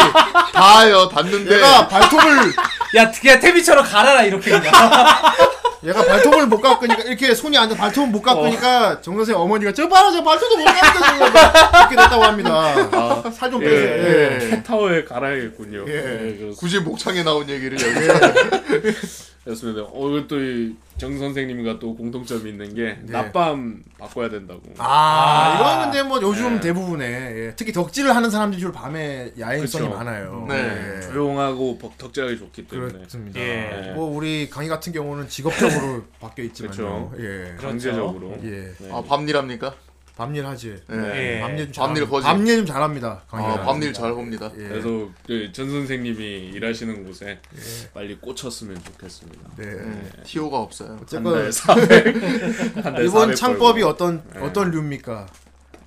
닿아요. 닿는데 얘가 발톱을 야, 그냥 태비처럼 갈아라 이렇게 그냥. 얘가 발톱을 못 깎으니까 이렇게 손이 안 닿, 발톱을 못 깎으니까 정 선생 어머니가 저 봐라 저 발톱도 못 깎는데 이렇게 됐다고 합니다. 살좀 예, 빼세요. 예. 예. 캣타워에 갈아야겠군요. 예. 예, 그렇습니다. 굳이 목창에 나온 얘기를 여기. 그렇습니다. 어, 또정 선생님과 또 공통점이 있는 게 네. 낮밤 바꿔야 된다고. 아, 이건 근데 뭐 요즘 네. 대부분에 예. 특히 덕질을 하는 사람들이 주로 밤에 야행성이 그쵸. 많아요. 네. 예. 조용하고 덕적이 좋기 때문에 그렇습니다. 예. 뭐 우리 강희 같은 경우는 직업적으로 바뀌어 있지만요. 그쵸. 예. 강제적으로. 예. 네. 아 밤일합니까? 밤일 하지. 예. 예. 밤일 좀 밤일 잘합니다. 거지. 밤일 좀 잘합니다. 아 밤일 잘 봅니다. 예. 그래서 그 전 선생님이 일하시는 곳에 예. 빨리 꽂혔으면 좋겠습니다. 네. 음, 티오가 없어요. 한 어쨌건 달 400. 한달 이번 400 창법이 벌고. 어떤 네. 어떤 류입니까?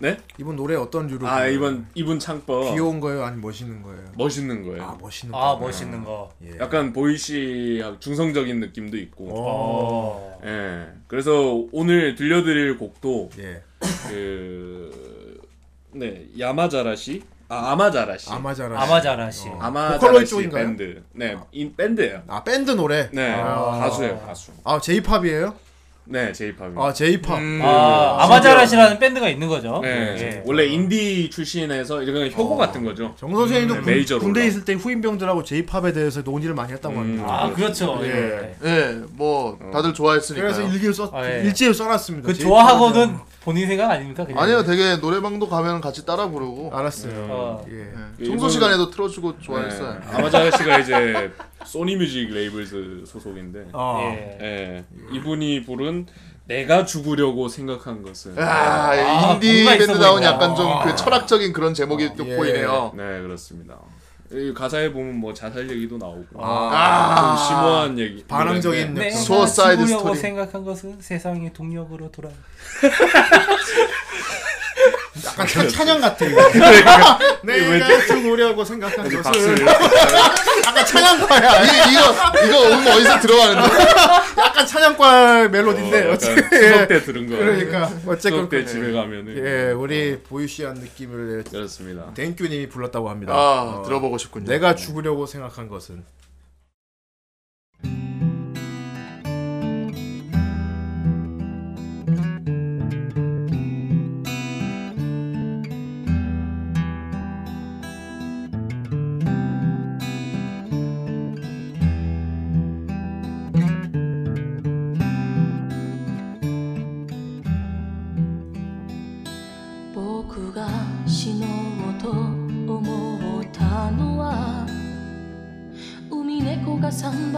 네? 이번 노래 어떤 류로? 아 불러요? 이번 이분 창법 귀여운 거예요, 아니 멋있는 거예요? 멋있는 거예요. 아 멋있는 아, 거. 멋있는 거. 예. 약간 보이시 중성적인 느낌도 있고. 어. 예. 그래서 오늘 들려드릴 곡도 예. 그네 야마자라시 아 아마자라시 아마자라. 아마자라시. 어. 아마자라시 쪽인가요? 밴드 네인 밴드예요. 아 밴드 노래. 네 아. 가수예요 가수. 아 J-팝이에요? 네 제이팝입니다. 아 J-팝. 음, 아, 아마자라시라는 밴드가 있는 거죠. 네 예. 원래 인디 출신에서 이제 그냥 효고 같은 거죠. 정 선생님도 네, 군, 메이저로 군대. 있을 때 후임병들하고 J-팝에 대해서 논의를 많이 했다고 음. 합니다. 아, 그렇죠. 예. 예. 예, 뭐 다들 좋아했으니까. 그래서 일기를 써 아, 예. 일지를 써놨습니다. 그 좋아하고는 본인 생각 아닙니까? 그냥? 아니요, 되게 노래방도 가면 같이 따라 부르고 알았어요. 어. 예. 예, 청소 시간에도 틀어주고 좋아했어요. 네, 아마자라시가 이제 Sony Music Labels 소속인데 어. 예. 예 이분이 부른 내가 죽으려고 생각한 것은 아, 아, 인디 뭔가 있어 밴드다운 보인다. 약간 좀 그 철학적인 그런 제목이 예. 돋보이네요. 네 그렇습니다. 이 가사에 보면 뭐 자살 얘기도 나오고 아. 좀 심오한 얘기 반항적인 노래인데 내가 죽으려고 스토리. 생각한 것은 세상의 동력으로 돌아. 약간 약간 찬- 찬양 같아 이거. 내가 죽으려고 생각한 것을 약간 찬양과야. 이, 이거 이거 음 어디서 들어가는데? 약간 찬양과 멜로디인데 어, 약간 추석 때 들은 거. 그러니까 어쨌건 때. 집에 가면은 예 우리 보이시한 느낌을 그렇습니다. 댕규님이 불렀다고 합니다. 아 어, 들어보고 싶군요. 내가 죽으려고 생각한 것은「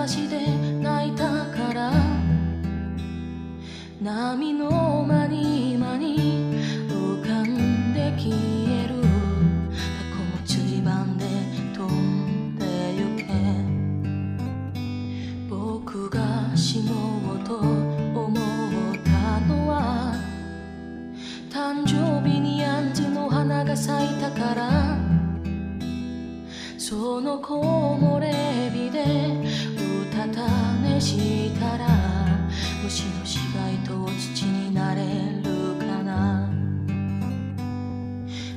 が桟橋で泣いたから」「波の間に間に浮かんで消える」「タコも釣り番で飛んでゆけ」「僕が死のうと思ったのは」誕生日にヤンズの花が咲いたから。その木漏れしたら虫の死骸と土になれるかな。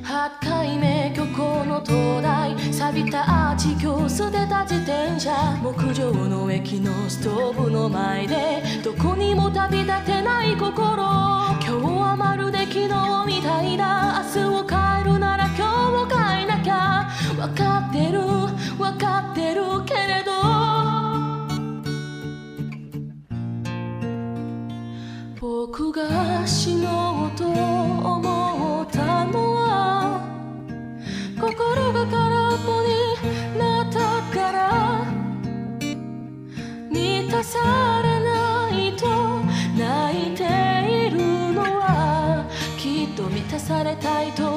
8回目漁港の灯台錆びたアーチ今日捨てた自転車。木上の駅のストーブの前でどこにも旅立てない心。今日はまるで昨日みたいだ。明日を変えるなら今日を変えなきゃ。分かってる分かってる。が死のうと思ったのは心が空っぽになったから満たされないと泣いているのはきっと満たされたいと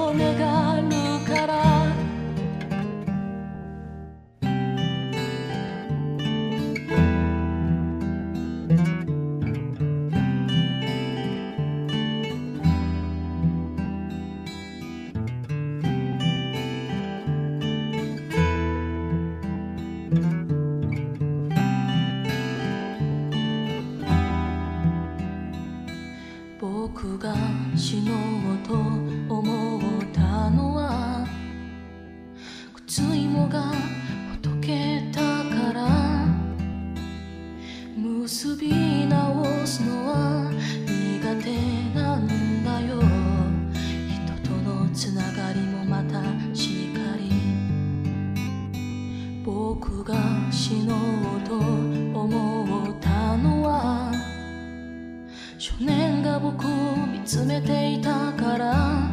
僕が死のうと思ったのは靴芋がほどけたから。結び直すのは苦手なんだよ。人とのつながりもまたしっかり。僕が死のうと思っが僕を見つめていたから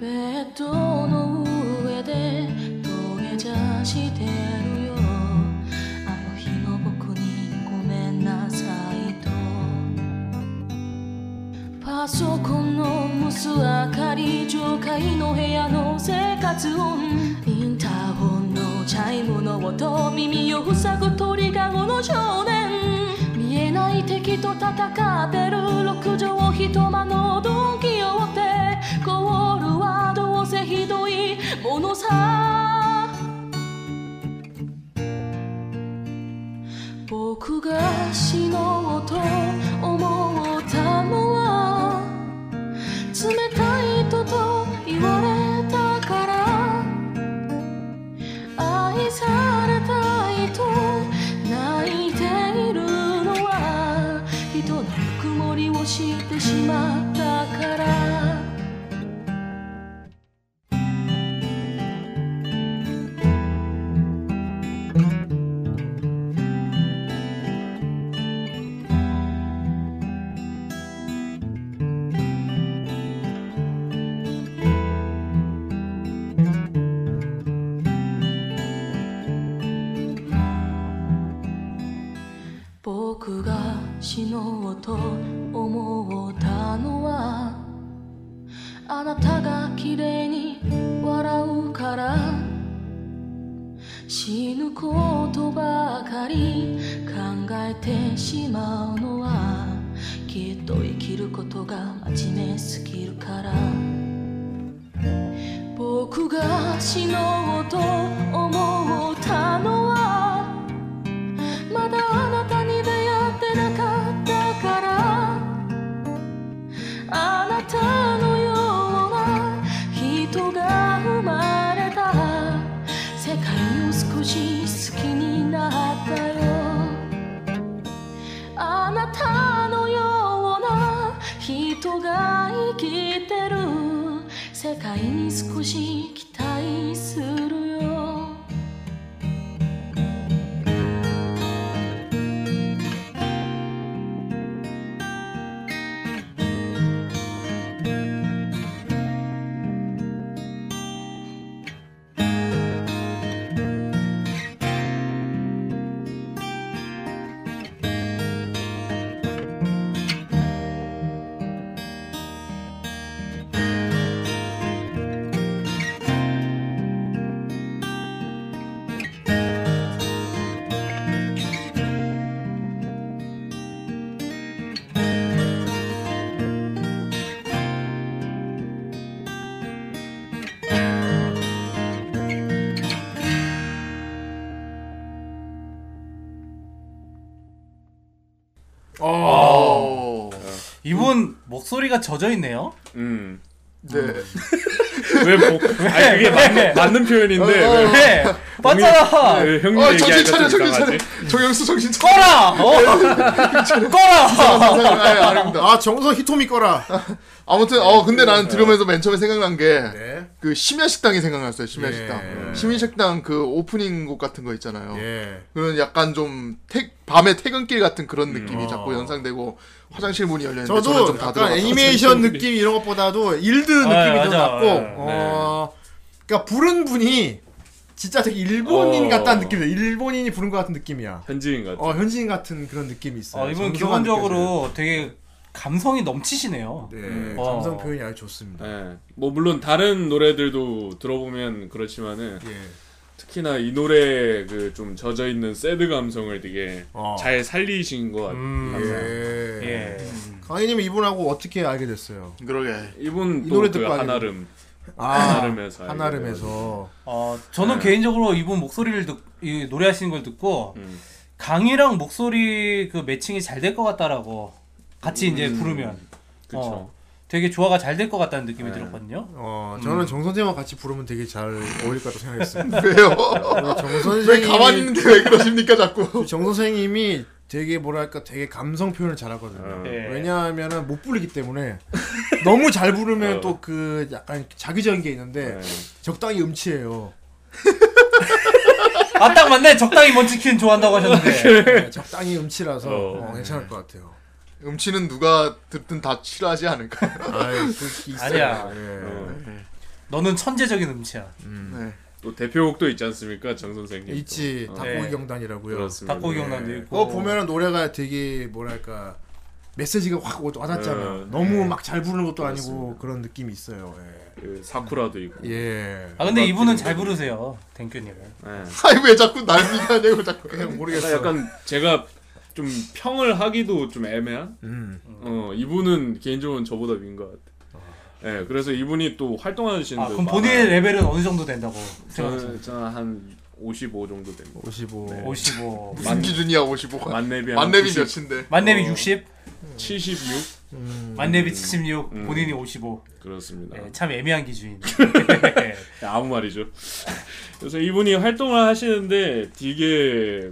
ベッドの上で土下座してるよ。あの日の僕にごめんなさいと。パソコンの薄明かり上階の部屋の生活音。インターホンのチャイムの音耳を塞ぐ鳥かごの少年。ない敵と戦ってる六畳一間のドンキを追ってゴールはどうせひどい。ものさ。僕が死のうと思ったのは冷たいまったから。僕が死のうと思っ綺麗に笑うから死ぬことばかり考えてしまうのはきっと生きることが真面目すぎるから僕が死のうと界に少し 목소리가 젖어 있네요. 음. 네. 왜 뭐? 아니 그게 맞는, 맞는 표현인데 왜, 네, 맞잖아. 왜 형님 어, 정신 차려, 좀 정신 차려. 정영수 정신 차려. 꺼라. 어. 꺼라. 아, 아닙니다. 아 정서 히토미 거라. 아무튼 어 근데 나는 들으면서 맨 처음에 생각난 게 네. 그 심야 식당이 생각났어요. 심야 예. 식당. 심야 식당 그 오프닝 곡 같은 거 있잖아요. 예. 그런 약간 좀 퇴, 밤의 퇴근길 같은 그런 느낌이 자꾸 연상되고 화장실 문이 열려 있는데 저도 약간. 애니메이션 느낌 이런 것보다도 일드 느낌이 아, 더 맞아. 났고, 네. 어, 그러니까 부른 분이 진짜 되게 일본인 어. 같다는 느낌이야. 일본인이 부른 것 같은 느낌이야. 현지인 같아. 어 현지인 같은 그런 느낌이 있어요. 어, 이분 기본적으로 되게 감성이 넘치시네요. 느껴져요. 네, 어. 감성 표현이 아주 좋습니다. 예. 뭐 물론 다른 노래들도 들어보면 그렇지만은 예. 특히나 이 노래 그 좀 젖어 있는 새드 감성을 되게 어. 잘 살리신 것 같아요. 음, 예. 예. 강희님 이분하고 어떻게 알게 됐어요? 그러게. 이분 이 노래 또그 듣고 알게 한아름 아, 한아름에서 알게 한아름에서. 어, 저는 네. 개인적으로 이분 목소리를 듣, 이 노래하시는 걸 듣고 음. 강이랑 목소리 그 매칭이 잘 될 것 같다라고 같이 이제 음, 부르면 그쵸. 어, 되게 조화가 잘 될 것 같다는 느낌이 네. 들었거든요. 어, 음. 저는 정 선생님과 같이 부르면 되게 잘 어울릴 것 같다고 생각했습니다. 왜요? 정왜 선생님이 가만히 있는데 왜 그러십니까 자꾸? 정 선생님이 되게 뭐랄까 되게 감성 표현을 잘하거든요. 어. 예. 왜냐하면은 못 부르기 때문에 너무 잘 부르면 어. 또그 약간 자기적인 게 있는데 네. 적당히 음치예요. 아 딱 맞네. 적당히 먼치킨 좋아한다고 하셨는데. 네, 적당히 음치라서 어. 어, 괜찮을 것 같아요. 음치는 누가 듣든 다 싫어하지 않을까요? 아이, 그. 아니야. 예. 어. 너는 천재적인 음치야. 네. 또 대표곡도 있지 않습니까, 정 선생님? 있지 어. 닭고기 네. 경단이라고요. 그렇습니다. 닭고기 네. 경단도 있고. 그거 보면은 노래가 되게 뭐랄까 메시지가 확 와닿잖아. 어, 너무 막잘 부르는 것도 아니고 그렇습니다. 그런 느낌이 있어요. 그 사쿠라도 있고. 예. 예. 아 근데 이분은 잘 부르세요. 댕큐님은. 네. 아니 왜 자꾸 날 비하냐고 자꾸. 그냥 모르겠어. 약간 제가 좀 평을 하기도 좀 애매한. 음. 어 이분은 개인적으로 저보다 윈것 같아. 네, 그래서 이분이 또 활동하시는 아데 그럼 본인의 레벨은 어느 정도 된다고 저는? 저는 한 55 정도 됩니다. 55. 네. 55. 무슨 기준이야 55가? 만렙이 한 만렙이 90, 몇인데? 만렙이 어. 60, 76 음. 만렙이 76, 음. 본인이 55. 그렇습니다. 네, 참 애매한 기준이네. 네, 아무 말이죠. 그래서 이분이 활동을 하시는데 되게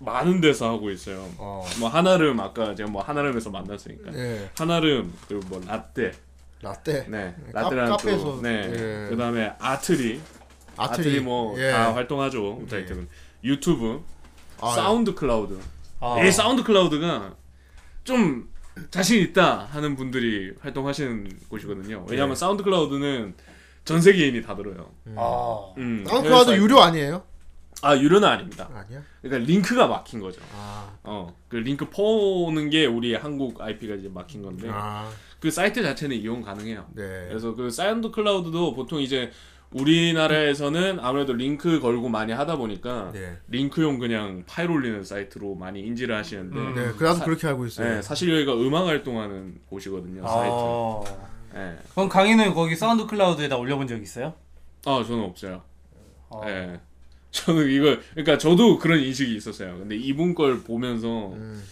많은 데서 하고 있어요. 어. 뭐 한아름 아까 제가 뭐 한아름에서 만났으니까 예. 한아름 그리고 뭐 라떼 라떼. 네 카- 라떼랑 카페에서, 또네 예. 그다음에 아트리 아트리, 뭐 다 예. 활동하죠. 우타이트는 유튜브 아, SoundCloud 아, 이 SoundCloud가 좀 자신 있다 하는 분들이 활동하시는 곳이거든요. 왜냐하면 네. SoundCloud는 전 세계인이 다 들어요. 아, 음, 아, 그거도 사이트. 유료 아니에요? 아 유료는 아닙니다. 아니야? 그러니까 링크가 막힌 거죠. 아. 어, 그 링크 퍼오는 게 우리 한국 IP가 이제 막힌 건데 아. 그 사이트 자체는 이용 가능해요. 네. 그래서 그 SoundCloud도 보통 이제 우리나라에서는 아무래도 링크 걸고 많이 하다 보니까 네. 링크용 그냥 파일 올리는 사이트로 많이 인지를 하시는데 네, 그래도 사- 그렇게 알고 있어요. 네, 사실 여기가 음악 활동하는 곳이거든요 사이트. 아. 네. 그럼 강희는 거기 SoundCloud에다 올려본 적 있어요? 아 저는 없어요. 어. 예. 저는 이거 그러니까 저도 그런 인식이 있었어요. 근데 이분 걸 보면서 음.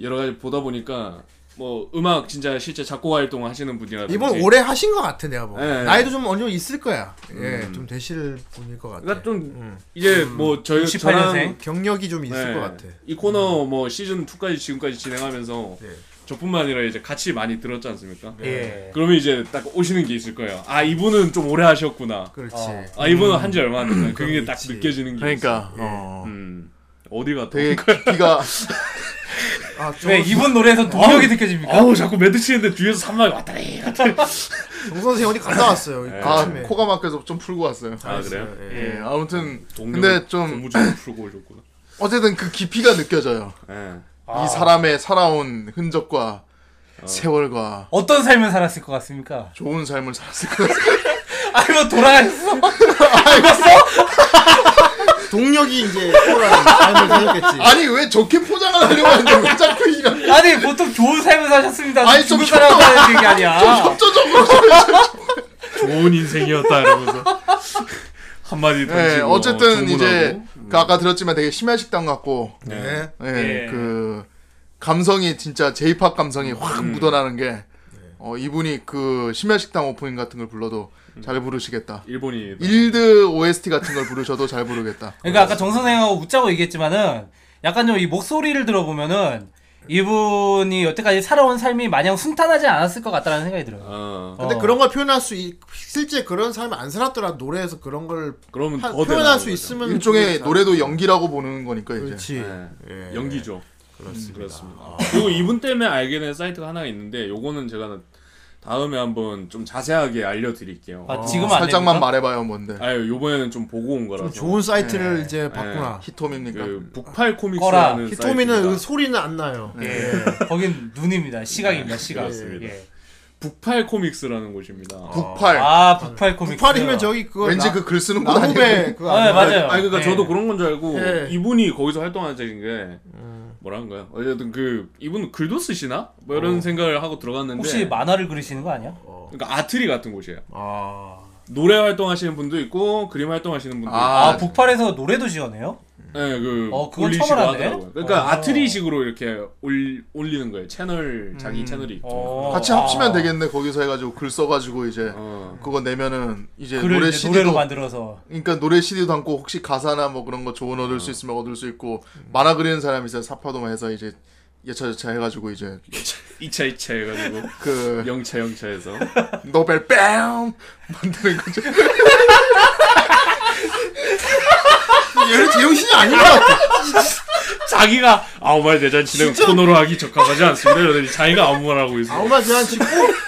여러 가지 보다 보니까 뭐 음악 진짜 실제 작곡 활동 하시는 분이라든지 이번 오래 하신 것 같아 내가 보기. 네. 나이도 좀 어느 정도 있을 거야. 예, 음. 좀 되실 분일 것 같아. 그러니까 좀 음. 이제 뭐 저희 68년생? 저랑 경력이 좀 있을 네, 것 같아. 이 코너 뭐 시즌 2까지 지금까지 진행하면서 네. 저뿐만 아니라 이제 같이 많이 들었지 않습니까? 예. 그러면 이제 딱 오시는 게 있을 거예요. 아 이분은 좀 오래 하셨구나. 그렇지. 어. 아 이분은 한 지 얼마 안 됐구나. 그게 그건 딱 있지. 느껴지는 게 그러니까 있어요. 어. 음 어디 갔다 되게? 깊이가 아, 왜 이분 노래에서 동력이 느껴집니까? 아우 자꾸 매드 치는데 뒤에서 산막이 왔다리 갔다리. 정 선생 어디 갔다 왔어요. 네. 아 아침에. 코가 막혀서 좀 풀고 왔어요. 아 그래요? 예. 예, 아무튼 근데 좀 공무적으로 풀고 오셨구나. 어쨌든 그 깊이가 느껴져요. 예. 아. 이 사람의 살아온 흔적과 어. 세월과 어떤 삶을 살았을 것 같습니까? 좋은 삶을 살았을 것 같아요. 아이고 돌아가셨어? 동력이 이제 삶을 살렸겠지. 아니 왜 좋게 포장을 하려고 하는데 왜 자꾸 이런 아니 보통 좋은 삶을 사셨습니다. 아니, 좀 죽은 사람 사는 얘기 아니야. 협조적으로 좋은 인생이었다 이러면서 한마디 던지고 네, 어쨌든 주문하고. 그 아까 들었지만 되게 심야 식당 같고 네. 예, 예. 그 감성이 진짜 제이팝 감성이 확 음. 묻어나는 게 어, 이분이 그 심야 식당 오프닝 같은 걸 불러도 잘 부르시겠다. 일본이 일드 OST 같은 걸 부르셔도 잘 부르겠다. 그러니까 아까 정 선생하고 웃자고 얘기했지만은 약간 좀 이 목소리를 들어보면은 이분이 여태까지 살아온 삶이 마냥 순탄하지 않았을 것 같다는 생각이 들어요. 어, 근데 어. 그런 걸 표현할 수 있, 실제 그런 삶을 안 살았더라 도 노래에서 그런 걸 그러면 하- 더 표현할 수 거죠. 있으면 일종의 노래도 연기라고 보는 거니까 이제. 그렇지. 네. 예. 연기죠. 그렇습니다. 그렇습니다. 그리고 이분 때문에 알게 된 사이트가 하나 있는데 요거는 제가 다음에 한번 좀 자세하게 알려드릴게요. 아, 어, 지금 안 살짝만 됩니까? 말해봐요 뭔데. 아유 요번에는 좀 보고 온 거라서. 좀 좋은 사이트를 네. 이제 봤구나. 히톰입니까? 그 북팔 꺼라. 코믹스라는 히토미는 사이트입니다. 그 소리는 안 나요. 예. 거긴 눈입니다. 시각입니다. 시각. 그렇습니다. 예. 북팔 코믹스라는 곳입니다. 북팔. 아 북팔 코믹스. 북팔이면 저기 그거 왠지 나- 그 글 쓰는 곳 아니에요? 그거 아? 맞아요. 아니 그러니까 네. 저도 그런 건 줄 알고 예. 이분이 거기서 활동하는 게 뭐라는가요? 어쨌든 그 이분 글도 쓰시나? 뭐 이런 생각을 하고 들어갔는데 혹시 만화를 그리시는 거 아니야? 그러니까 아트리 같은 곳이에요. 아. 노래 활동하시는 분도 있고 그림 활동하시는 분도 아, 아 북팔에서 노래도 지어내요? 네, 그 어, 그건 올리시고 처음 알았네. 하더라고요. 그러니까 어. 아트리식으로 이렇게 올, 올리는 거예요. 채널 자기 음. 채널이 있고. 어. 같이 합치면 되겠네 거기서 해가지고 글 써가지고 이제 어. 그거 내면은 이제 글을 노래 이제 CD도 노래로 만들어서 그러니까 노래 CD도 담고 혹시 가사나 뭐 그런 거 조언 얻을 수 있으면 얻을 수 있고 만화 그리는 사람이 있어요 사파도만 해서 이제 여차저차 해가지고 이제 2차 2차 해가지고 그 영차 영차해서 노벨 뺨 만드는 거죠. 얘는 제정신이 아닌 것 같아. 자기가 아무 말 대잔치는 코너로 하기 적합하지 않습니다. 이러더니 자기가 아무 말 하고 있어. 아무 말 제한치 꼭,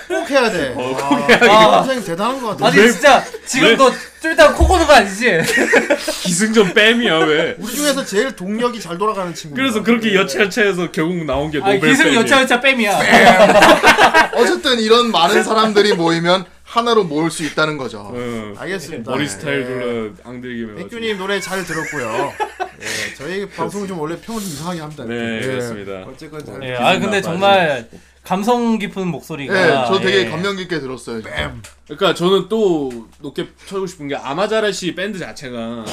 꼭 해야 돼. 어, 아, 꼭 해야 아. 선생님 대단한 것 같아. 아니 진짜 지금 왜? 너 쫄딱 코 고는 거 아니지? 기승전 뺨이야 왜? 우리 중에서 제일 동력이 잘 돌아가는 친구. 그래서 그렇게 여차여차해서 결국 나온 게아 노벨 기승 뺨이에요. 여차여차 뺨이야. 어쨌든 이런 많은 사람들이 모이면 하나로 모을 수 있다는 거죠. 어, 알겠습니다. 머리 스타일 예. 둘러 앙들기면 백규님 노래 잘 들었고요. 예, 저희 방송은 좀 원래 평을 좀 이상하게 합니다. 네, 예. 그렇습니다. 어쨌건 잘. 예, 아 근데 정말 감성 깊은 목소리가. 네, 저 되게 예. 감명 깊게 들었어요. 진짜. 그러니까 저는 또 높게 쳐고 싶은 게 아마자라시 밴드 자체가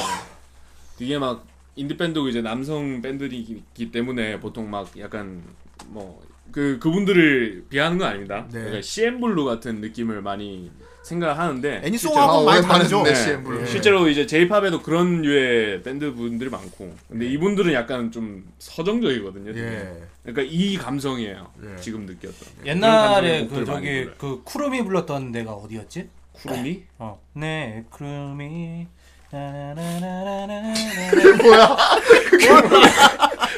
되게 막 인디 밴드고 이제 남성 밴드이기 때문에 보통 막 약간 뭐 그 그분들을 비하는 건 아닙니다. 네. 그러니까 CNBLUE 같은 느낌을 많이 생각하는데 애니송하고 아, 많이 다르죠. 네. CNBLUE. 실제로 이제 J-pop에도 그런 류의 밴드 분들이 많고 근데 이분들은 약간 좀 서정적이거든요. 되게. 예. 그러니까 이 감성이에요. 예. 지금 느꼈던. 옛날에 그런 감성의 그 저기. 그 쿠르미 불렀던 데가 어디였지? 쿠루미? 어. 네, 쿠르미. 나나나나나나나. 뭐야?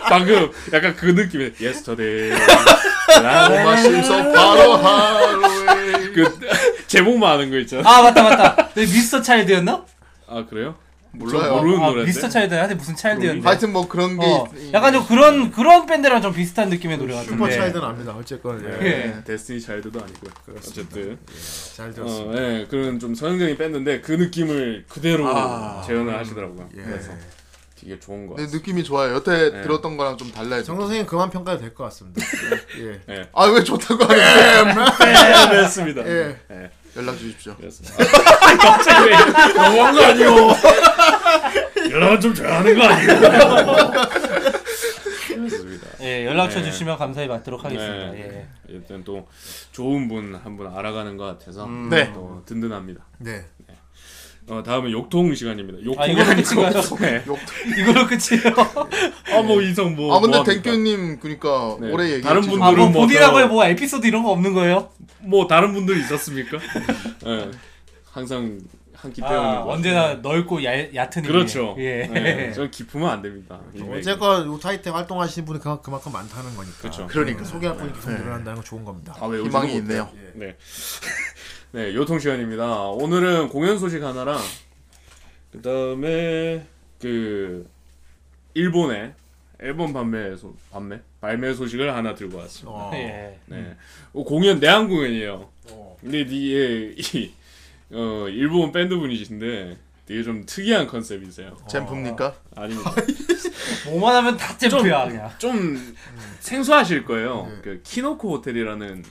방금 약간 그 느낌의 Yesterday. 마심서 바로 하루에. 그 제목만 아는 거 있잖아. 아 맞다 맞다. 네, 미스터 차일드였나? 아 그래요? 몰라요. 모르는 아, 노래인데. 미스터 차일드 한테 무슨 차일드였는데. 하여튼 뭐 그런 게 어, 있- 약간 좀 그런 그런 밴드랑 좀 비슷한 느낌의 노래 같은데. 슈퍼 차이드는 압니다. 어쨌건 예. 예. 데스티니 차일드도 아니고요. 어쨌든 잘 어, 들었습니다. 예, 그런 좀 서정적인 밴드인데 그 느낌을 그대로 아. 재현을 하시더라고요. 예. 그래서 되게 좋은 거 네, 같아요. 느낌이 좋아요. 여태 네. 들었던 거랑 좀 달라요. 정 선생님 그만 평가도 될 것 같습니다. 예. 예, 아왜 좋다고 하는데 그렇습니다. 예. 예, 연락 주십시오. 그렇습니다. 아, 갑자기 왜 너무한 거 아니오? 연락은 좀 좋아하는 거 아니오? 그렇습니다. 예, 연락처 네. 주시면 감사히 받도록 하겠습니다. 네. 예. 일단 또 좋은 분 한 분 알아가는 것 같아서 네. 또 든든합니다. 네. 어, 다음은 욕통 시간입니다. 욕통이 아, 이걸로 끝인가요? 네. 이걸로 끝이에요. 아 뭐 이성 뭐 아 근데 뭐 합니까? 댕규님 그러니까 네. 올해 얘기 다른 분들은 아, 뭐뭐 본인하고의 더- 뭐 에피소드 이런 거 없는 거예요? 뭐 다른 분들 있었습니까? 예. 항상 한끼 때우는 아, 거. 언제나 넓고 얇, 얕은 그렇죠. 예. 네. 전 기쁘면 안 됩니다. 인맥이. 어쨌건 우타이테 활동하시는 분이 그만- 그만큼 많다는 거니까. 그렇죠. 그러니까 소개할 분이 계속 늘어난다는 건 좋은 겁니다. 아, 왜 희망이 있네요. 못해요? 네. 네, 요통 시간입니다. 오늘은 공연 소식 하나랑 그다음에 그 일본의 앨범 판매 소, 판매 발매 소식을 하나 들고 왔습니다. 어. 예. 네. 어, 공연 내한 공연이에요. 근데 이게 이 어, 일본 밴드 분이신데 되게 좀 특이한 컨셉이세요. 잼프입니까? 아닙니다. 뭐만 하면 다 잼프야 그냥. 좀 생소하실 거예요. 네. 그 키노코 호텔이라는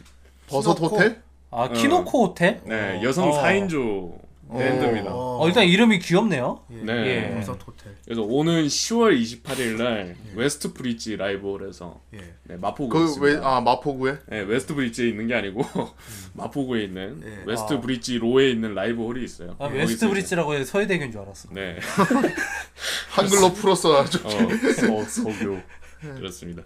버섯 키노코? 호텔? 아 키노코 호텔? 네, 여성 어. 4인조 밴드입니다. 어, 일단 이름이 귀엽네요. 네. 예. 버섯 호텔. 그래서 오는 10월 28일 날 West Bridge live hall에서 예. 네, 마포구에 그 있습니다. 왜아 마포구에? 네, West Bridge에 있는 게 아니고 마포구에 있는 예. West 아. Bridge 로에 있는 live hall이 있어요. 아, West Bridge라고 해서 서해대교인 줄 알았어. 네. 한글로 풀었어 아주. 어, 서, 서교 그렇습니다.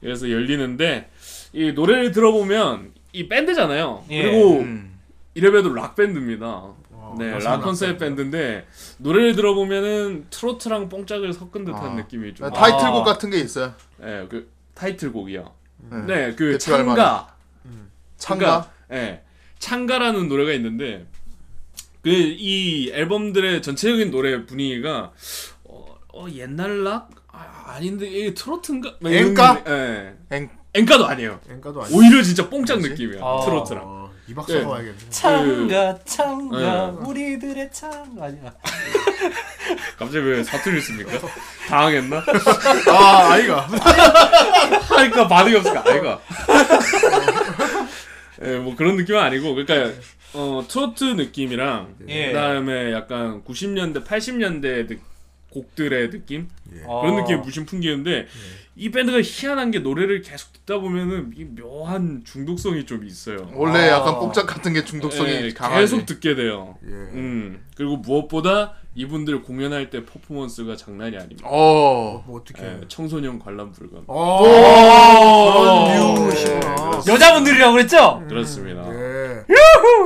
그래서 열리는데 이 노래를 들어보면 이 밴드잖아요. 예. 그리고 음. 이래봬도 락 밴드입니다. 네, 락락 컨셉 밴드인데 노래를 들어보면은 트로트랑 뽕짝을 섞은 듯한 아. 느낌이 좀. 아, 타이틀곡 아. 같은 게 있어요. 네, 그 타이틀곡이요. 네. 네, 그 대표할 창가. 창가. 예. 창가라는 노래가 있는데 그 이 앨범들의 전체적인 노래 분위기가 어, 어, 옛날 락 아, 아닌데 이게 트로트인가? 막 이런? 느낌- 예. 엥. 엔카도 아니에요. 엔가도 아니고. 오히려 진짜 뽕짝 뭐지? 느낌이야. 아. 트로트랑. 어, 이박 네. 써서 와야겠네. 창가 창가 네. 우리들의 창 아니야. 갑자기 왜 사투리를 씁니까? 당황했나? 아, 아이가. 하니까 반응이 없을까? 아이가. 예, 뭐 그런 느낌은 아니고 그러니까 어 트로트 느낌이랑 예. 그다음에 약간 90년대 80년대 느- 곡들의 느낌 어. 그런 느낌이 무심 풍기는데 이 밴드가 희한한 게 노래를 계속 듣다 보면은 이 묘한 중독성이 좀 있어요. 원래 아. 약간 뽕짝 같은 게 중독성이 예, 강하지. 계속 듣게 돼요. 예. 음 그리고 무엇보다 이분들 공연할 때 퍼포먼스가 장난이 아닙니다. 어. 뭐 어떻게? 예, 청소년 관람 불가. 어. 그런 뮤시구나. 여자분들이라고 그랬죠? 그렇습니다.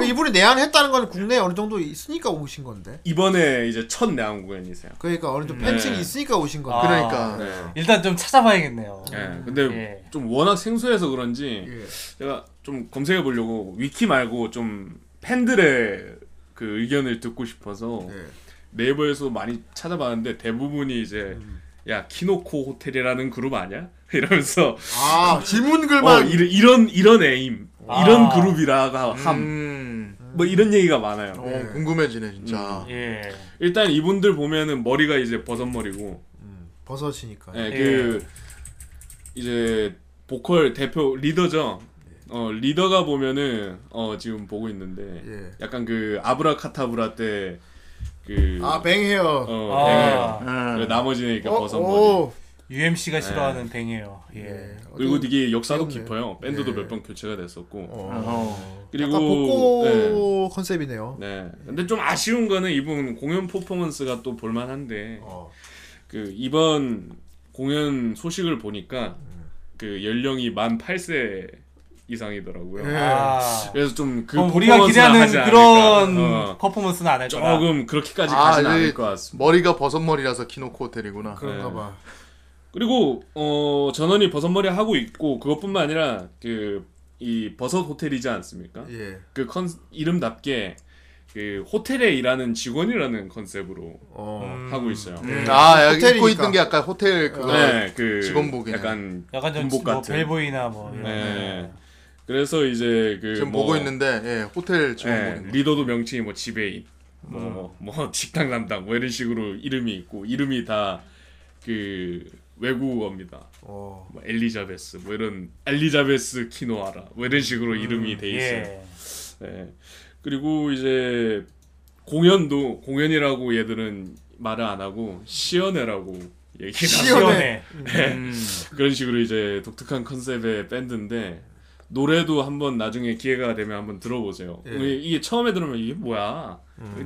예. 그 이분이 내한했다는 건 국내에 어느 정도 있으니까 오신 건데. 이번에 이제 첫 내한 공연이세요. 그러니까 어느 정도 네. 팬층이 있으니까 오신 건데. 아. 그러니까. 네. 일단 좀 찾아봐야겠네요. 예, 근데 예. 좀 워낙 생소해서 그런지 예. 제가 좀 검색해 보려고 위키 말고 좀 팬들의 그 의견을 듣고 싶어서 예. 네이버에서 많이 찾아봤는데 대부분이 이제 음. 야 키노코 호텔이라는 그룹 아니야? 이러면서 아 질문 어, 글만 이런 이런 이런 에임 이런 아. 그룹이라가 함 음. 뭐 이런 얘기가 많아요. 어, 예. 궁금해지네 진짜. 예. 일단 이분들 보면은 머리가 이제 버섯머리고 음, 버섯이니까. 예, 그 이제 보컬 대표 리더죠. 어 리더가 보면은 어 지금 보고 있는데 예. 약간 그 아브라카타브라 때 그 아 뱅헤어. 어, 아. 그 나머지는 그러니까 어, 버섯 머리. 오. UMC가 싫어하는 뱅이에요. 예. 예. 그리고 되게 역사도. 깊어요. 밴드도 예. 몇번 교체가 됐었고. 어. 어. 그리고 약간 복고 컨셉이네요. 네. 네. 근데 좀 아쉬운 거는 이분 공연 퍼포먼스가 또 볼만한데 어. 그 이번 공연 소식을 보니까 그 연령이 만 8세 이상이더라고요. 예. 아. 그래서 좀그 우리가 기대하는 그런 어, 퍼포먼스는 안할 거다. 조금 그렇게까지 아, 네. 않을 것 같습니다. 머리가 버섯 머리라서 키노코 호텔이구나. 그런가 네. 봐. 그리고 어 전원이 버섯머리 하고 있고 그것뿐만 아니라 그 이 버섯 호텔이지 않습니까? 예. 그 컨 이름답게 그 호텔에 일하는 직원이라는 컨셉으로 어. 하고 있어요. 음. 아 여기 입고 호텔이니까. 있는 게 약간 호텔 그거 네, 그 직원복이네. 약간 약간 좀 군복 뭐 같은. 벨보이나 뭐 이런. 네. 그래서 이제 그 지금 뭐, 보고 있는데 예, 호텔 예, 직원복입니다. 리더도 명칭이 뭐 지배인, 뭐, 뭐 식당 담당 뭐 이런 식으로 이름이 있고 이름이 다 그 외국어입니다. 어. 뭐 엘리자베스 뭐 이런 엘리자베스 키노아라 뭐 이런 식으로 이름이 돼 있어요. 예. 네. 그리고 이제 공연도 공연이라고 얘들은 말을 안 하고 시연회라고 얘기를 시연회. 시원해. 네. 그런 식으로 이제 독특한 컨셉의 밴드인데 노래도 한번 나중에 기회가 되면 한번 들어보세요. 예. 이게- 처음에 들으면 이게 뭐야?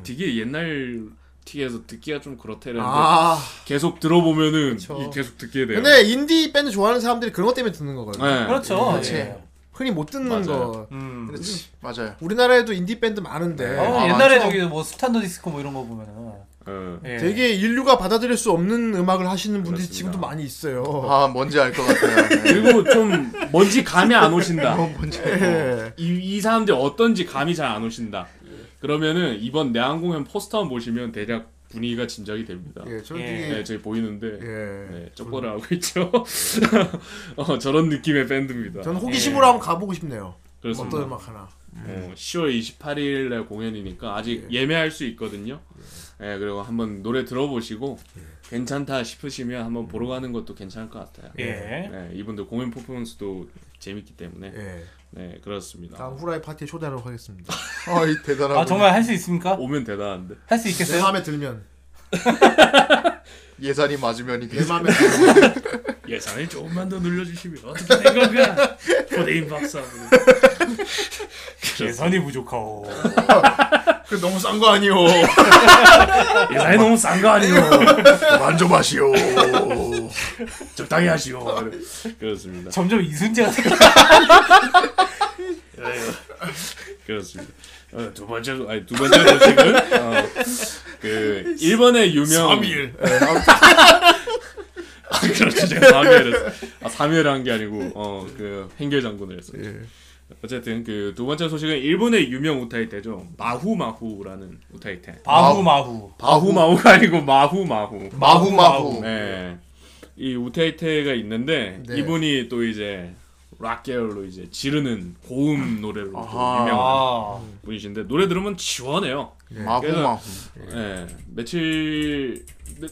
되게 옛날 티에서 듣기가 좀 그렇다 이랬는데 아. 계속 들어보면은 그쵸. 이 계속 듣게 돼요. 근데 인디 밴드 좋아하는 사람들이 그런 것 때문에 듣는 거거든요. 네. 그렇죠. 그렇지. 예. 흔히 못 듣는 맞아요. 거. 음. 맞아요. 우리나라에도 인디 밴드 많은데. 어, 아, 옛날에 많죠. 저기 뭐 스탄더 디스코 뭐 이런 거 보면은 어. 예. 되게 인류가 받아들일 수 없는 음악을 하시는 분들이 그렇습니다. 지금도 많이 있어요. 아 뭔지 알 것 같아요. 네. 그리고 좀 뭔지 감이 안 오신다. 뭔지 예. 이, 이 사람들이 어떤지 감이 잘 안 오신다. 그러면은 이번 내한 공연 포스터 보시면 대략 분위기가 짐작이 됩니다. 예, 저기 예. 네, 저기 보이는데 예. 네, 쩍벌을 하고 있죠. 어, 저런 느낌의 밴드입니다. 저는 호기심으로 한번 가보고 싶네요. 그렇습니다. 어떤 음악 하나. 어, 10월 28일에 공연이니까 아직 예매할 수 있거든요. 예, 그리고 한번 노래 들어보시고 괜찮다 싶으시면 한번 보러 가는 것도 괜찮을 것 같아요. 예. 네, 이분들 공연 퍼포먼스도 재밌기 때문에 예. 네 그렇습니다. 다음 후라이 파티에 초대하도록 하겠습니다. 아이 대단하고 아 정말 할 수 있습니까? 오면 대단한데. 할 수 내 있겠어요? 마음에 들면. 예산이 맞으면 이게 내 마음에 들면. 예산을 조금만 더 늘려주시면 어떻게 된 건가? 포대인 박사. 예산이 부족하오. 그 너무 싼 거 아니오. 예산이 너무 싼 거 아니요? 만져마시오. 적당히 하시오. 그렇습니다. 점점 이순재가 생 그렇습니다. 어, 두 번째 아니 두 번째 소식은 어, 그 일본의 유명 3일. 아, 그렇죠 제가 3회를 아 3회를 한게 아니고 어그 행결 장군을 했어요. 예. 어쨌든 그 두 번째 소식은 일본의 유명 우타이테죠 마후 마후라는 우타이테. 마후 마후. 바후 마후가 아니고 마후 마후. 마후 마후. 네. 이 우타이테가 있는데 네. 이분이 또 이제 락 계열로 이제 지르는 고음 노래로. 유명한 아. 분이신데 노래 들으면 시원해요. 마후 그래서- 마후. 예. 며칠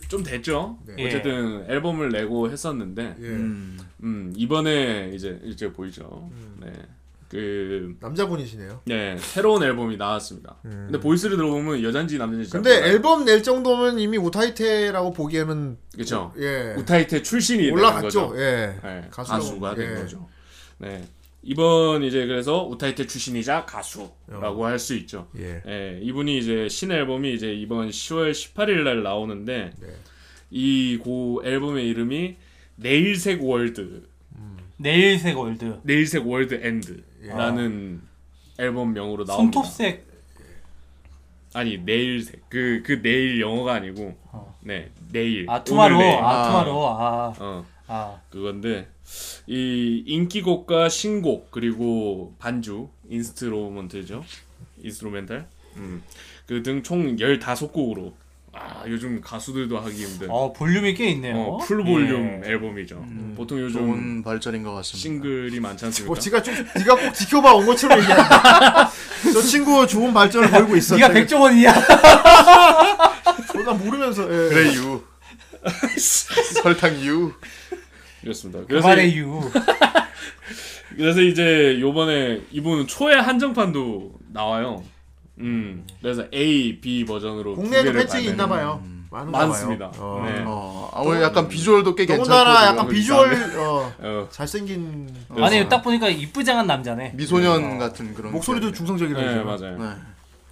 좀 됐죠. 네. 어쨌든 앨범을 내고 했었는데 예. 음. 음, 이번에 이제 이제 보이죠. 음. 네. 그 남자분이시네요. 네, 새로운 앨범이 나왔습니다. 근데 보이스를 들어보면 여잔지 남잔지 잘 음. 근데 몰라요. 앨범 낼 정도면 이미 우타이테라고 보기에는 그렇죠. 예. 우타이테 출신이 올라갔죠. 거죠. 예. 네, 가수라고. 가수가 된 예. 거죠. 네. 이번 이제 그래서 우타이테 출신이자 가수라고 할수 있죠. 예. 예, 이분이 이제 신 앨범이 이제 이번 10월 18일 날 나오는데 네. 이고 앨범의 이름이 내일색 world, 내일색 world. 내일색 world end 라는 앨범명으로 나옵니다. 손톱색. 아니 내일색 그 그 내일 영어가 아니고 어. 네 내일 아 tomorrow. 오늘 내일. 아 아. tomorrow. 아. 어 아. 그건데 이 인기곡과 신곡 그리고 반주 instrument죠 instrumental 음그 등 총 15곡으로 아 요즘 가수들도 하기 힘든 어 볼륨이 꽤 있네요. 어, full 볼륨 예. 앨범이죠 보통 요즘 좋은 발전인 것 같습니다. 싱글이 많지 않습니까 뭐 지가 좀 네가 꼭 지켜봐 온 것처럼 얘기한다. 저 친구 좋은 발전을 보이고 있어. 네가 백종원이야. 나 모르면서. 예. 그래 유. 설탕 유. 그렇습니다 그래서 그만해 유. 그래서 이제 요번에 이분은 초회 한정판도 나와요 음 그래서 A, B 버전으로 두 국내에도 개를 팬층이 발매는- 있나 봐요. 많은가 많습니다. 어. 네. 어, 아무래도 약간 비주얼도 꽤 괜찮고 더군다나 약간 그 비주얼. 어, 어, 잘생긴 아니 딱 보니까 이쁘장한 남자네. 미소년 같은 그런 목소리도 중성적이라 네 네, 맞아요 네.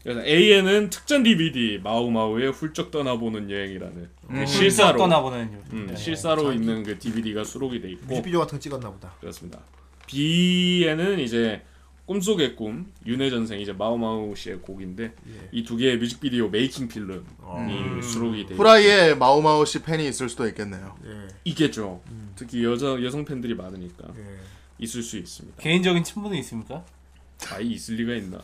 그래서 A에는 특전 DVD 마우마우의 훌쩍 떠나보는 여행이라는 그 훌쩍 실사로 떠나보는 음, 네. 실사로 있는 그 DVD가 수록이 돼 있고 뮤직비디오 같은 거 찍었나 보다. 그렇습니다. B에는 이제 꿈속의 꿈 윤회 전생 이제 마우마우 씨의 곡인데 예. 이두 개의 뮤직비디오 메이킹 필름이 음. 수록이 돼 후라이에 마우마우 씨 팬이 있을 수도 있겠네요. 예. 있겠죠. 특히 여자 여성 팬들이 많으니까 예. 있을 수 있습니다. 개인적인 친분은 있습니까? 아이 있을 리가 있나?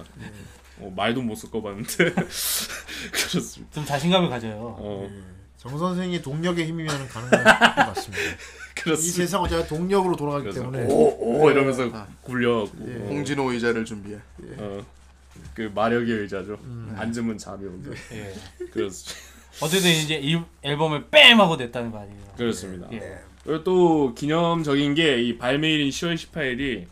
어, 말도 못 섞어봤는데 그렇습니다. 좀 자신감을 가져요. 어, 정 선생이 동력의 힘이면 가능할 것 같습니다. 이 그렇습니다. 세상 어차피 동력으로 돌아가기 그래서 때문에 오오 이러면서 굴려갖고 예. 어, 홍진호 의자를 준비해. 어, 그 마력의 의자죠. 앉으면 잠이 온다. 예. 그렇습니다. 어쨌든 이제 이 앨범을 뺨 하고 냈다는 거 아니에요. 그렇습니다. 예. 그리고 또 기념적인 게 이 발매일인 10월 18일이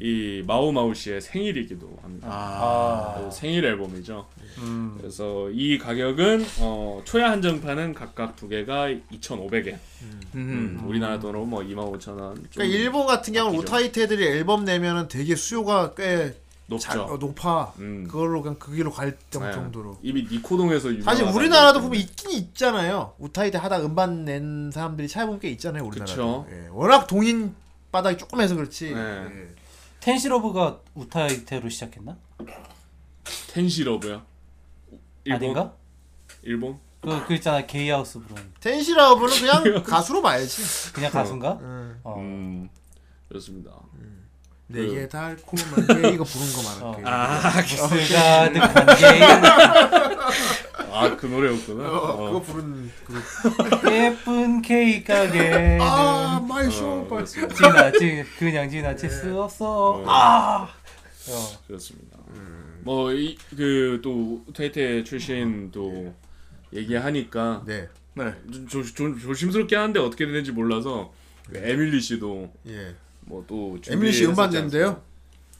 이 마오마오 씨의 생일이기도 합니다. 아. 그래서 생일 앨범이죠. 음. 그래서 이 가격은 어, 초야 한정판은 각각 두 개가 2,500엔. 음, 우리나라 돈으로 뭐 25,000원. 그러니까 일본 같은 경우는. 오타이트 애들이 앨범 내면은 되게 수요가 꽤 높죠. 자, 어, 높아. 음. 그걸로 그냥 그 길로 갈 정- 네. 정도로. 이미 니코동에서 사실 유명하다는 우리나라도 보면 있긴 있잖아요. 우타이트 하다 음반 낸 사람들이 찾아보면 꽤 있잖아요. 우리나라도. 그쵸. 예. 워낙 동인 바닥이 조금 해서 그렇지. 네. 예. 텐시러브가 우타이테로 시작했나? 텐시러브요. 일본? 아닌가? 일본? 그, 그 있잖아 게이하우스 부른 텐시라브는 그냥 가수로 봐야지. 그냥 가수인가? 음. 어. 음, 그렇습니다. 내게 달콤한 게 이거 부른 거 어. 말할게. 아, 무스가 득한 게임 아, 그 노래였구나. 어, 어. 그거 부른 그 예쁜 케이크 가게는 아, 마이 어, 쇼. 그렇습니다. 지나치 그냥 지나칠 수 없어. 어. 아. 어. 그렇습니다. 뭐 이 그또 테이테 출신 또 얘기하니까 네. 네. 조, 조, 조심스럽게 하는데 어떻게 되는지 몰라서 그 에밀리 씨도 예. 뭐 또 에밀리 씨 음반 낸대요?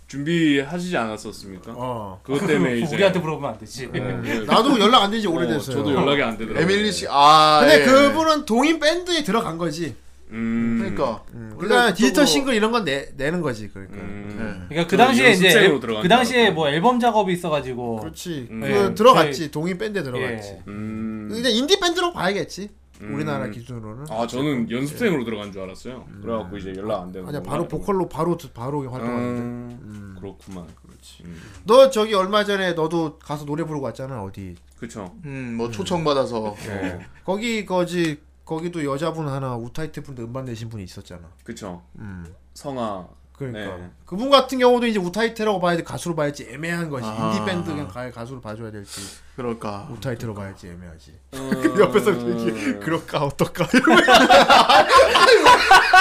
준비하시지 않았었습니까? 어. 그것 때문에 이제 우리한테 물어보면 안 되지. 네. 나도 연락 안 되지 어, 오래됐어요. 저도 연락이 안 되더라고요. 에밀리 씨, 아. 근데 예. 그분은 동인 밴드에 들어간 거지. 음. 그러니까. 그러니까 디지털 그쪽으로- 싱글 이런 건 내, 내는 거지. 그러니까. 음. 그러니까 그 당시에 이제 앨- 그줄 당시에. 뭐 앨범 작업이 있어가지고 그렇지. 음. 그 예, 들어갔지. 동인 밴드에 들어갔지. 예. 음. 근데 인디 밴드로 봐야겠지. 음. 우리나라 기준으로는. 아 저는 연습생으로 들어간 줄 알았어요. 그래갖고 이제 연락 안 되는. 아니야 건가? 바로 보컬로 바로 바로 활동하는데. 음, 그렇구만. 그렇지. 음. 너 저기 얼마 전에 너도 가서 노래 부르고 왔잖아 어디. 그쵸. 음, 뭐 초청 받아서. 네. 거기 거지 거기도 여자분 하나 우타이트 분도 음반 내신 분이 있었잖아. 그쵸. 음. 성아. 그러니까. 네. 그분 같은 경우도 이제 우타이트라고 봐야 돼 가수로 봐야지 애매한 거지. 아. 인디 밴드 그냥 가 가수로 봐줘야 될지. 그럴까. 우타이트로 봐야지 애매하지. 어... 옆에서 얘기 그럴까 어떨까?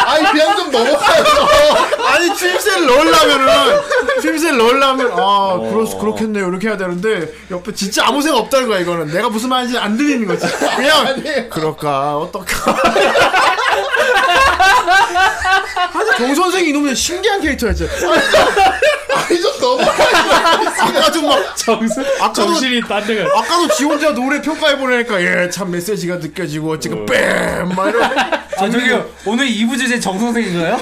아니, 그냥 좀 넘어가요. 아니 추임새를 넣으려면은 추임새를 넣으려면 아 어. 수 그렇겠네요. 이렇게 해야 되는데 옆에 진짜 아무 생각 없다는 거야 이거는. 내가 무슨 말인지 안 들리는 거지. 그냥 그럴까 어떨까 사실 정 선생이 이놈의 신기한 캐릭터였지 아니, 좀 넘어가요. 아까도 막 정신, 아까도- 정신이 딴 데가. 아까도 지 혼자 노래 평가해 보내니까 예 참 메시지가 느껴지고 지금 어. 뺨막 이러 아 저기요 오늘 2부 주제 정선생인가요?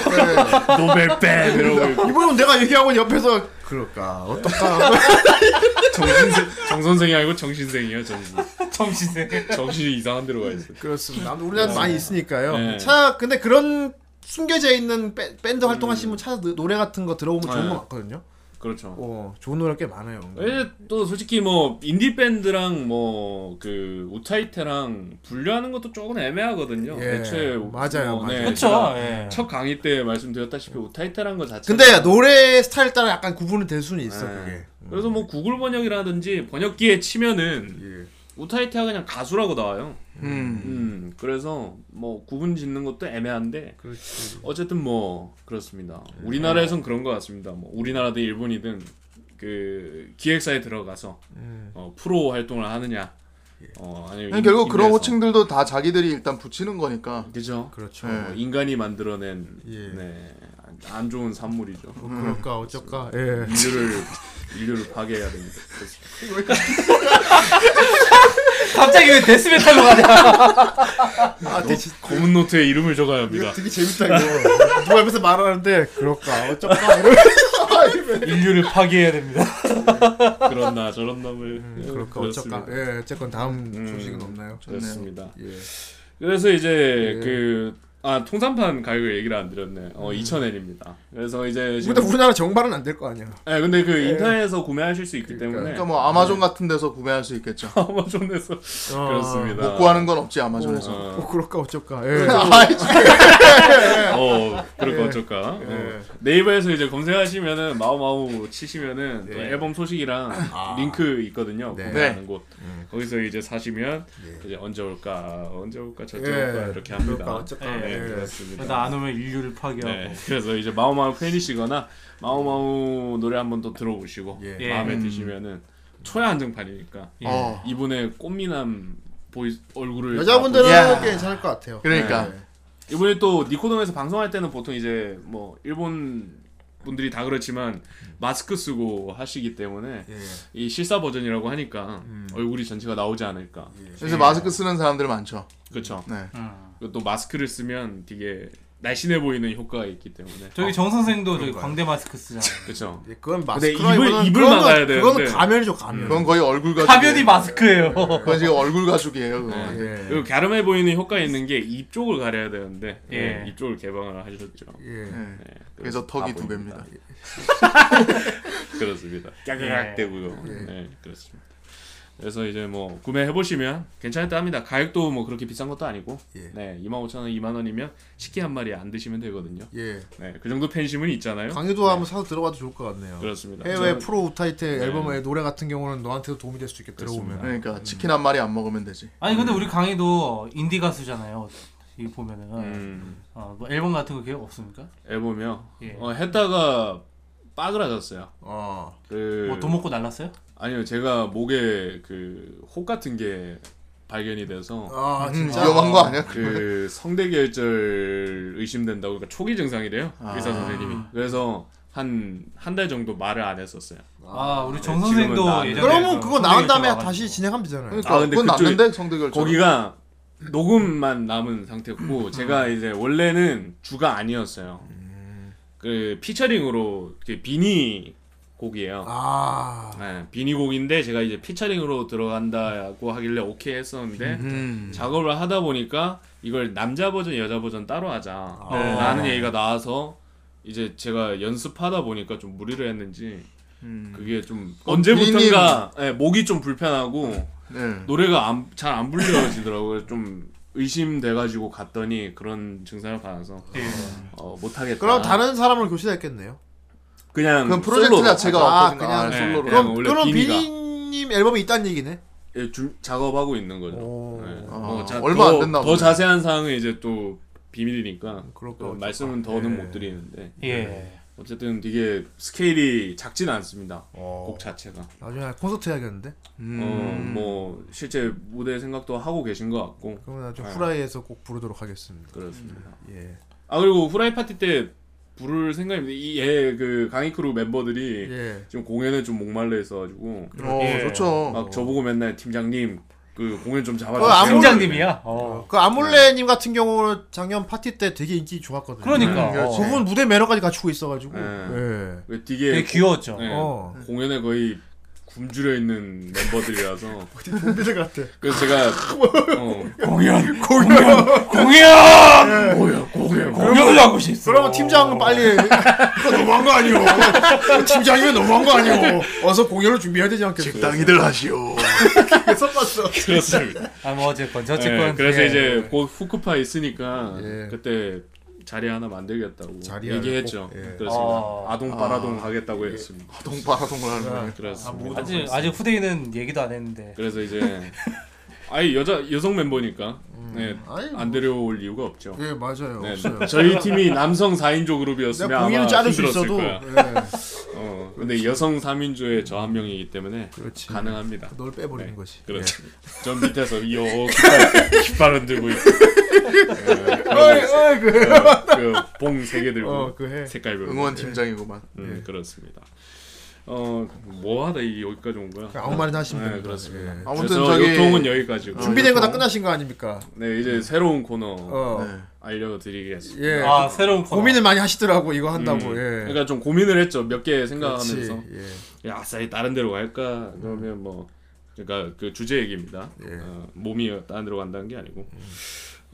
노벨뱀 이러고 있고. 이번엔 내가 얘기하고 옆에서 그럴까 어떨까 정신생 정 선생이 아니고 정신생이요 정신. 정신생. 정신이 이상한 데로 가 있어. 그렇습니다. 아무튼 우리나라 많이 있으니까요. 네. 차 근데 그런 숨겨져 있는 밴- 밴드 활동하시는 분 찾아 노래 같은 거 들어보면 좋은 네. 거 많거든요. 그렇죠. 어 좋은 노래 꽤 많아요. 예, 또 솔직히 뭐 인디 밴드랑 뭐그 우타이테랑 분류하는 것도 조금 애매하거든요. 예, 애초에 맞아요, 맞아요. 제가 그렇죠. 예. 첫 강의 때 말씀드렸다시피 우타이테란 거 자체. 근데 노래 스타일 따라 약간 구분이 될 수는 있어 네. 그게. 그래서 뭐 구글 번역이라든지 번역기에 치면은 예. 우타이테가 그냥 가수라고 나와요. 음. 음, 그래서 뭐 구분 짓는 것도 애매한데 그렇지. 어쨌든 뭐 그렇습니다. 우리나라에선 그런 것 같습니다. 뭐 우리나라든 일본이든 그 기획사에 들어가서 음. 어, 프로 활동을 하느냐, 어 아니면 그냥 결국 그런. 호칭들도 다 자기들이 일단 붙이는 거니까. 그죠. 그렇죠. 네. 어, 인간이 만들어낸 예. 네, 안, 안 좋은 산물이죠. 뭐 그럴까 어쩔까. 예. 인류를 인류를 파괴해야 됩니다. 갑자기 왜 데스메탈로 가냐? 아 되게, 검은 노트에 이름을 적어야 합니다. 되게 재밌다 이거. 누가 옆에서 말하는데 그럴까 어쩔까. 인류를 파괴해야 됩니다. 그렇나 저런 놈을 예, 그럴까 그렇습니다. 어쩔까. 예 어쨌건 다음 음. 소식은 없나요? 그렇습니다. 예. 그래서 이제 예. 그 아 통산판 가격을 얘기를 안 드렸네. 어 2,000엔입니다. 그래서 이제 지금 근데 우리나라 정발은 안 될 거 아니야. 네, 근데 그 인터넷에서 구매하실 수 있기 때문에 그러니까 뭐 아마존 같은 데서 구매할 수 있겠죠. 아마존에서 어. 그렇습니다. 못 구하는 건 없지 아마존에서. 어, 뭐 그럴까 어쩔까. 예. 어 그럴까 어쩔까. 어. 네이버에서 이제 검색하시면은 마우마우 치시면은 또 앨범 소식이랑 링크 있거든요. 네. 구매하는 곳. 거기서 이제 사시면 이제 언제 올까 언제 올까 저때 예. 올까 이렇게 합니다. 그럴까 어쩔까. 네, 예. 그렇습니다. 나안 오면 인류를 파괴하고. 네, 그래서 이제 마우마우 팬이시거나 마우마우 노래 한번 또 들어보시고 예. 마음에 음. 드시면은 초야 한정판이니까 예. 어. 이분의 꽃미남 보이 얼굴을 여자분들은 야. 괜찮을 것 같아요. 그러니까. 예. 이번에 또 니코동에서 방송할 때는 보통 이제 뭐 일본 분들이 다 그렇지만 마스크 쓰고 하시기 때문에 예. 이 실사 버전이라고 하니까 얼굴이 전체가 나오지 않을까. 그래서 마스크 쓰는 사람들 많죠. 그렇죠. 네. 음. 그리고 또 마스크를 쓰면 되게 날씬해 보이는 효과가 있기 때문에. 저기 정 선생도 저기 광대 마스크 쓰잖아요. 그렇죠. 예, 그건 근데 마스크라기보다는 입을- 입을 그거는- 막아야 되는데. 그거는 가면이죠 가면. 그건 거의 얼굴 가죽. 화면이 마스크예요. 그건 지금 얼굴 가죽이에요. 그거. 네. 예. 그리고 갸름해 보이는 효과 있는 게 입 쪽을 가려야 되는데 예. 예, 입 쪽을 개방을 하셨죠. 예. 네. 네, 그래서 턱이 다 두 보입니다. 배입니다. 그렇습니다. 까까깍 예. 대고요. 네, 그렇습니다. 그래서 이제 뭐 구매해 보시면 괜찮다 합니다. 가격도 뭐 그렇게 비싼 것도 아니고, 예. 네, 25,000원, 2만 원이면 식기 한 마리 안 드시면 되거든요. 예. 네, 그 정도 팬심은 있잖아요. 강의도 한번 사서 들어봐도 좋을 것 같네요. 그렇습니다. 해외 저는- 프로 우타이테 네. 앨범의 노래 같은 경우는 너한테도 도움이 될 수 있게 들어보면. 그러니까 치킨 한 마리 안 먹으면 되지. 아니 근데 우리 강희도 인디 가수잖아요. 이 보면은 음, 어, 뭐 앨범 같은 거 계획 없습니까? 앨범이요. 예. 어, 했다가 빠그라졌어요. 어. 그 뭐돈 먹고 날랐어요? 아니요, 제가 목에 그 혹 같은 게 발견이 돼서 아 음, 진짜 위험한 거 아니야? 그 성대결절 의심된다고 그러니까 초기 증상이래요 아. 의사 선생님이 그래서 한 한 달 정도 말을 안 했었어요. 아 우리 정 네, 지금은 선생도. 예전에 그러면 그 그거 나온 다음에 다시 진행하면 되잖아요. 그러니까 아, 근데 그건 났는데 성대결절. 거기가 녹음만 남은 상태였고 제가 이제 원래는 주가 아니었어요. 그 피처링으로 그 비니 곡이에요. 아. 네, 비니 곡인데 제가 이제 피처링으로 들어간다고 하길래 오케이 했었는데 음. 작업을 하다 보니까 이걸 남자 버전 여자 버전 따로 하자 네. 라는 얘기가 나와서 이제 제가 연습하다 보니까 좀 무리를 했는지 음. 그게 좀 어, 언제부턴가 예, 목이 좀 불편하고 네. 노래가 잘 안 불려지더라고요 좀 의심돼가지고 갔더니 그런 증상을 받아서 예. 어, 못하겠다 그럼 다른 사람을 교체했겠네요. 그냥 그럼 프로젝트 솔로로. 자체가 아, 없거든요. 그냥 아, 네, 솔로로. 그냥 그럼 원래 그럼 비니가. 비니님 앨범이 있다는 얘기네. 예, 준- 작업하고 있는 거죠 오. 네. 아, 뭐 자- 얼마 더, 안 됐나 더 보네. 자세한 사항은 이제 또 비밀이니까 그럴까 그 어쩔까. 말씀은 더는 예. 못 드리는데 예. 어쨌든 되게 스케일이 작진 않습니다. 어. 곡 자체가. 나중에 콘서트 해야겠는데. 음. 어, 뭐 실제 무대 생각도 하고 계신 것 같고 그러면 나중에 네. 후라이에서 꼭 부르도록 하겠습니다. 그렇습니다. 예. 아 그리고 후라이 파티 때 부를 생각입니다. 이얘그 강희크루 멤버들이 예. 지금 공연에 좀 목말라 있어가지고 어, 예. 좋죠. 막 저보고 맨날 팀장님 그 공연 좀그 잡아주세요. 팀장님이야. 어. 그 아몰레님 같은 경우는 작년 파티 때 되게 인기 좋았거든요. 그러니까. 음, 어. 그분 무대 매너까지 갖추고 있어가지고. 네. 예. 그 되게 되게 귀여웠죠. 네, 어. 공연에 거의 굶주려 있는 멤버들이라서 좀비들 같아. 그래서 제가 어, 공연, 공연, 공연, 공연, 공연, 공연을 하고 싶어. 그러면 팀장은 빨리 그거 너무한 거 아니오? 팀장이면 너무한 거 아니오? 어서 공연을 준비해야 되지 않겠어? 식당이들 하시오. 섞었어. 그렇습니다. 아뭐 어쨌건 저 네, 찍건. 그래서 예. 이제 곧 후크파 있으니까 예. 그때 자리 하나 만들겠다고 얘기했죠. 꼭, 예. 그렇습니다. 아. 아동 빨아동 하겠다고 했습니다. 동바라동을 하는 거예요. 그렇습니다. 아직 아직 후대인은 얘기도 안 했는데. 그래서 이제 아예 여자 여성 멤버니까 네, 아이, 뭐. 안 데려올 이유가 없죠. 예 맞아요. 네, 없어요. 저희 팀이 남성 4인조 그룹이었으면 아마 자를 수 있어도 거야. 예, 어, 근데 여성 3인조에 저 한 명이기 때문에 그렇지. 가능합니다. 널 빼버리는 네, 거지. 그렇습니다. 전 밑에서 이어 깃발, 깃발 흔들고 있고 어이 어이 그. 세개 들고 어, 그 해. 색깔별 응원 팀장이구만. 음, 그렇습니다. 어, 뭐 하다 이 여기까지 온 거야? 아무 말이나 하시면 네, 됩니다. 그렇습니다. 예. 아무튼 저기- 요통은 여기까지고. 준비된 거 다. 끝나신 거 아닙니까? 네, 이제 새로운 코너 어. 네. 알려드리겠습니다. 예. 아 새로운 코너. 고민을 많이 하시더라고 이거 한다고. 음, 예. 그러니까 좀 고민을 했죠. 몇 개. 생각하면서 예. 야, 아싸리 다른 데로 갈까? 그러면 뭐 그러니까 그 주제 얘기입니다. 예. 어, 몸이 다른 데로 간다는 게 아니고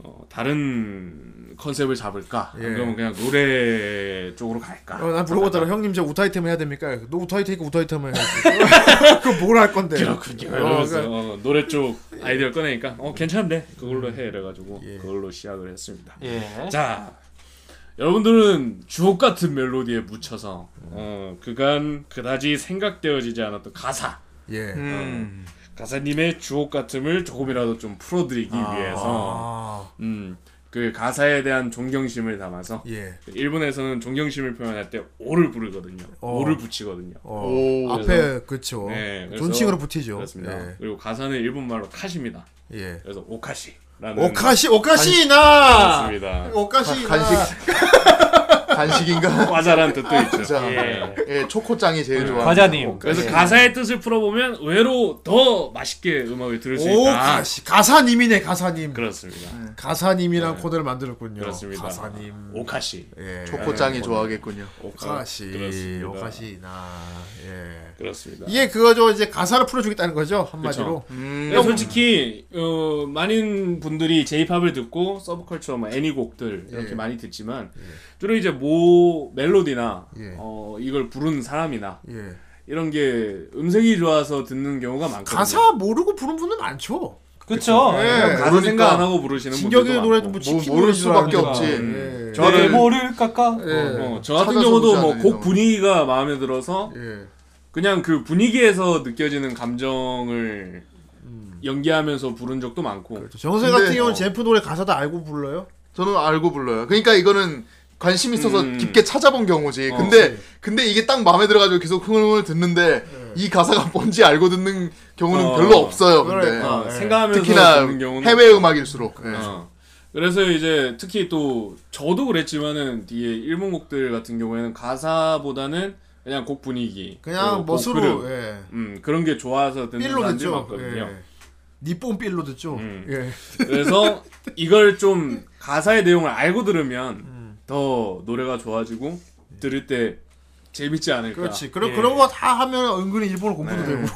어, 다른 컨셉을 잡을까? 예. 아니면 그냥 노래 쪽으로 갈까? 어, 난 물어보더라 형님 저 우타이템 해야 됩니까? 너 우타이템이니까 우타이템 해야지. 그럼 뭘할 건데? 그렇군요. 어, 이러면서 그러니까 어, 노래 쪽 아이디어를 꺼내니까 어 괜찮은데 그걸로 해 이래가지고 예. 그걸로 시작을 했습니다. 예. 자 여러분들은 주옥 같은 멜로디에 묻혀서 어, 그간 그다지 생각되어지지 않았던 가사 예. 음. 가사님의 주옥 같음을 조금이라도 좀 풀어드리기 위해서 아, 음, 그 가사에 대한 존경심을 담아서 예. 일본에서는 존경심을 표현할 때 오를 부르거든요. 어. 오를 붙이거든요. 어, 오, 앞에 그쵸. 네, 존칭으로 붙이죠. 그렇습니다. 예. 그리고 가사는 일본말로 카시입니다. 예. 그래서 오카시라는 오카시 오카시나. お菓子な. 간식 간식인가? 과자란 뜻도 있죠. 자, 예. 예, 초코짱이 제일 좋아. 과자님. 그래서 예. 가사의 뜻을 풀어보면 의외로 더 맛있게 음악을 들을 수 있다. お菓子 가사님이네 가사님. 그렇습니다. 가사님이란 코드를 만들었군요. 그렇습니다. 가사님. お菓子. 예. 초코짱이 예. 좋아하겠군요. お菓子. 그렇습니다. お菓子な. 예. 그렇습니다. 이게 그거죠 이제 가사를 풀어주겠다는 거죠 한마디로. 음. 근데 솔직히 어, 많은 분들이 J-팝을 듣고 서브컬처 뭐 애니곡들 이렇게 예. 많이 듣지만 주로 이제 모 멜로디나 예. 어, 이걸 부른 사람이나 예. 이런 게 음색이 좋아서 듣는 경우가 많거든요. 가사 모르고 부른 분들 많죠. 그쵸. 예. 가사 모르니까 생각 안 하고 부르시는 진격의 분들도 노래도 많고. 뭐 치킨 모를 수밖에. 없지. 예. 저왜 같은- 모를까까? 예. 어, 저 같은 경우도 뭐. 곡 분위기가 마음에 들어서 예. 그냥 그 분위기에서 느껴지는 감정을 연기하면서 부른 적도 많고 그렇죠. 정세 같은 경우는 어. 제프 노래 가사 다 알고 불러요. 저는 알고 불러요. 그러니까 이거는 관심 있어서 음. 깊게 찾아본 경우지. 어, 근데 근데 이게 딱 마음에 들어가지고 계속 흥얼흥얼 듣는데 이 가사가 뭔지 알고 듣는 경우는 어. 별로 없어요. 근데. 어, 예. 생각하면서 특히나 듣는 경우는 해외 음악일수록. 예. 어. 그래서 이제 특히 또 저도 그랬지만은 뒤에 일본 곡들 같은 경우에는 가사보다는 그냥 곡 분위기 그냥 곡 멋으로 예. 음, 그런 게 좋아서 듣는 듣죠. 많거든요. 예. 니뽕 삘로 듣죠. 음. 예. 그래서 이걸 좀 가사의 내용을 알고 들으면 음. 더 노래가 좋아지고 들을 때 재밌지 않을까. 그렇지. 그런 예. 그런 거 다 하면 은근히 일본어 공부도 되고.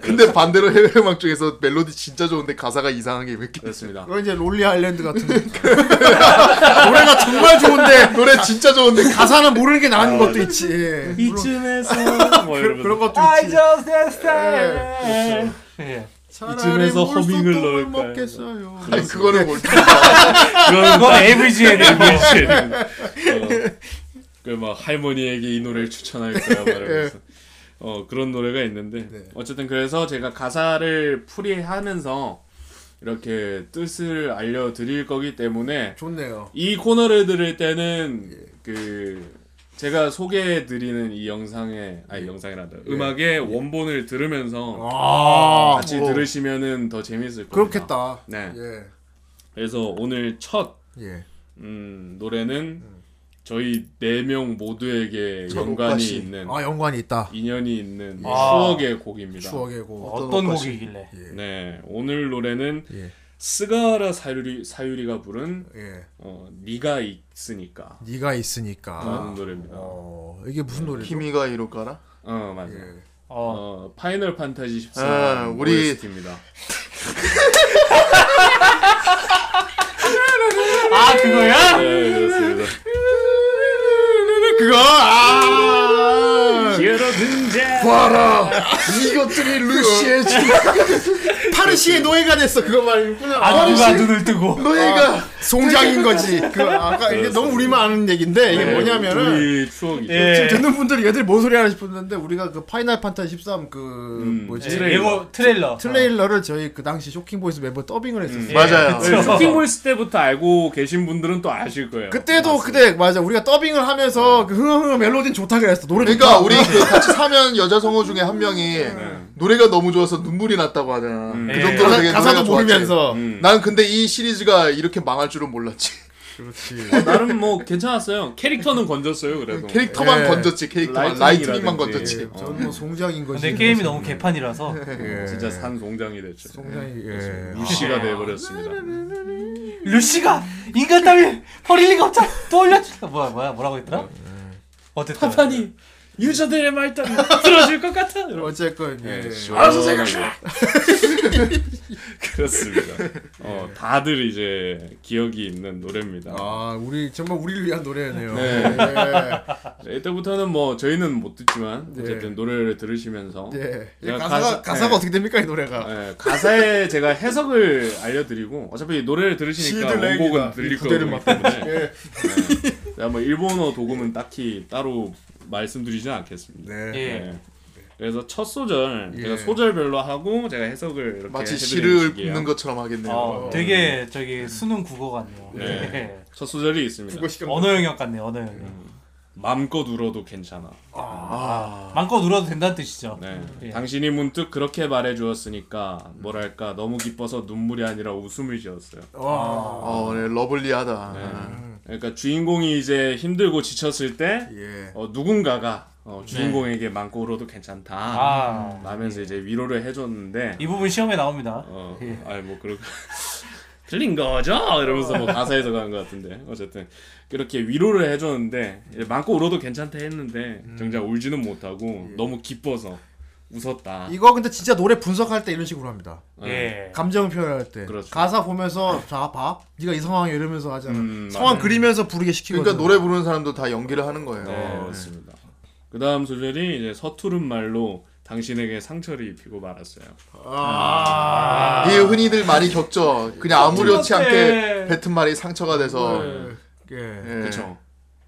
근데 반대로 해외 음악 중에서 멜로디 진짜 좋은데 가사가 이상하게 몇 개. 그렇습니다. 그건 이제 롤리 아일랜드 같은 거. 노래가 정말 좋은데 노래 진짜 좋은데 가사는 모르는 게 나은 것도 있지. 예. 이쯤에서 뭐 그, 그런 것도 I 있지. just style. 예. 이쯤에서 허밍을 넣을까요? 먹겠어요. 아니 그거는 뭘 그건 그건 AVG에 대한 그막 할머니에게 이 노래를 추천할 거야 말하면서 어 그런 노래가 있는데 네. 어쨌든 그래서 제가 가사를 풀이하면서 이렇게 뜻을 알려드릴 거기 때문에 좋네요. 이 코너를 들을 때는 그 제가 소개해드리는 이 영상의 아니 영상이란다 음악의 원본을 들으면서 아, 같이 어, 들으시면은 더 재밌을 겁니다. 그렇겠다. 네. 예. 그래서 오늘 첫 예. 음, 노래는 저희 네 명 모두에게 연관이 오카시. 있는 아 연관이 있다. 인연이 있는 아. 추억의 곡입니다. 추억의 곡. 어떤 오카시? 곡이길래? 네, 오늘 노래는 예. 스가라 사유리 사유리가 부른 예. 어, 네가 있으니까 네가 있으니까. 라는 노래입니다. 어, 이게 무슨 노래죠? 키미가 이로까라? 어, 맞아요. 예. 어. 어, 파이널 판타지 14 아, 우리- OST입니다. 아 그거야? 네, 그렇습니다. 그거 아 등장. 봐라 이것들이 루시의 주 파르시의 노예가 됐어 그거 말이구나. 아 누가 눈을 뜨고 노예가 송장인 거지. 그 아까 이게 너무 우리만 아는 얘기인데 이게 네, 뭐냐면은 우리 추억이죠. 예. 지금 듣는 분들이 얘들 뭔 소리 하나 싶었는데 우리가 그 파이널 판타지 13그 음, 뭐지 예. 예, 예고 트레일러 트레일러를 저희 그 당시 쇼킹 보이스 멤버 더빙을 했었어요. 음. 맞아요. 네, 쇼킹 보이스 때부터 알고 계신 분들은 또 아실 거예요. 그때도 그때 맞아 우리가 더빙을 하면서 그 흥흥흥 멜로디는 좋다 그랬어 노래 그러니까 좋다. 우리 그 같이 사면 여자 성우 중에 한 명이 노래가 너무 좋아서 눈물이 났다고 하잖아. 음. 그 예. 정도로 가사, 되게 가사도 노래가. 모르면서 음. 난 근데 이 시리즈가 이렇게 망할 줄은 몰랐지. 그렇지. 어, 나름 뭐 괜찮았어요. 캐릭터는 건졌어요. 그래도. 캐릭터만 예. 건졌지. 캐릭터만 라이트닝만 라이트닝이라든지. 건졌지. 어. 저는 뭐 송장인 거지. 근데 게임이 너무 개판이라서 예. 진짜 산 송장이 됐죠. 송장이 예. 루시가 돼버렸습니다. 루시가 인간 따위 버릴 리가 없잖아 또 올려주 뭐야 뭐야 뭐라고 했더라? 어쨌든 파파니 유저들의 말 따위 들어줄 것 같아. 어쨌건 예. 예, 알아서 생각해. 그렇습니다. 어, 다들 이제 기억이 있는 노래입니다. 아 우리 정말 우리를 위한 노래네요. 네. 예. 이때부터는 뭐 저희는 못 듣지만 네. 어쨌든 노래를 들으시면서 예. 이 제가 가사가 가사- 가사가 예. 어떻게 됩니까 이 노래가? 예, 가사에 제가 해석을 알려드리고 어차피 노래를 들으시니까. 원곡은 들릴 거기 때문에 예. 네. 뭐 일본어 도금은 딱히 따로 말씀드리진 않겠습니다. 네. 예. 네. 그래서 첫 소절 예. 제가 소절별로 하고 제가 해석을 이렇게 마치 시를. 읽는 것처럼 하겠네요. 어, 되게 저기 수능 국어 같네요. 네. 예. 첫 소절이 있습니다. 언어 영역 같네요. 언어 영역. 맘껏 울어도 괜찮아. 아, 마음껏 울어도 된다는 뜻이죠. 네. 예. 당신이 문득 그렇게 말해 주었으니까 뭐랄까 너무 기뻐서 눈물이 아니라 웃음을 지었어요. 어, 네, lovely하다. 네. 그러니까 주인공이 이제 힘들고 지쳤을 때 예. 어, 누군가가 어, 주인공에게 맘껏 울어도 괜찮다. 아, 라면서 이제 위로를 해줬는데 이 부분 시험에 나옵니다. 어, 예. 아니 뭐 그렇게 틀린 거죠? 이러면서 뭐 가사에서 가는 것 같은데 어쨌든 그렇게 위로를 해줬는데 이제 많고 울어도 괜찮다 했는데 음. 정작 울지는 못하고 너무 기뻐서 웃었다. 이거 근데 진짜 노래 분석할 때 이런 식으로 합니다. 예. 감정 표현할 때 그렇죠. 가사 보면서 자 봐, 네가 이 상황에 이러면서 하잖아. 음, 상황 맞아요. 그리면서 부르게 시키거든. 그러니까 노래 부르는 사람도 다 연기를 하는 거예요. 네, 맞습니다. 그 다음 소절이 이제 서투른 말로 당신에게 상처를 입히고 말았어요. 아. 이게 흔히들 많이 겪죠. 그냥 아무렇지. 않게 뱉은 말이 상처가 돼서. 예. 예. 그렇죠.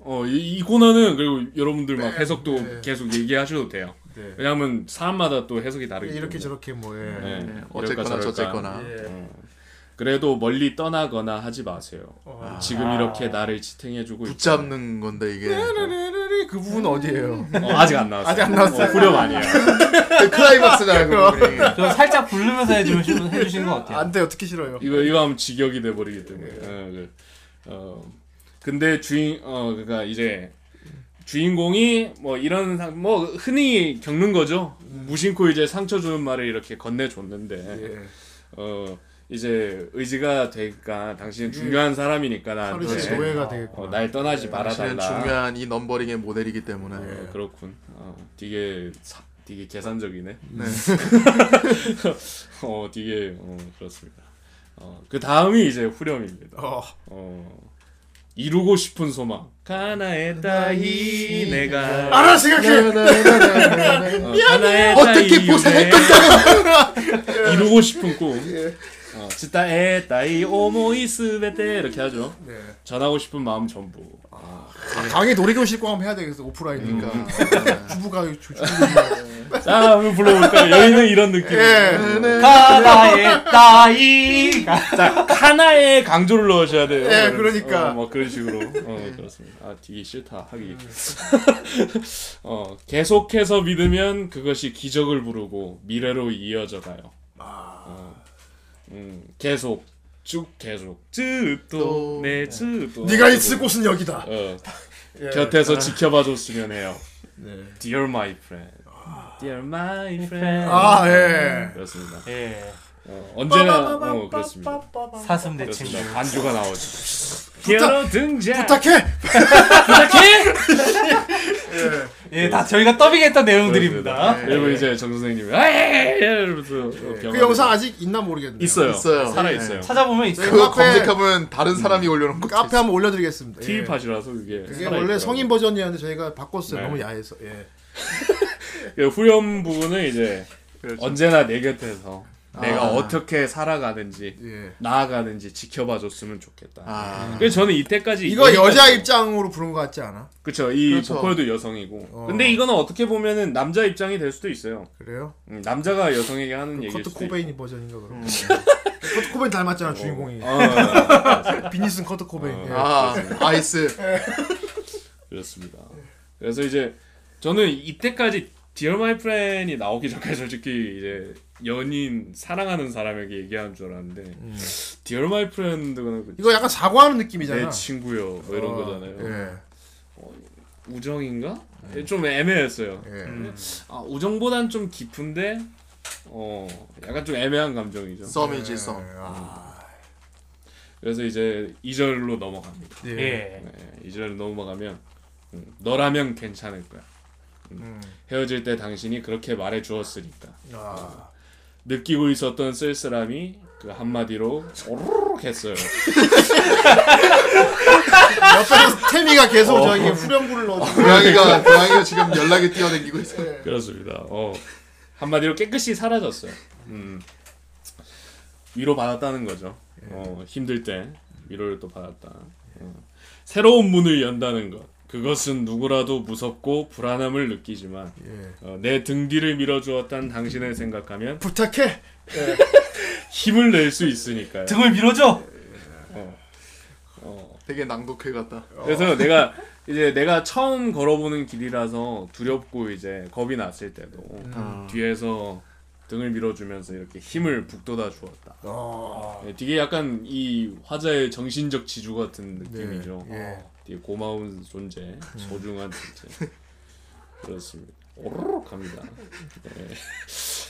어, 이, 이 코너는 그리고 여러분들 막 해석도 네. 계속 얘기하셔도 돼요. 네. 왜냐하면 사람마다 또 해석이 다르기 이렇게 때문에. 저렇게 뭐 예. 네, 네, 어쨌거나. 저쨌거나. 예. 어. 그래도 멀리 떠나거나 하지 마세요. 지금 이렇게 나를 지탱해주고 있 붙잡는 건데 이게 르르르르 그 부분 어디예요? 어, 아직 안 나왔어요. 아직 안 나왔어요. 어, 후렴 아니에요. 그 클라이막스잖아요. 그 부분이. 좀 살짝 부르면서 해주시는, 해주시는 것 같아요. 안 돼요. 듣기 싫어요. 이거 이거 하면 직역이 돼 버리기 때문에. 어, 그, 어, 근데 주인 어 그러니까 이제 주인공이 뭐 이런 상, 뭐 흔히 겪는 거죠. 무심코 이제 상처 주는 말을 이렇게 건네줬는데 예. 어 이제 의지가 되니까 당신은 중요한 사람이니까 나한테 씨 노예가 어, 되겠구나. 날 떠나지 당신은 말아달라. 중요한 이 넘버링의 모델이기 때문에. 어, 그렇군. 어, 되게 사, 되게 계산적이네. 네. 어 되게 어 그렇습니다. 어그 다음이 이제 후렴입니다. 어. 어 이루고 싶은 소망 가나에 따이 내가. 알아 생각해. 어, 가나에 어떻게 보상할 이루고 싶은 꿈 어, 지타에 따이 오모이 스베테 이렇게 하죠 네. 전하고 싶은 마음 전부 강의 놀이교실 거 한번 해야 되겠어. 오프라인이니까. 음. 주부가 주- 주부. 자 한번 불러볼까요 여기는 이런 느낌 예. 가나의 따이가. 자 카나에 강조를 넣으셔야 돼요 예, 그러니까. 어, 뭐 그런 식으로 어 그렇습니다 아 되게 싫다 하기 어 계속해서 믿으면 그것이 기적을 부르고 미래로 이어져 가요 어, 음, 계속. 쭉 계속. 쯔또. 내 쯔또. 네가 있을 곳은 여기다. 어, 예. 곁에서 지켜봐 줬으면 해요. 네. Dear my friend. Dear my friend. 아 예. 그렇습니다. 예. 어, 언제나 어 그렇습니다 사슴 내 친구. 그렇습니다 반주가 나오죠 히어로 등장 부탁해. 부탁해! 예, 다 저희가 더빙했던 내용들입니다. 그렇습니다. 그리고 이제 정 선생님이 아예 이러면서 그 영상 아직 있나 모르겠네요. 있어요. 있어요. 살아 있어요. 찾아보면 있어요. 그거 카페- 검색하면 다른 사람이 올려놓은 거. 카페 한번 올려드리겠습니다. 예. TV 팟이라서 그게 그게 원래. 성인 버전이었는데 저희가 바꿨어요. 네. 너무 야해서. 예. 그 후렴 부분은 이제 그렇죠. 언제나 내 곁에서 내가 아. 어떻게 살아가는지 예. 나아가는지 지켜봐줬으면 좋겠다. 아. 그래서 저는 이때까지 이거 여자 입장으로 부른 것 같지 않아? 그쵸 이 그렇죠. 보컬도 여성이고 어. 근데 이거는 어떻게 보면은 남자 입장이 될 수도 있어요. 그래요? 음, 남자가 여성에게 하는 얘기일 커트 수도 코베인이 버전인가 그럼? 커트 코베인 닮았잖아 주인공이. 있고. 어, 비니슨 커트 코베인. 어. 예. 아, 아이스. 그렇습니다. 그래서 이제 저는 이때까지 Dear My Friend이 나오기 전까지 솔직히 이제 연인 사랑하는 사람에게 얘기하는 줄 알았는데 Dear My Friend는 이거 약간 사과하는 느낌이잖아. 내 친구요 뭐 이런 어, 거잖아요. 예. 우정인가? 좀 애매했어요. 예. 아, 우정보단 좀 깊은데 어 약간 좀 애매한 감정이죠. 썸이지 썸. 아, 그래서 이제 2절로 넘어갑니다. 예. 예. 네, 2절 넘어가면 음, 너라면 괜찮을 거야. 음. 헤어질 때 당신이 그렇게 말해 주었으니까 아. 느끼고 있었던 쓸쓸함이 그 한마디로 오르륵 했어요. 옆에서 태미가 계속 어. 저기 후렴구를 넣어주고 고양이가 고양이가 지금 연락이 뛰어다니고 있어요. 그렇습니다. 어, 한마디로 깨끗이 사라졌어요. 음. 위로 받았다는 거죠. 어, 힘들 때 위로를 또 받았다. 어. 새로운 문을 연다는 것. 그것은 누구라도 무섭고 불안함을 느끼지만 어, 내 등 뒤를 밀어주었던 당신을 생각하면 부탁해. 힘을 낼 수 있으니까요. 등을 밀어줘. 어, 되게 낭독회 같다. 그래서 내가 이제 내가 처음 걸어보는 길이라서 두렵고 이제 겁이 났을 때도 음. 뒤에서 등을 밀어주면서 이렇게 힘을 북돋아 주었다. 어. 네, 되게 약간 이 화자의 정신적 지주 같은 느낌이죠. 예. 음. 되게 고마운 존재, 소중한 존재. 그렇습니다. 오르륵 합니다. 네.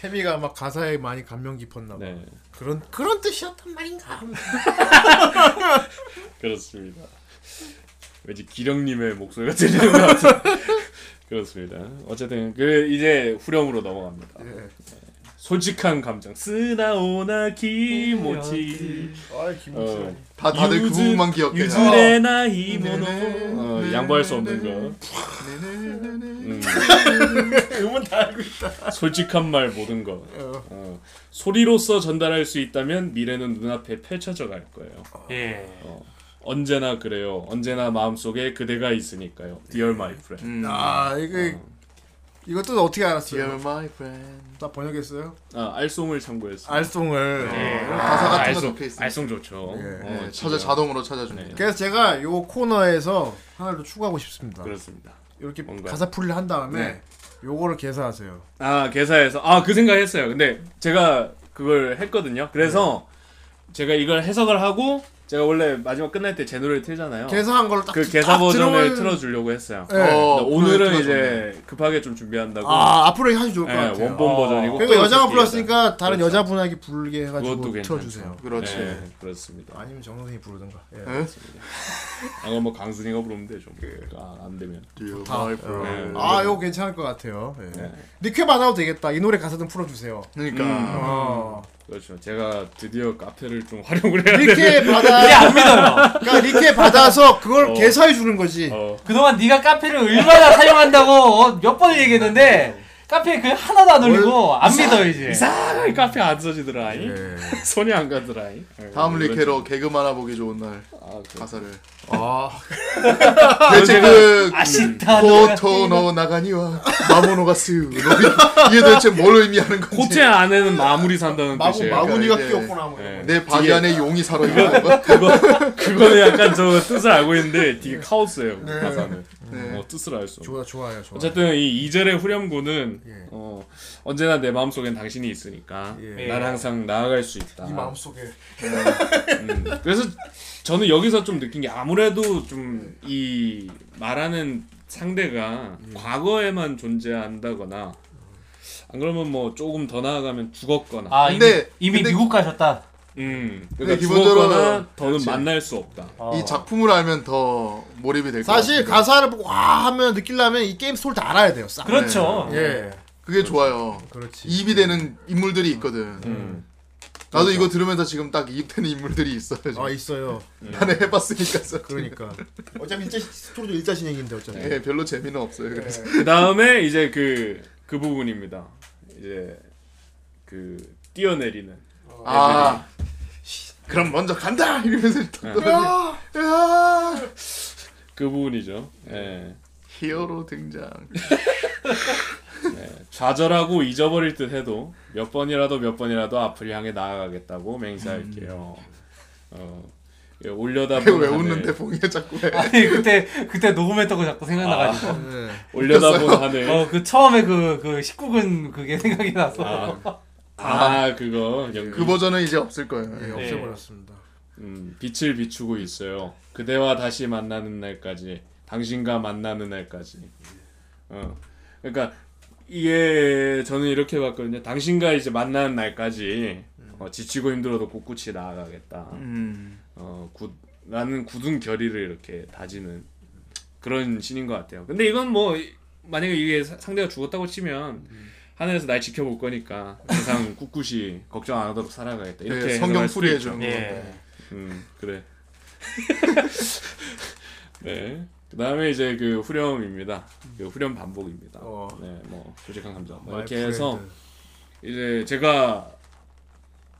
태미가 막 가사에 많이 감명 깊었나 봐. 네, 그런 그런 뜻이었단 말인가. 그렇습니다. 왠지 기령님의 목소리가 들리는 것 같은. 그렇습니다. 어쨌든 그 이제 후렴으로 넘어갑니다. 예. 솔직한 감정. 쓰나오나 기모치 아 김치. 어, 다 다들 그 유즈- 부분만 기억해. 유즈레 나이 모노. 어, 양보할 수 없는 거. 음, 음은 다 알고 있다. 솔직한 말 모든 거. 어. 어, 소리로서 전달할 수 있다면 미래는 눈앞에 펼쳐져 갈 거예요. 예. 어, 언제나 그래요. 언제나 마음속에 그대가 있으니까요. Dear my friend. 음. 아 이게 이것도 어떻게 알았어요? Dear my friend. 다 번역했어요? 아, 알송을 참고했습니다 알송을. 네. 어. 가사 같은 거 알송, 적혀 있으니까. 알송 좋죠 예. 어, 네, 진짜. 찾아 자동으로. 네. 그래서 제가 요 코너에서 하나를 더 추가하고 싶습니다. 그렇습니다 이렇게 뭔가. 가사 풀이를 한 다음에 네. 요거를 개사하세요. 아 개사에서 아 그 생각했어요. 근데 제가 그걸 했거든요. 그래서 제가 이걸 해석을 하고 제가 원래 마지막 끝날 때 제 노래를 틀잖아요. 개사한 걸로 딱 그 개사 딱 버전을 틀어주려고 했어요. 네. 어, 근데 오늘은 이제 급하게 좀 준비한다고. 아 앞으로 하시 좋을 것 네, 같아요. 원본 버전이고. 그러니까 또 여자가 어떻게 불렀으니까 다른 그렇죠. 여자분에게 부르게 해가지고 그것도 괜찮죠. 틀어주세요. 그렇지. 네, 그렇습니다. 아니면 정 선생이 부르든가. 예. 네? 아 그럼 뭐 강순이가 부르면 되죠. 아, 안 되면. Dear 다. friend. 네. 아 이거 괜찮을 것 같아요. 예. 네. 리퀘 받아도 되겠다. 이 노래 가사 좀 풀어주세요. 그러니까 음. 어. 그렇죠. 제가 드디어 카페를 좀 활용을 해야. 받아. 이제 안 믿어요. 그러니까 리퀘 받아서 그걸 어. 개사해 주는 거지. 어, 그동안 네가 카페를 얼마나 사용한다고 어, 몇 번을 얘기했는데 카페에 그 하나도 안 올리고 안 믿어요 이제. 이상하게 카페 안 써지더라. 이 예. 손이 안 가더라. 이. 다음 그렇죠. 리케로 개그 만화 보기 좋은 날 아, 그 가사를. 아. 대체 그 아쉽다. コートの中には魔物が棲む 이게 도대체 뭘 의미하는 건지. 코트 안에는 마물이 산다는 마구 뜻이에요. 마구니가 이제- 끼었구나. 뭐. 네. 내 바지 안에 용이 살아 있는 거. 그거 그거는 약간 저 뜻을 알고 있는데 되게 카오스예요. 그 네. 가사는. 네. 어, 뜻을 알 수. 없어. 좋아 좋아요 좋아. 어쨌든 이 2절의 후렴구는 예. 어, 언제나 내 마음속엔 당신이 있으니까 예. 난 항상 나아갈 수 있다. 이 마음속에 음, 그래서 저는 여기서 좀 느낀 게 아무래도 좀 이 말하는 상대가 예. 과거에만 존재한다거나 안 그러면 뭐 조금 더 나아가면 죽었거나 아 근데- 이미, 이미 근데- 미국 가셨다. 음, 그러니까 기본적으로 죽었거나 더는 그렇지. 만날 수 없다. 어. 이 작품을 알면 더 몰입이 될것 같아요. 사실 가사를 보고 와 하면 느끼려면 이 게임 스토리 다 알아야 돼요. 싹. 그렇죠. 예. 그게 좋아요. 그렇지. 이입이 되는 인물들이 있거든. 음. 나도 이거 들으면서 지금 딱 이입되는 인물들이 있어요. 지금. 아 있어요. 나는 해봤으니까. 그러니까. 어차피 일자 스토리도 일자 진행인데 어차피. 예, 별로 재미는 없어요. 그래서. 그 다음에 이제 그, 그 부분입니다. 이제 그 뛰어내리는. 아, 그럼 먼저 간다 이러면서 또 떨어지. 야, 그 부분이죠. 예. 히어로 등장. 좌절하고 잊어버릴 듯 해도 몇 번이라도 몇 번이라도 앞을 향해 나아가겠다고 맹세할게요. 어, 예, 올려다 왜본 웃는데 하늘, 봉이가 자꾸 해. 아니 그때 그때 녹음했던 거 자꾸 생각나가지고. 네. 올려다 본 하늘. 어 그 처음에 그 그 19군 그게 생각이 났어. 아, 아 그거 연기. 그 버전은 이제 없을 거예요. 예, 예. 없애버렸습니다. 음, 빛을 비추고 있어요. 그대와 다시 만나는 날까지, 당신과 만나는 날까지. 어, 그러니까 이게 저는 이렇게 봤거든요. 당신과 이제 만나는 날까지 어, 지치고 힘들어도 꿋꿋이 나아가겠다. 음. 어, 굳, 라는 굳은 결의를 이렇게 다지는 그런 신인 것 같아요. 근데 이건 뭐 만약에 이게 사- 상대가 죽었다고 치면 하늘에서 날 지켜볼 거니까 항상 꿋꿋이 걱정 안 하도록 살아가겠다. 이렇게 네, 성경 풀이해. 주는 예. 음 그래. 네. 그다음에 이제 그 후렴입니다. 그 후렴 반복입니다. 어. 네, 뭐 솔직한 감정. 뭐 이렇게 해서 friend. 이제 제가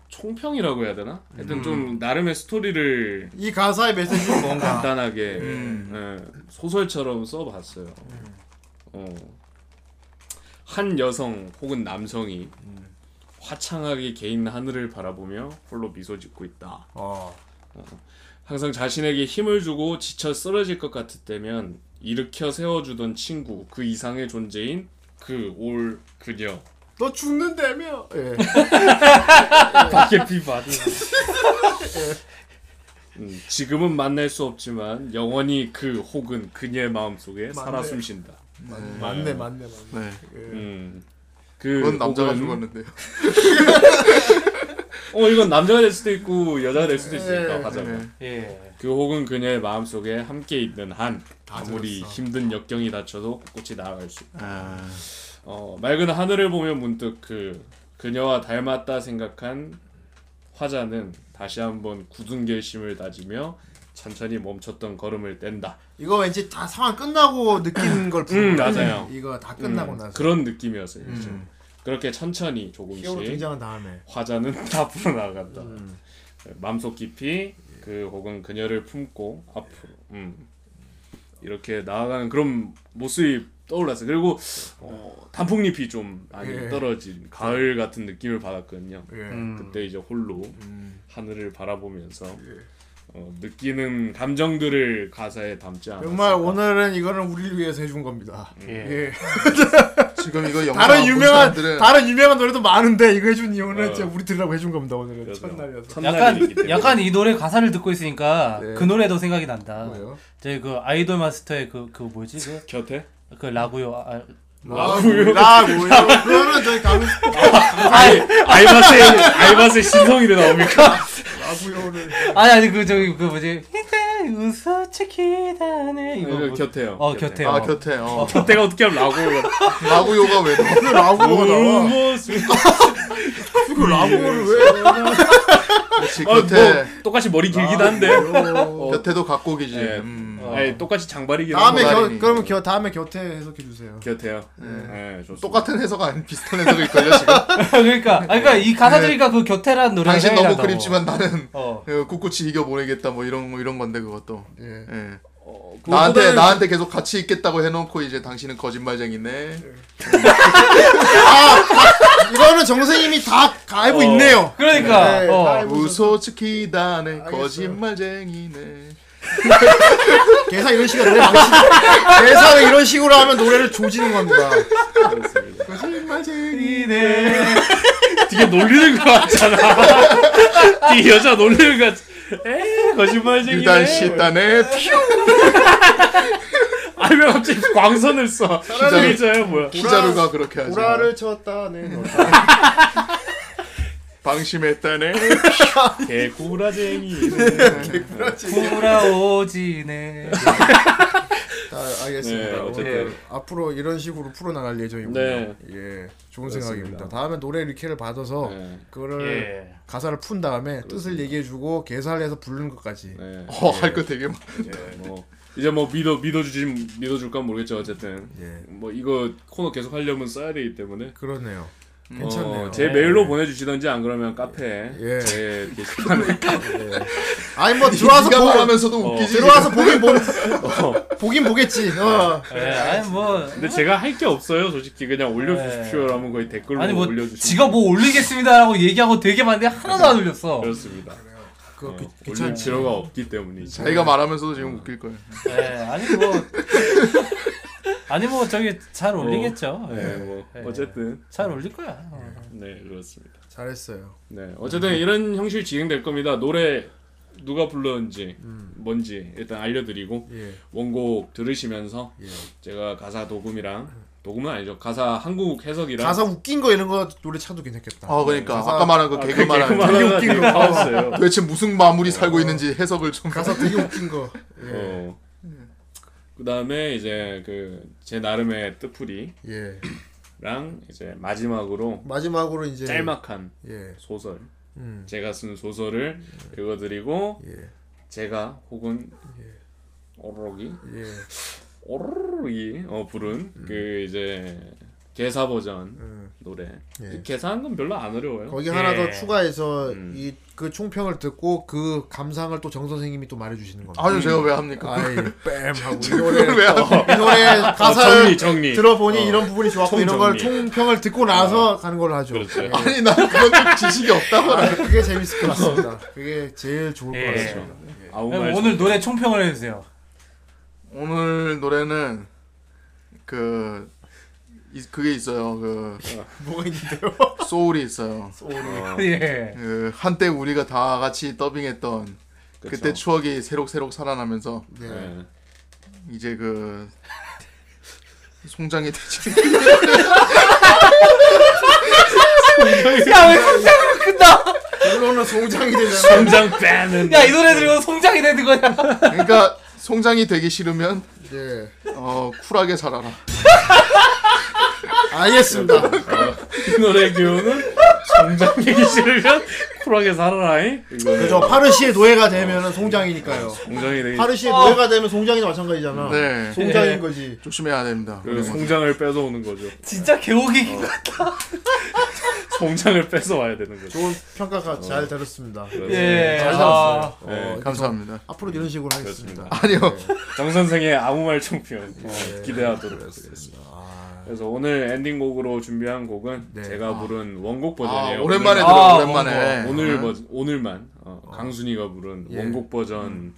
총평이라고 해야 되나? 하여튼 음. 좀 나름의 스토리를 이 가사의 메시지는 뭔가 간단하게 음. 예, 소설처럼 써봤어요. 어. 한 여성 혹은 남성이 화창하게 개인 하늘을 바라보며 홀로 미소 짓고 있다. 어. 항상 자신에게 힘을 주고 지쳐 쓰러질 것 같을 때면 일으켜 세워주던 친구 그 이상의 존재인 그 올 그녀 너 죽는다며 예. 밖에 비 받은. 음, 지금은 만날 수 없지만 영원히 그 혹은 그녀의 마음속에 살아 맞네. 숨쉰다. 맞네 맞네 맞네 네. 음, 그 그건 남자가 혹은- 죽었는데요. 어 이건 남자가 될 수도 있고 여자가 될 수도 있으니까 예, 하자가. 네. 예. 그 혹은 그녀의 마음속에 함께 있는 한 다 아무리 들었어. 힘든 역경이 닥쳐도 꿋꿋이 나아갈 수 있다. 아, 어, 맑은 하늘을 보며 문득 그 그녀와 닮았다 생각한 화자는 다시 한번 굳은 결심을 다지며 천천히 멈췄던 걸음을 뗀다. 이거 왠지 다 상황 끝나고 느끼는 걸 부르는 맞아요. 이거 다 끝나고 음, 나서 그런 느낌이었어요. 음. 그렇게 천천히 히어로 조금씩 등장한 다음에 화자는 앞으로 나아간다. 음. 마음속 깊이 그 혹은 그녀를 품고 앞으로 음. 이렇게 나아가는 그런 모습이 떠올랐어요. 그리고 어, 단풍잎이 좀 많이 예. 떨어진 가을 같은 느낌을 받았거든요. 예. 음. 그때 이제 홀로 음. 하늘을 바라보면서 예. 어, 느끼는 감정들을 가사에 담지 않았을까. 정말 오늘은 이거는 우리를 위해서 해준 겁니다. 예. 예. 지금 이거 영화 다른 유명한 사람들은 다른 유명한 노래도 많은데 이거 해준 이유는 어. 진짜 우리 들으라고 해준 겁니다 오늘은 그래서 첫날이어서. 약간. 약간 이 노래 가사를 듣고 있으니까 네. 그 노래도 생각이 난다. 저희 그 아이돌 마스터의 그그 뭐지 그, 곁에 그 라구요. 아, 라고요? 라고요? 그러면 저희 가면 아이 아이바스의 아이바스의 신성이래 나옵니까? 라고요를 아니 아니 그 저기 그 뭐지 웃어 치키다네 이거 이거 뭐- 곁에요. 어 곁에 아 곁에 어. 곁에가 어떻게 하면 라고 라구 요가 왜 나와? 라고가 나와. 모습 그 라고를 왜? 그렇지 어, 곁에 뭐 똑같이 머리 길긴 한데. 어. 곁에도 각곡이지. 예. 음. 아니 똑같이 장발이긴 다음에. 겨. 그러면 겨, 다음에 곁에 해석해 주세요. 곁에요. 네, 좋습니다. 똑같은 해석 아닌 비슷한 해석일 걸요 지금. 그러니까 아니, 그러니까 이 가사 들으니까 그 곁에란 노래 당신 너무 그립지만 나는 어. 어, 꿋꿋이 이겨 보내겠다 뭐 이런 뭐 이런 건데 그것도. 예. 예. 어, 나한테 그거보다는 나한테 계속 같이 있겠다고 해놓고 이제 당신은 거짓말쟁이네. 이거는 정선님이 다 알고 어. 있네요. 그러니까 네, 어. 다 알고 있어서. 우소츠키다네 알겠어요. 거짓말쟁이네. 개사 이런 식으로 노래. 개사를 이런 식으로 하면 노래를 조지는 겁니다. 거짓말쟁이네. 되게 놀리는 것 같잖아. 되게 여자 놀리는 것 같. 에 거짓말쟁이네. 일단 씻다네. 아니 왜 갑자기 광선을 써? 기자야 뭐야? 피자루가 그렇게 하지. 보라를 쳤다네. 방심했다네. 개구라쟁이. 돌아오지네. 자, 알겠습니다. 네, 어쨌든. 오늘 앞으로 이런 식으로 풀어 나갈 예정이군요. 네. 예, 좋은 그렇습니다. 생각입니다. 다음에 노래 리케를 받아서 네. 그거를 예. 가사를 푼 다음에 뜻을 얘기해 주고 개사를 해서 부르는 것까지. 네. 어, 할거 되게 많. 뭐 이제 뭐 믿어 믿어 주지 믿어 줄까 모르겠죠 어쨌든. 예, 뭐 이거 코너 계속 하려면 써야 되기 때문에. 그러네요. 괜찮네요. 어, 제 메일로 보내주시던지 안 그러면 카페 예. 제 게시판에 아니 뭐 들어와서 네가 보, 말하면서도 어. 웃기지. 들어와서 보긴 보, 보긴 보겠지. 어. 예, 아니 뭐 근데 제가 할 게 없어요 솔직히 그냥 올려주십시오라면 거의 댓글로 아니 뭐 올려주시면 지가 뭐 올리겠습니다라고 얘기하고 되게 많은데 하나도 안 올렸어. 그렇습니다 그 어, 그, 올릴. 필요가 없기 때문이죠 자기가 말하면서도 지금 웃길 거예요. 예, 아니 뭐 아니 뭐 저기 잘 올리겠죠. 예. 네, 뭐 예. 어쨌든 잘 올릴 거야. 어. 네 그렇습니다 잘했어요. 네 어쨌든 이런 형식이 진행될 겁니다 노래 누가 불렀는지 음. 뭔지 일단 알려드리고 예, 원곡 들으시면서 예. 제가 가사 도금이랑 도금은 아니죠 가사 한국 해석이랑 가사 웃긴 거 이런 거 노래 차도 괜찮겠다. 어 그러니까 가사- 아까 말한 그 아, 개그 말하는 개그만 되게 하다가 웃긴 되게 거. 나왔어요 도대체 무슨 마물이 살고 있는지 해석을 좀. 가사 되게 웃긴 거. 예. 어. 그 다음에 이제 그 제 나름의 뜻풀이랑 예. 이제 마지막으로 마지막으로 이제 짤막한 예. 소설 음. 제가 쓴 소설을 읽어드리고 예. 제가 혹은 오로록이 예. 오로록이 어 부른 그 이제 개사 버전 음. 노래 예. 개사한 건 별로 안 어려워요. 거기 하나 더 예. 추가해서 음. 이그 총평을 듣고 그 감상을 또 정 선생님이 또 말해주시는 겁니다. 아니요 제가 왜 합니까? 아이 뺨 하고 이 노래 왜 합니까? 이 노래 가사를 정리, 정리. 들어보니 어. 이런 부분이 좋았고 이런 걸. 총평을 듣고 나서 가는 걸로 하죠. 그렇죠. 예. 아니 난 그런 지식이 없다고 아, 그게 재밌을 것 같습니다. 그게 제일 좋을 예. 것 같습니다. 그럼 말 오늘 노래 총평을 해주세요. 오늘 노래는 그 이- 그게 있어요. 그 뭐가 있는데요? 소울이 있어요. 어, 예. 그 한때 우리가 다 같이 더빙했던 그 그쵸. 때 추억이 새록새록 살아나면서 네. 네. 이제 그 송장이 되지. 야왜 송장으로 큰다? 결론은 송장이 되잖아. 성장 빼는 야이 노래 들으면 송장이 되는 거야. 그러니까 송장이 되기 싫으면 네. 어 쿨하게 살아라. 알겠습니다. 이 노래 교훈은 성장 되기 싫으면 쿨하게 살아라잉. 그죠. 파르시의 노예가 되면 은 송장이니까요. 성장이 되기 파르시의 노예가 되면 송장이나 마찬가지잖아. 네. 송장인 예. 거지. 조심해야 됩니다. 그 송장을 뺏어오는 거죠. 진짜 개호기 송장을 뺏어와야 되는 거죠. 좋은 평가가 잘 들었습니다. 예. 잘 아, 들었어요. 네, 어, 감사합니다. 앞으로 이런 식으로 하겠습니다. 아니요. 정 선생의 아무 말 총평 네. 기대하도록 하겠습니다. 그래서 오늘 엔딩곡으로 준비한 곡은 네. 제가 부른 원곡 아, 버전이에요. 오랜만에 오늘만- 들어 아, 오랜만에. 오늘 버 오늘만 어, 강순이가 부른 예. 원곡 버전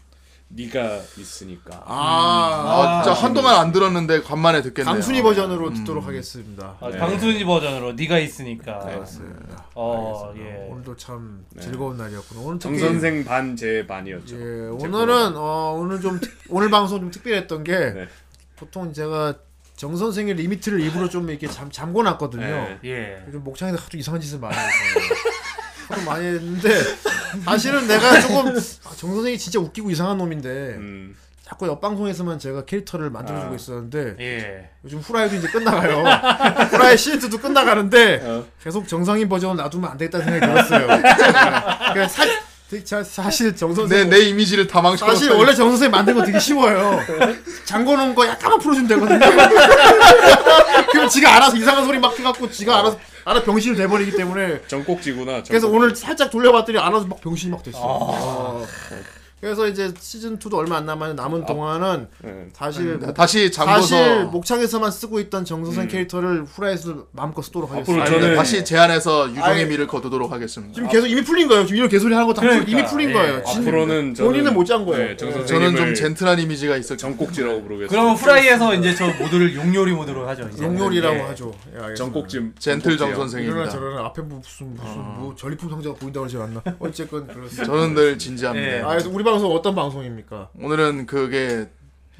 네가 있으니까 아, 아, 진짜 한동안 안 들었는데 간만에 듣겠네요. 강순이 버전으로 듣도록 하겠습니다. 아, 네. 강순이 버전으로 네가 있으니까. 알겠습니다. 어, 알겠습니다. 예. 오늘도 참 네. 즐거운 날이었구나. 오늘 정 특히 선생 반 제 반이었죠. 예, 제 오늘은 어, 오늘 좀 특- 오늘 방송 좀 특별했던 게 네. 보통 제가 정 선생의 리미트를 일부러 좀 이렇게 잠 잠궈 놨거든요. 네. 예. 요즘 목창에서 하도 이상한 짓을 많이 했어요. 하도 많이 했는데 사실은 내가 조금 아, 정 선생이 진짜 웃기고 이상한 놈인데 음, 자꾸 옆 방송에서만 제가 캐릭터를 만들어주고 아. 있었는데 예. 요즘 후라이도 이제 끝나가요. 후라이 시즌2도 끝나가는데 어. 계속 정상인 버전을 놔두면 안 되겠다는 생각이 들었어요. 그러니까 사, 사- 사실 정 내, 선생 내 이미지를 다 망쳐. 사실 원래 정 선생 만든 거 되게 쉬워요. 잠궈놓은 거 약간만 풀어주면 되거든요. 그럼 지가 알아서 이상한 소리 막 해갖고 지가 알아서 알아 병신이 돼버리기 때문에 정꼭지구나. 그래서 정꼭지. 오늘 살짝 돌려봤더니 알아서 막 병신이 막 됐어. 어. 그래서 이제 시즌 2도 얼마 안 남았는데 남은 동안은 네. 사실 목- 다시 잠궈서 사실 목창에서만 쓰고 있던 정선생 캐릭터를 후라이에서 마음껏 쓰도록 음. 앞으로 하겠습니다. 저는 다시 제안해서 유종의 미를 거두도록 하겠습니다. 지금 계속 이미 풀린 거예요. 지금 이런 개소리 하는 거다 그러니까, 이미 풀린 예. 거예요. 진- 앞으로는 저는 본인은 못 짠 거예요. 네, 정 예. 저는 좀 젠틀한 이미지가 있었죠. 정꼭지라고 부르겠습니다. 그러면 후라이에서 이제 저 모두를 용요리 모드로 하죠. 이제. 용요리라고 예. 하죠. 예. 정꼭지 젠틀 정 정꼭지요. 이러나 선생입니다. 저러나 앞에 무슨 무슨 뭐 전리품 상자가 보인다고 그러지 않나? 어쨌건 그렇습니다. 저는 늘 진지합니다. 예. 아, 그래서 우리 방송 어떤 방송입니까? 오늘은 그게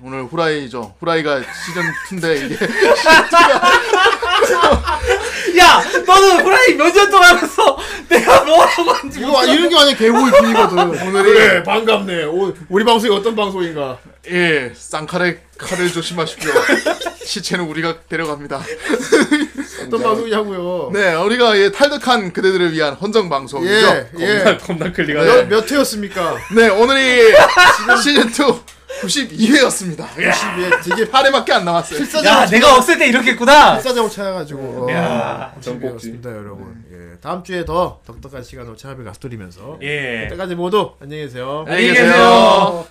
오늘 후라이죠. 후라이가 시즌 2인데 이게 야, 너는 후라이 몇 년 동안 했어? 내가 뭐라고 한지 이거 아- 이런 게 완전 개고의 분이거든. 오늘이 그래, 반갑네. 오, 우리 방송이 어떤 방송인가? 예 쌍칼에 칼을 조심하십시오. 시체는 우리가 데려갑니다. 어떤 방송이냐고요? 네, 우리가 예, 탈덕한 그대들을 위한 헌정 방송이죠. 예, 겁나 예. 겁나 몇, 클릭하네. 몇 회였습니까? 네, 오늘이 시즌 2 92회였습니다. 예. 12회 되게 8회밖에 안 남았어요. 필사적으로 야, 내가 없을 때 이렇게 했구나. 필사적으로 찾아가지고 야, 정복지. 정복지입니다, 여러분. 예, 다음 주에 더 독특한 시간으로 찾아뵐 가스토리면서 예. 그때까지 모두 안녕히 계세요. 안녕히 계세요.